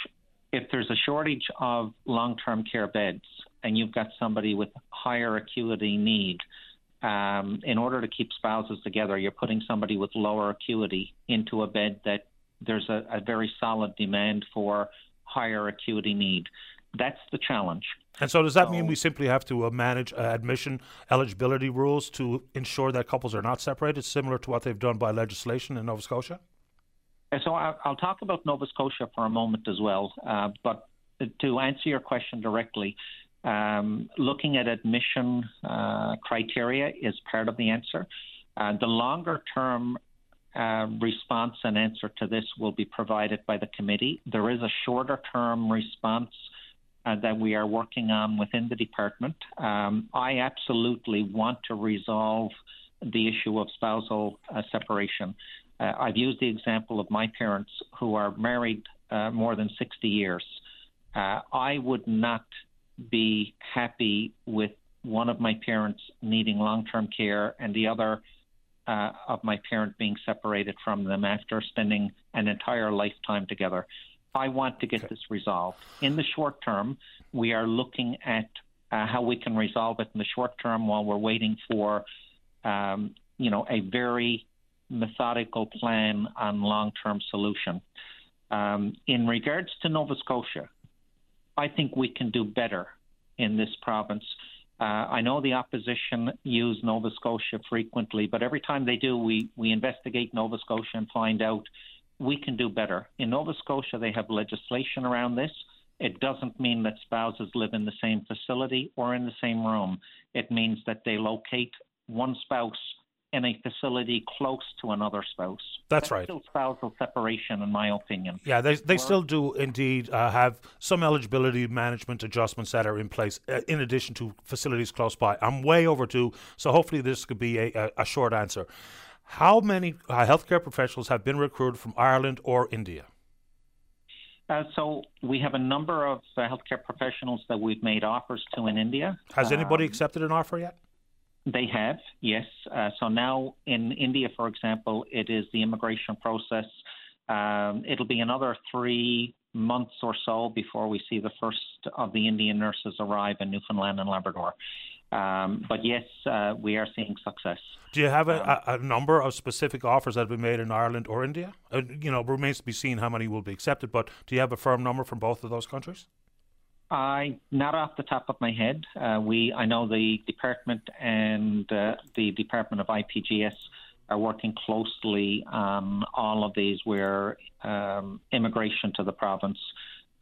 if there's a shortage of long term care beds and you've got somebody with higher acuity need, um, in order to keep spouses together, you're putting somebody with lower acuity into a bed that there's a, a very solid demand for higher acuity need. That's the challenge. And so, does that so, mean we simply have to uh, manage uh, admission eligibility rules to ensure that couples are not separated, similar to what they've done by legislation in Nova Scotia? So, I'll talk about Nova Scotia for a moment as well. Uh, but to answer your question directly, um, looking at admission uh, criteria is part of the answer. Uh, the longer term uh, response and answer to this will be provided by the committee. There is a shorter term response uh, that we are working on within the department. Um, I absolutely want to resolve the issue of spousal uh, separation. Uh, I've used the example of my parents who are married more than 60 years. I would not be happy with one of my parents needing long term care and the other uh, of my parent being separated from them after spending an entire lifetime together. I want to get okay. this resolved. In the short term, we are looking at uh, how we can resolve it in the short term while we're waiting for, um, you know, a very methodical plan on long-term solution. Um, in regards to Nova Scotia, I think we can do better in this province. Uh, I know the opposition use Nova Scotia frequently, but every time they do, we, we investigate Nova Scotia and find out we can do better. In Nova Scotia, they have legislation around this. It doesn't mean that spouses live in the same facility or in the same room. It means that they locate one spouse in a facility close to another spouse. That's, That's right. Still spousal separation, in my opinion. Yeah, they they still do indeed uh, have some eligibility management adjustments that are in place uh, in addition to facilities close by. I'm way overdue, so hopefully this could be a, a, a short answer. How many uh, healthcare professionals have been recruited from Ireland or India? Uh, so we have a number of uh, healthcare professionals that we've made offers to in India. Has anybody um, accepted an offer yet? They have, yes. Uh, so now in India, for example, it is the immigration process. Um, it'll be another three months or so before we see the first of the Indian nurses arrive in Newfoundland and Labrador. Um, but yes, uh, we are seeing success. Do you have a, a, a, number of specific offers that have been made in Ireland or India? Uh, you know, remains to be seen how many will be accepted. But do you have a firm number from both of those countries? I not off the top of my head. Uh, we I know the department and uh, the Department of IPGS are working closely on all of these where um, immigration to the province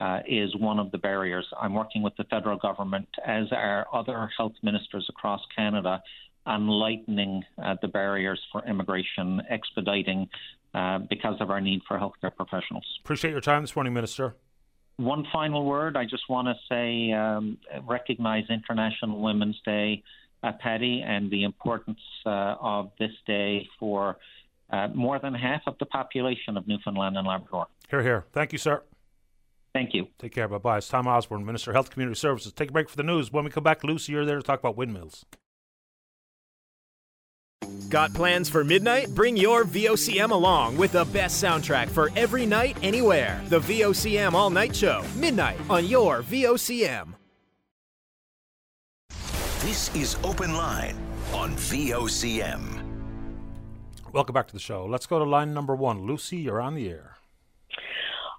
uh, is one of the barriers. I'm working with the federal government, as are other health ministers across Canada, on lightening uh, the barriers for immigration, expediting uh, because of our need for healthcare professionals. Appreciate your time this morning, Minister. One final word. I just want to say, um, recognize International Women's Day, uh, Paddy, and the importance uh, of this day for uh, more than half of the population of Newfoundland and Labrador. Here, here. Thank you, sir. Thank you. Take care. Bye bye. It's Tom Osborne, Minister of Health Community Services. Take a break for the news. When we come back, Lucy, you're there to talk about windmills. Got plans for midnight? Bring your VOCM along with the best soundtrack for every night, anywhere. The VOCM All Night Show, midnight on your VOCM. This is Open Line on VOCM. Welcome back to the show. Let's go to line number one. Lucy, you're on the air.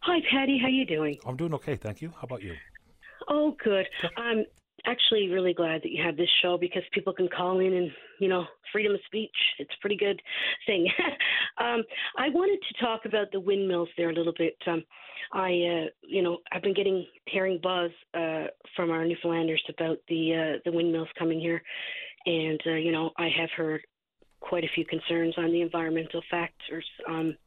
Hi, Paddy. How you doing? I'm doing okay, thank you. How about you? Oh, good. I'm um, actually really glad that you have this show because people can call in and you know freedom of speech. It's a pretty good thing. um, I wanted to talk about the windmills there a little bit. Um, I, uh, you know, I've been getting hearing buzz uh, from our Newfoundlanders about the uh, the windmills coming here, and uh, you know, I have heard quite a few concerns on the environmental factors. Um,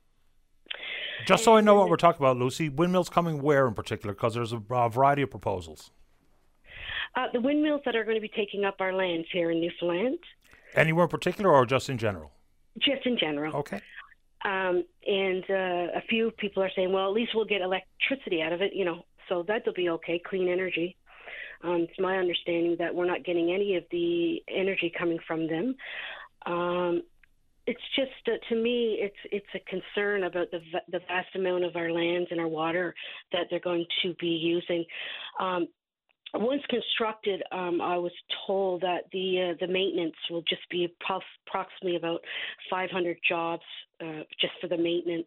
just so I know what we're talking about, Lucy, windmills coming where in particular? Because there's a, a, variety of proposals. Uh, the windmills that are going to be taking up our lands here in Newfoundland. Anywhere in particular, or just in general? Just in general. Okay. Um, and uh, a few people are saying, well, at least we'll get electricity out of it, you know, so that'll be okay, clean energy. Um, it's my understanding that we're not getting any of the energy coming from them. Um, it's just uh, to me it's it's a concern about the the vast amount of our lands and our water that they're going to be using. Um, once constructed, um, I was told that the uh, the maintenance will just be approximately about 500 jobs uh, just for the maintenance.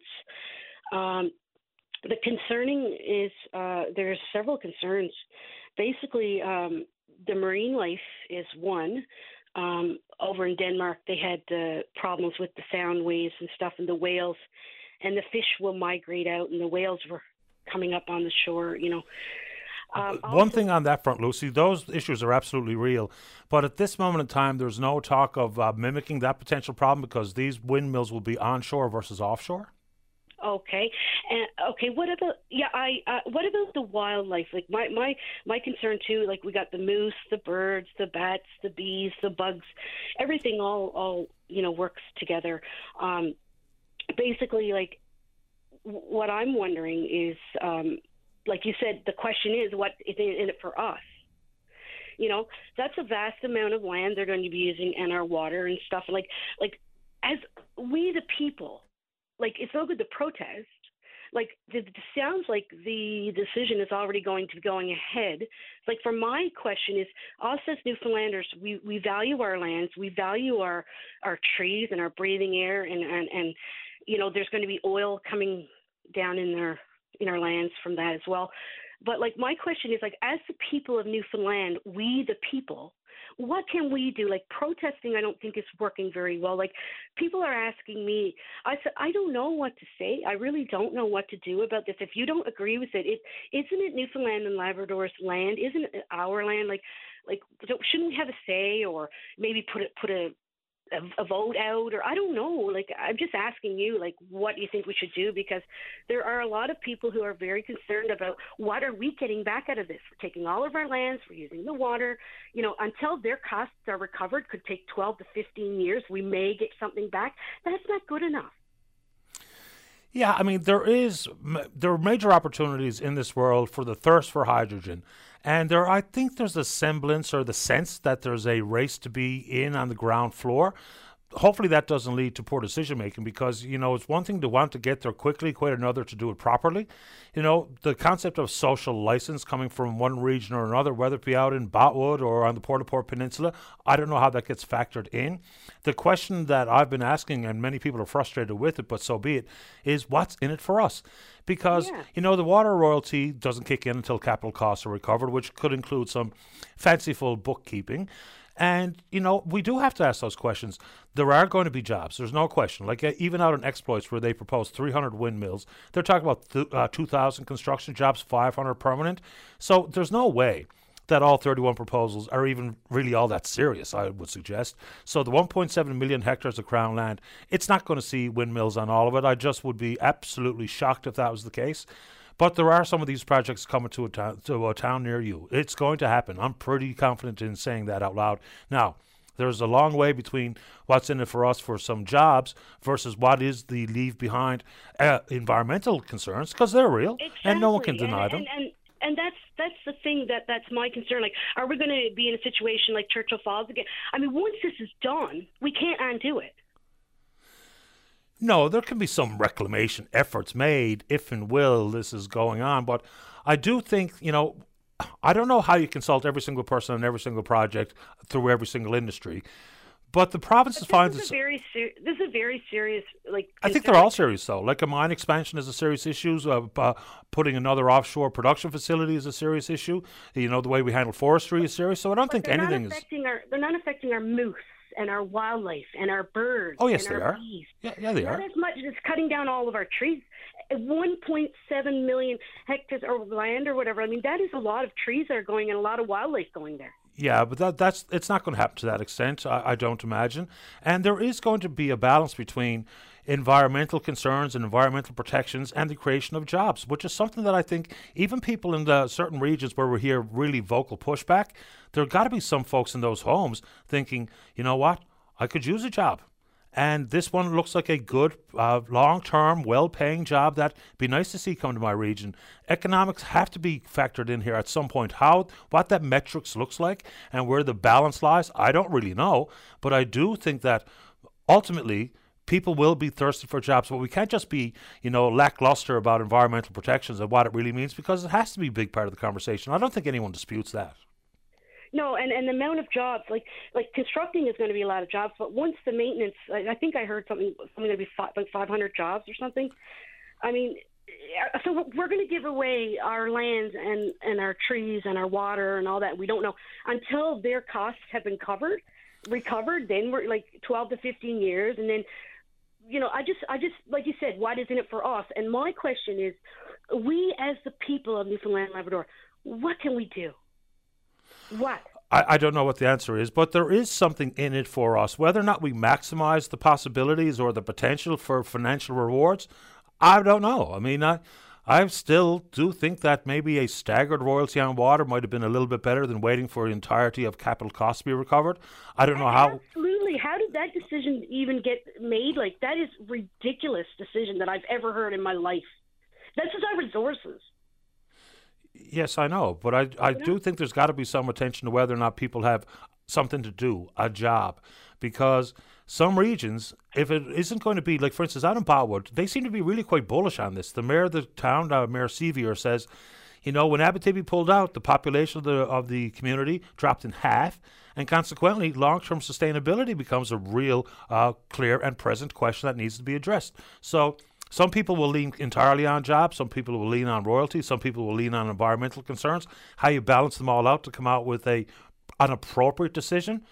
Um, the concerning is uh, there's several concerns. Basically, um, the marine life is one um, over in Denmark, they had uh, problems with the sound waves and stuff, and the whales, and the fish will migrate out, and the whales were coming up on the shore. You know. Um, One thing on that front, Lucy, those issues are absolutely real. But at this moment in time, there's no talk of uh, mimicking that potential problem because these windmills will be onshore versus offshore. Okay, and okay, what about yeah? I uh, what about the wildlife? Like my my my concern too. Like we got the moose, the birds, the bats, the bees, the bugs, everything all all you know works together. Um, basically, like what I'm wondering is, um, like you said, the question is what is in it for us? You know, that's a vast amount of land they're going to be using and our water and stuff. Like like as we the people like it's no good to protest. Like it sounds like the decision is already going to be going ahead. Like for my question is, us as Newfoundlanders, we, we value our lands, we value our our trees and our breathing air, and and and you know there's going to be oil coming down in our in our lands from that as well. But like my question is like as the people of Newfoundland, we the people, what can we do? Like protesting, I don't think is working very well. Like people are asking me, I said, I don't know what to say. I really don't know what to do about this. If you don't agree with it, it isn't it Newfoundland and Labrador's land? Isn't it our land? Like, like shouldn't we have a say or maybe put it put a a, a vote out or I don't know. Like I'm just asking you, like what do you think we should do because there are a lot of people who are very concerned about what are we getting back out of this. We're taking all of our lands, we're using the water. You know, until their costs are recovered, could take 12 to 15 years. We may get something back. That's not good enough. Yeah, I mean there is there are major opportunities in this world for the thirst for hydrogen, and there I think there's a semblance or the sense that there's a race to be in on the ground floor. Hopefully that doesn't lead to poor decision making because you know it's one thing to want to get there quickly quite another to do it properly. You know the concept of social license coming from one region or another whether it be out in botwood or on the port port peninsula i don't know how that gets factored in. The question that i've been asking and many people are frustrated with it but so be it is what's in it for us? Because Yeah. you know the water royalty doesn't kick in until capital costs are recovered which could include some fanciful bookkeeping and you know we do have to ask those questions. There are going to be jobs. There's no question. Like uh, even out in exploits where they propose 300 windmills, they're talking about th- uh, 2,000 construction jobs, 500 permanent. So there's no way that all 31 proposals are even really all that serious. I would suggest. So the 1.7 million hectares of crown land, it's not going to see windmills on all of it. I just would be absolutely shocked if that was the case. But there are some of these projects coming to a town to a town near you. It's going to happen. I'm pretty confident in saying that out loud. Now, there's a long way between what's in it for us for some jobs versus what is the leave behind uh, environmental concerns because they're real and no one can deny and, them. And, and and that's that's the thing that that's my concern. Like, are we going to be in a situation like Churchill Falls again? I mean, once this is done, we can't undo it. No, there can be some reclamation efforts made if and will this is going on, but I do think, you know, I don't know how you consult every single person on every single project through every single industry, but the provinces find This this. is a very ser- this is a very serious like. I think they're all serious though. Like a mine expansion is a serious issue. Uh, uh, putting another offshore production facility is a serious issue. You know the way we handle forestry is serious. So I don't think anything is. our they're not affecting our moose and our wildlife and our birds. Oh, yes, and they our are. Bees. Yeah, yeah, they not are. as much as cutting down all of our trees. 1.7 million hectares of land or whatever. I mean, that is a lot of trees that are going and a lot of wildlife going there. Yeah, but that that's it's not going to happen to that extent. I, I don't imagine. And there is going to be a balance between environmental concerns and environmental protections and the creation of jobs, which is something that I think even people in the certain regions where we hear really vocal pushback, there got to be some folks in those homes thinking, you know what, I could use a job. And this one looks like a good, uh, long-term, well-paying job that would be nice to see come to my region. Economics have to be factored in here at some point. How, what that metrics looks like, and where the balance lies, I don't really know. But I do think that ultimately people will be thirsty for jobs. But we can't just be, you know, lackluster about environmental protections and what it really means because it has to be a big part of the conversation. I don't think anyone disputes that. No, and and the amount of jobs, like like constructing is going to be a lot of jobs, but once the maintenance, I, I think I heard something something going to be five, like 500 jobs or something. I mean, so we're- going to give away our lands and and our trees and our water and all that. We don't know until their costs have been covered, recovered. Then we're like 12 to 15 years, and then you know, I just, I just, like you said, what is in it for us? And my question is, we as the people of Newfoundland and Labrador, what can we do? What? I, I don't know what the answer is, but there is something in it for us. Whether or not we maximize the possibilities or the potential for financial rewards, I don't know. I mean, I, I still do think that maybe a staggered royalty on water might have been a little bit better than waiting for the entirety of capital costs to be recovered. I don't know how. Absolutely. How did that decision even get made? Like that is ridiculous decision that I've ever heard in my life. That's just our resources. Yes, I know, but I I do think there's got to be some attention to whether or not people have something to do, a job, because some regions, if it isn't going to be like, for instance, out in Botwood, they seem to be really quite bullish on this. The mayor of the town, uh, Mayor Sceviour, says, you know, when Abitibi pulled out, the population of the of the community dropped in half, and consequently, long-term sustainability becomes a real, uh, clear and present question that needs to be addressed. So. Some people will lean entirely on jobs. Some people will lean on royalty. Some people will lean on environmental concerns. How you balance them all out to come out with a an appropriate decision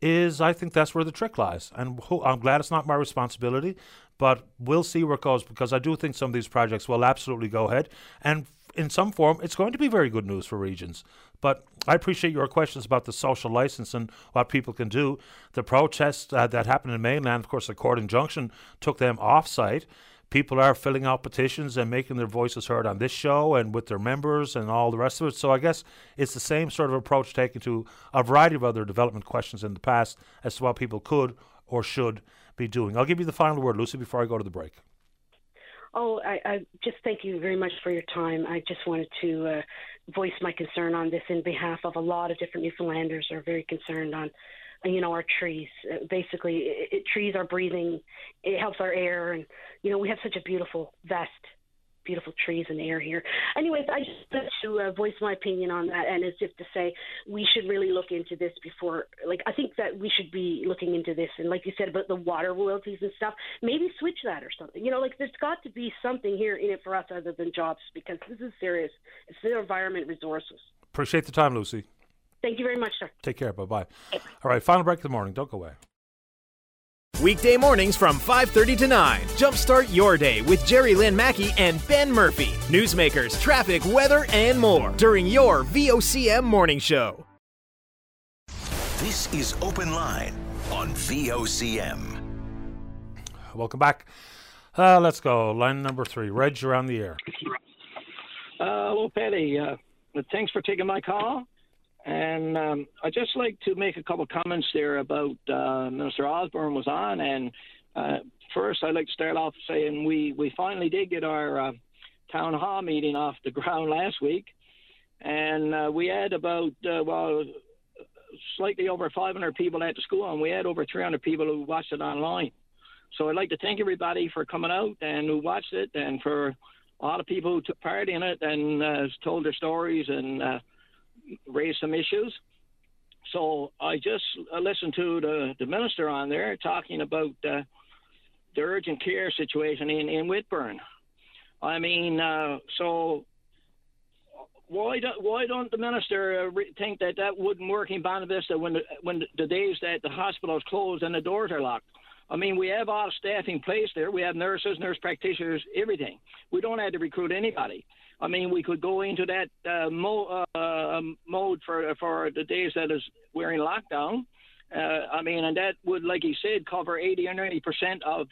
is, I think, that's where the trick lies. And who, I'm glad it's not my responsibility, but we'll see where it goes because I do think some of these projects will absolutely go ahead. And in some form, it's going to be very good news for regions. But I appreciate your questions about the social license and what people can do. The protests uh, that happened in mainland, of course, the court injunction took them off site. People are filling out petitions and making their voices heard on this show and with their members and all the rest of it. So I guess it's the same sort of approach taken to a variety of other development questions in the past as to what people could or should be doing. I'll give you the final word, Lucy, before I go to the break. Oh, I, I just thank you very much for your time. I just wanted to uh, voice my concern on this in behalf of a lot of different Newfoundlanders who are very concerned on you know, our trees. Uh, basically, it, it, trees are breathing. It helps our air, and you know, we have such a beautiful, vast beautiful trees and air here. Anyways, I just wanted to uh, voice my opinion on that, and as if to say we should really look into this before. Like, I think that we should be looking into this, and like you said about the water royalties and stuff, maybe switch that or something. You know, like there's got to be something here in it for us other than jobs because this is serious. It's the environment resources. Appreciate the time, Lucy. Thank you very much, sir. Take care. Bye bye. All right, final break of the morning. Don't go away. Weekday mornings from 5:30 to 9. Jumpstart your day with Jerry Lynn Mackey and Ben Murphy. Newsmakers, traffic, weather, and more during your VOCM morning show. This is Open Line on VOCM. Welcome back. Uh, let's go. Line number three. Reg, you're on the air. Uh, hello, Paddy. Uh, thanks for taking my call. And um, I'd just like to make a couple comments there about uh, Minister Osborne was on. And uh, first, I'd like to start off saying we, we finally did get our uh, town hall meeting off the ground last week. And uh, we had about, uh, well, slightly over 500 people at the school, and we had over 300 people who watched it online. So I'd like to thank everybody for coming out and who watched it, and for a lot of people who took part in it and uh, told their stories and raised some issues. So I just listened to the, the minister on there talking about uh, the urgent care situation in, in Whitbourne. I mean, uh, so why don't why don't the minister uh, think that that wouldn't work in Bonavista when the, when the, days that the hospital is closed and the doors are locked? I mean, we have all staff in place there. We have nurses, nurse practitioners, everything. We don't have to recruit anybody. I mean, we could go into that uh, mo- uh, um, mode for for the days that is we're in lockdown. Uh, I mean, and that would, like he said, cover 80 or 90 percent of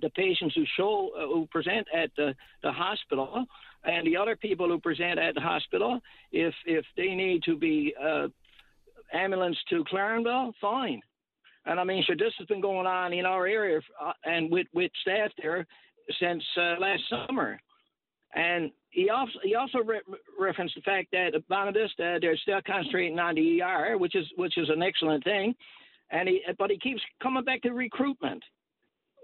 the patients who show uh, who present at the, the hospital, and the other people who present at the hospital. If if they need to be uh, ambulance to Clarenville, fine. And I mean, so this has been going on in our area uh, and with with staff there since uh, last summer. And he also he also re- referenced the fact that at Bonavista they're still concentrating on the ER, which is which is an excellent thing. And he but he keeps coming back to recruitment.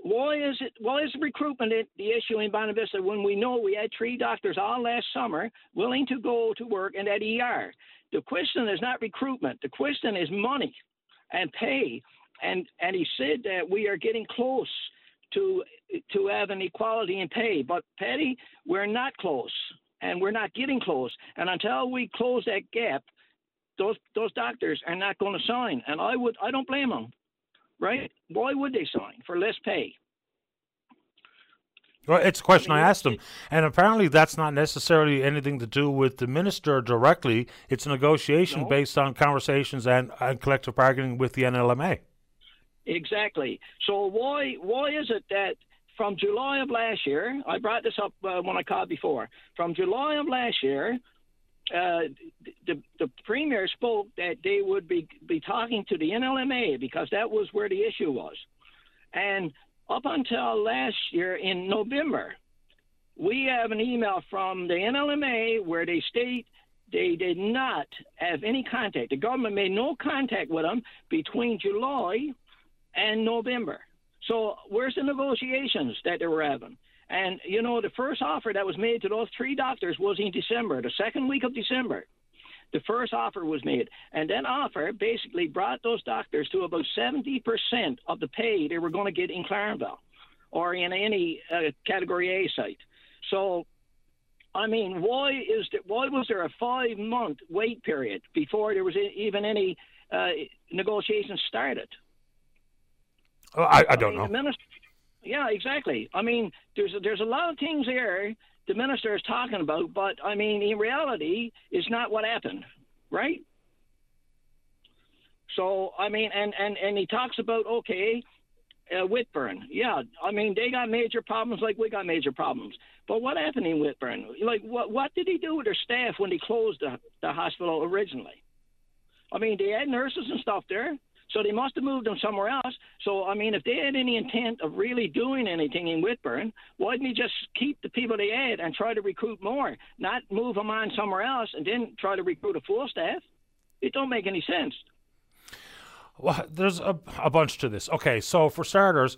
Why is it why is recruitment the issue in Bonavista when we know we had three doctors all last summer willing to go to work in that ER? The question is not recruitment. The question is money and pay. And and he said that we are getting close to to have an equality in pay. But Paddy, we're not close, and we're not getting close. And until we close that gap, those those doctors are not going to sign. And I would I don't blame them, right? Why would they sign for less pay? Well, it's a question I asked him, and apparently that's not necessarily anything to do with the minister directly. It's a negotiation no. based on conversations and, and collective bargaining with the NLMA. Exactly. So why why is it that from July of last year, I brought this up uh, when I called before. From July of last year, uh, the the premier spoke that they would be be talking to the NLMA because that was where the issue was, and up until last year in November, we have an email from the NLMA where they state they did not have any contact. The government made no contact with them between July and November. So where's the negotiations that they were having? And you know, the first offer that was made to those three doctors was in December, the second week of December. The first offer was made, and that offer basically brought those doctors to about 70% of the pay they were going to get in Clarenville or in any uh, Category A site. So, I mean, why is there, why was there a five month wait period before there was even any uh, negotiations started? I, I don't I mean, know. Minister, yeah, exactly. I mean, there's a, there's a lot of things there the minister is talking about, but I mean, in reality, it's not what happened, right? So I mean, and and and he talks about okay, uh, Whitbourne. Yeah, I mean they got major problems like we got major problems. But what happened in Whitbourne? Like what what did he do with their staff when they closed the the hospital originally? I mean they had nurses and stuff there. So they must have moved them somewhere else. So, I mean, if they had any intent of really doing anything in Whitbourne, why didn't they just keep the people they had and try to recruit more, not move them on somewhere else and then try to recruit a full staff? It don't make any sense. Well, there's a, a bunch to this. Okay, so for starters,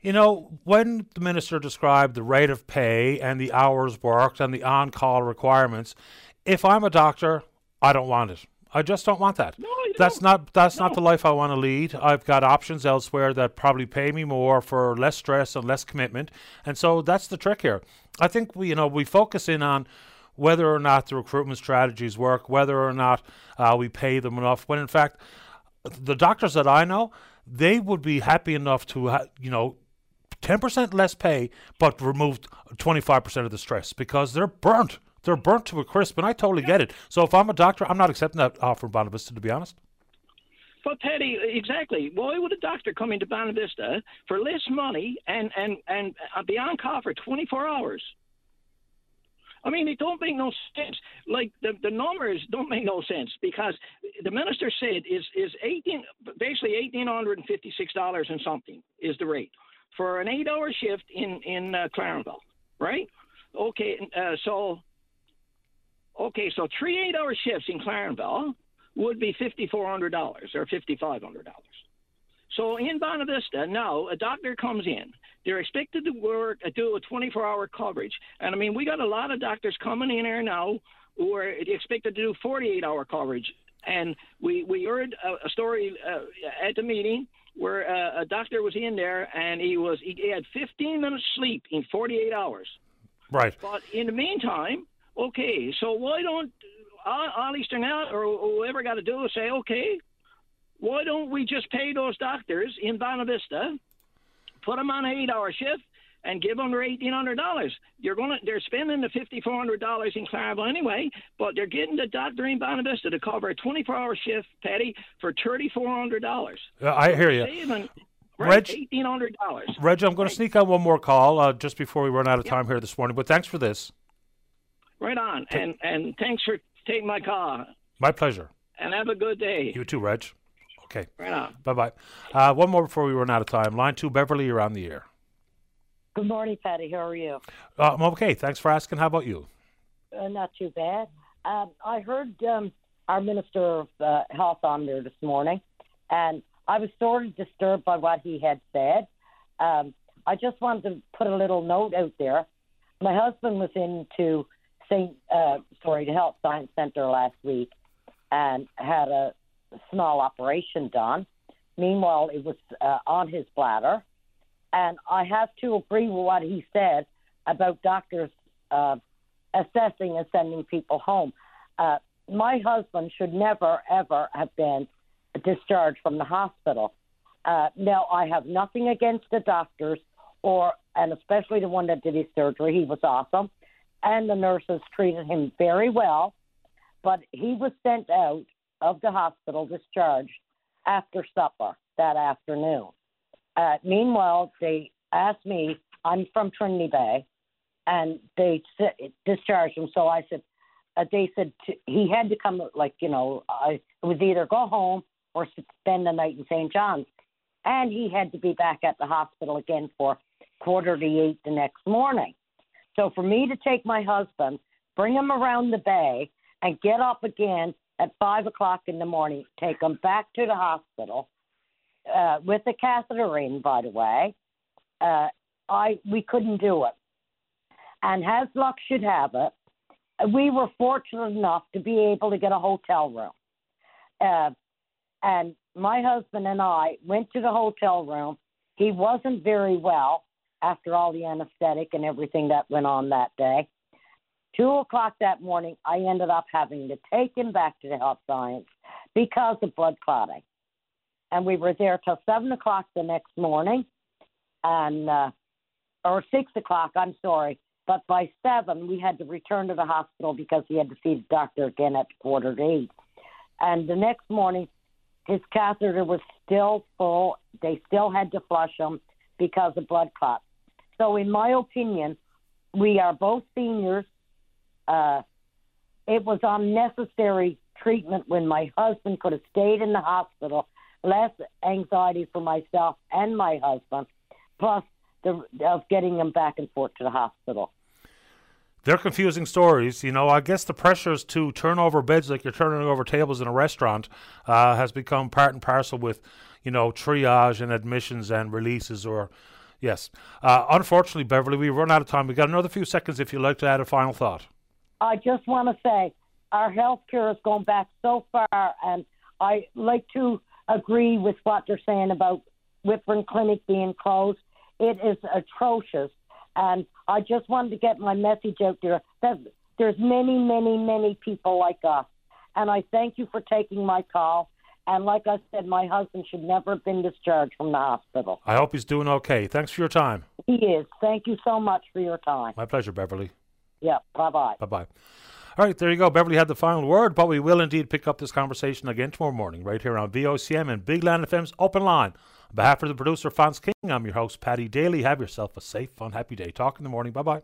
you know, when the minister described the rate of pay and the hours worked and the on call requirements, if I'm a doctor, I don't want it. I just don't want that. No, that's not that's not the life I want to lead. I've got options elsewhere that probably pay me more for less stress and less commitment. And so that's the trick here. I think we you know, we focus in on whether or not the recruitment strategies work, whether or not uh, we pay them enough, when in fact the doctors that I know, they would be happy enough to ha- you know 10% less pay, but removed 25% of the stress because they're burnt. They're burnt to a crisp, and I totally get it. So if I'm a doctor, I'm not accepting that offer from Bonavista, to be honest. But Teddy, exactly. Why would a doctor come into Bonavista for less money and and and be on call for 24 hours? I mean, it don't make no sense. Like the the numbers don't make no sense because the minister said is is 18 basically 1856 dollars and something is the rate for an eight hour shift in in uh, Clarenville, right? Okay, uh, so okay, so three eight hour shifts in Clarenville would be fifty four hundred dollars or fifty five hundred dollars. So in Bonavista, now a doctor comes in. They're expected to work, uh, do a 24 hour coverage. And I mean, we got a lot of doctors coming in here now who are expected to do 48 hour coverage. And we, we heard a, a story uh, at the meeting where uh, a doctor was in there and he was he had 15 minutes sleep in 48 hours. Right. But in the meantime, okay, so why don't all Eastern Health or whoever got to do is say, okay, why don't we just pay those doctors in Bonavista, put them on an eight-hour shift, and give them their eighteen hundred dollars. You're gonna they're spending the fifty four hundred dollars in Clarenville anyway, but they're getting the doctor in Bonavista to cover a twenty four hour shift, Paddy, for thirty four hundred dollars. Uh, I hear you. Saving, Reg, eighteen hundred dollars. Reg, I'm going to sneak on one more call uh, just before we run out of Yep. time here this morning. But thanks for this. Right on, and and thanks for taking my call, My pleasure. and have a good day. You too, Reg. Okay. Right on. Bye bye. Uh, one more before we run out of time. Line two, Beverly, you're on the air. Good morning, Paddy. How are you? Uh, I'm okay. Thanks for asking. How about you? Uh, not too bad. Um, I heard um, our Minister of uh, Health on there this morning, and I was sort of disturbed by what he had said. Um, I just wanted to put a little note out there. My husband was into St. Uh, sorry, the Health Science Center last week and had a small operation done. Meanwhile, it was uh, on his bladder, and I have to agree with what he said about doctors uh, assessing and sending people home. Uh, my husband should never, ever have been discharged from the hospital. Uh, now, I have nothing against the doctors, or and especially the one that did his surgery. He was awesome, and the nurses treated him very well. But he was sent out of the hospital, discharged after supper that afternoon. Uh, meanwhile, they asked me. I'm from Trinity Bay, and they discharged him. So I said, uh, they said to, he had to come. Like you know, I it was either go home or spend the night in St. John's, and he had to be back at the hospital again for quarter to eight the next morning. So for me to take my husband, bring him around the bay, and get up again at five o'clock in the morning, take him back to the hospital uh, with the catheter in, by the way, uh, I we couldn't do it. And as luck should have it, we were fortunate enough to be able to get a hotel room. Uh, and my husband and I went to the hotel room. He wasn't very well after all the anesthetic and everything that went on that day. Two o'clock that morning, I ended up having to take him back to the health science because of blood clotting. And we were there till seven o'clock the next morning, and uh, or six o'clock. I'm sorry, but by seven we had to return to the hospital because he had to see the doctor again at quarter to eight. And the next morning, his catheter was still full. They still had to flush him because of blood clots. So, in my opinion, we are both seniors. Uh, it was unnecessary treatment when my husband could have stayed in the hospital, less anxiety for myself and my husband, plus the of getting him back and forth to the hospital. they're confusing stories. You know, I guess the pressures to turn over beds like you're turning over tables in a restaurant uh, has become part and parcel with, you know, triage and admissions and releases or. Yes. Uh, unfortunately, Beverly, we run out of time. We've got another few seconds if you'd like to add a final thought. I just want to say our health care has gone back so far, and I like to agree with what they're saying about Whitbourne Clinic being closed. It is atrocious, and I just wanted to get my message out there that there's many, many, many people like us, and I thank you for taking my call. And like I said, my husband should never have been discharged from the hospital. I hope he's doing okay. Thanks for your time. He is. Thank you so much for your time. My pleasure, Beverly. Yeah. Bye bye. Bye bye. All right, there you go. Beverly had the final word, but we will indeed pick up this conversation again tomorrow morning, right here on VOCM and Big Land FM's Open Line. On behalf of the producer, Fons King, I'm your host, Paddy Daly. Have yourself a safe, fun, happy day. Talk in the morning. Bye bye.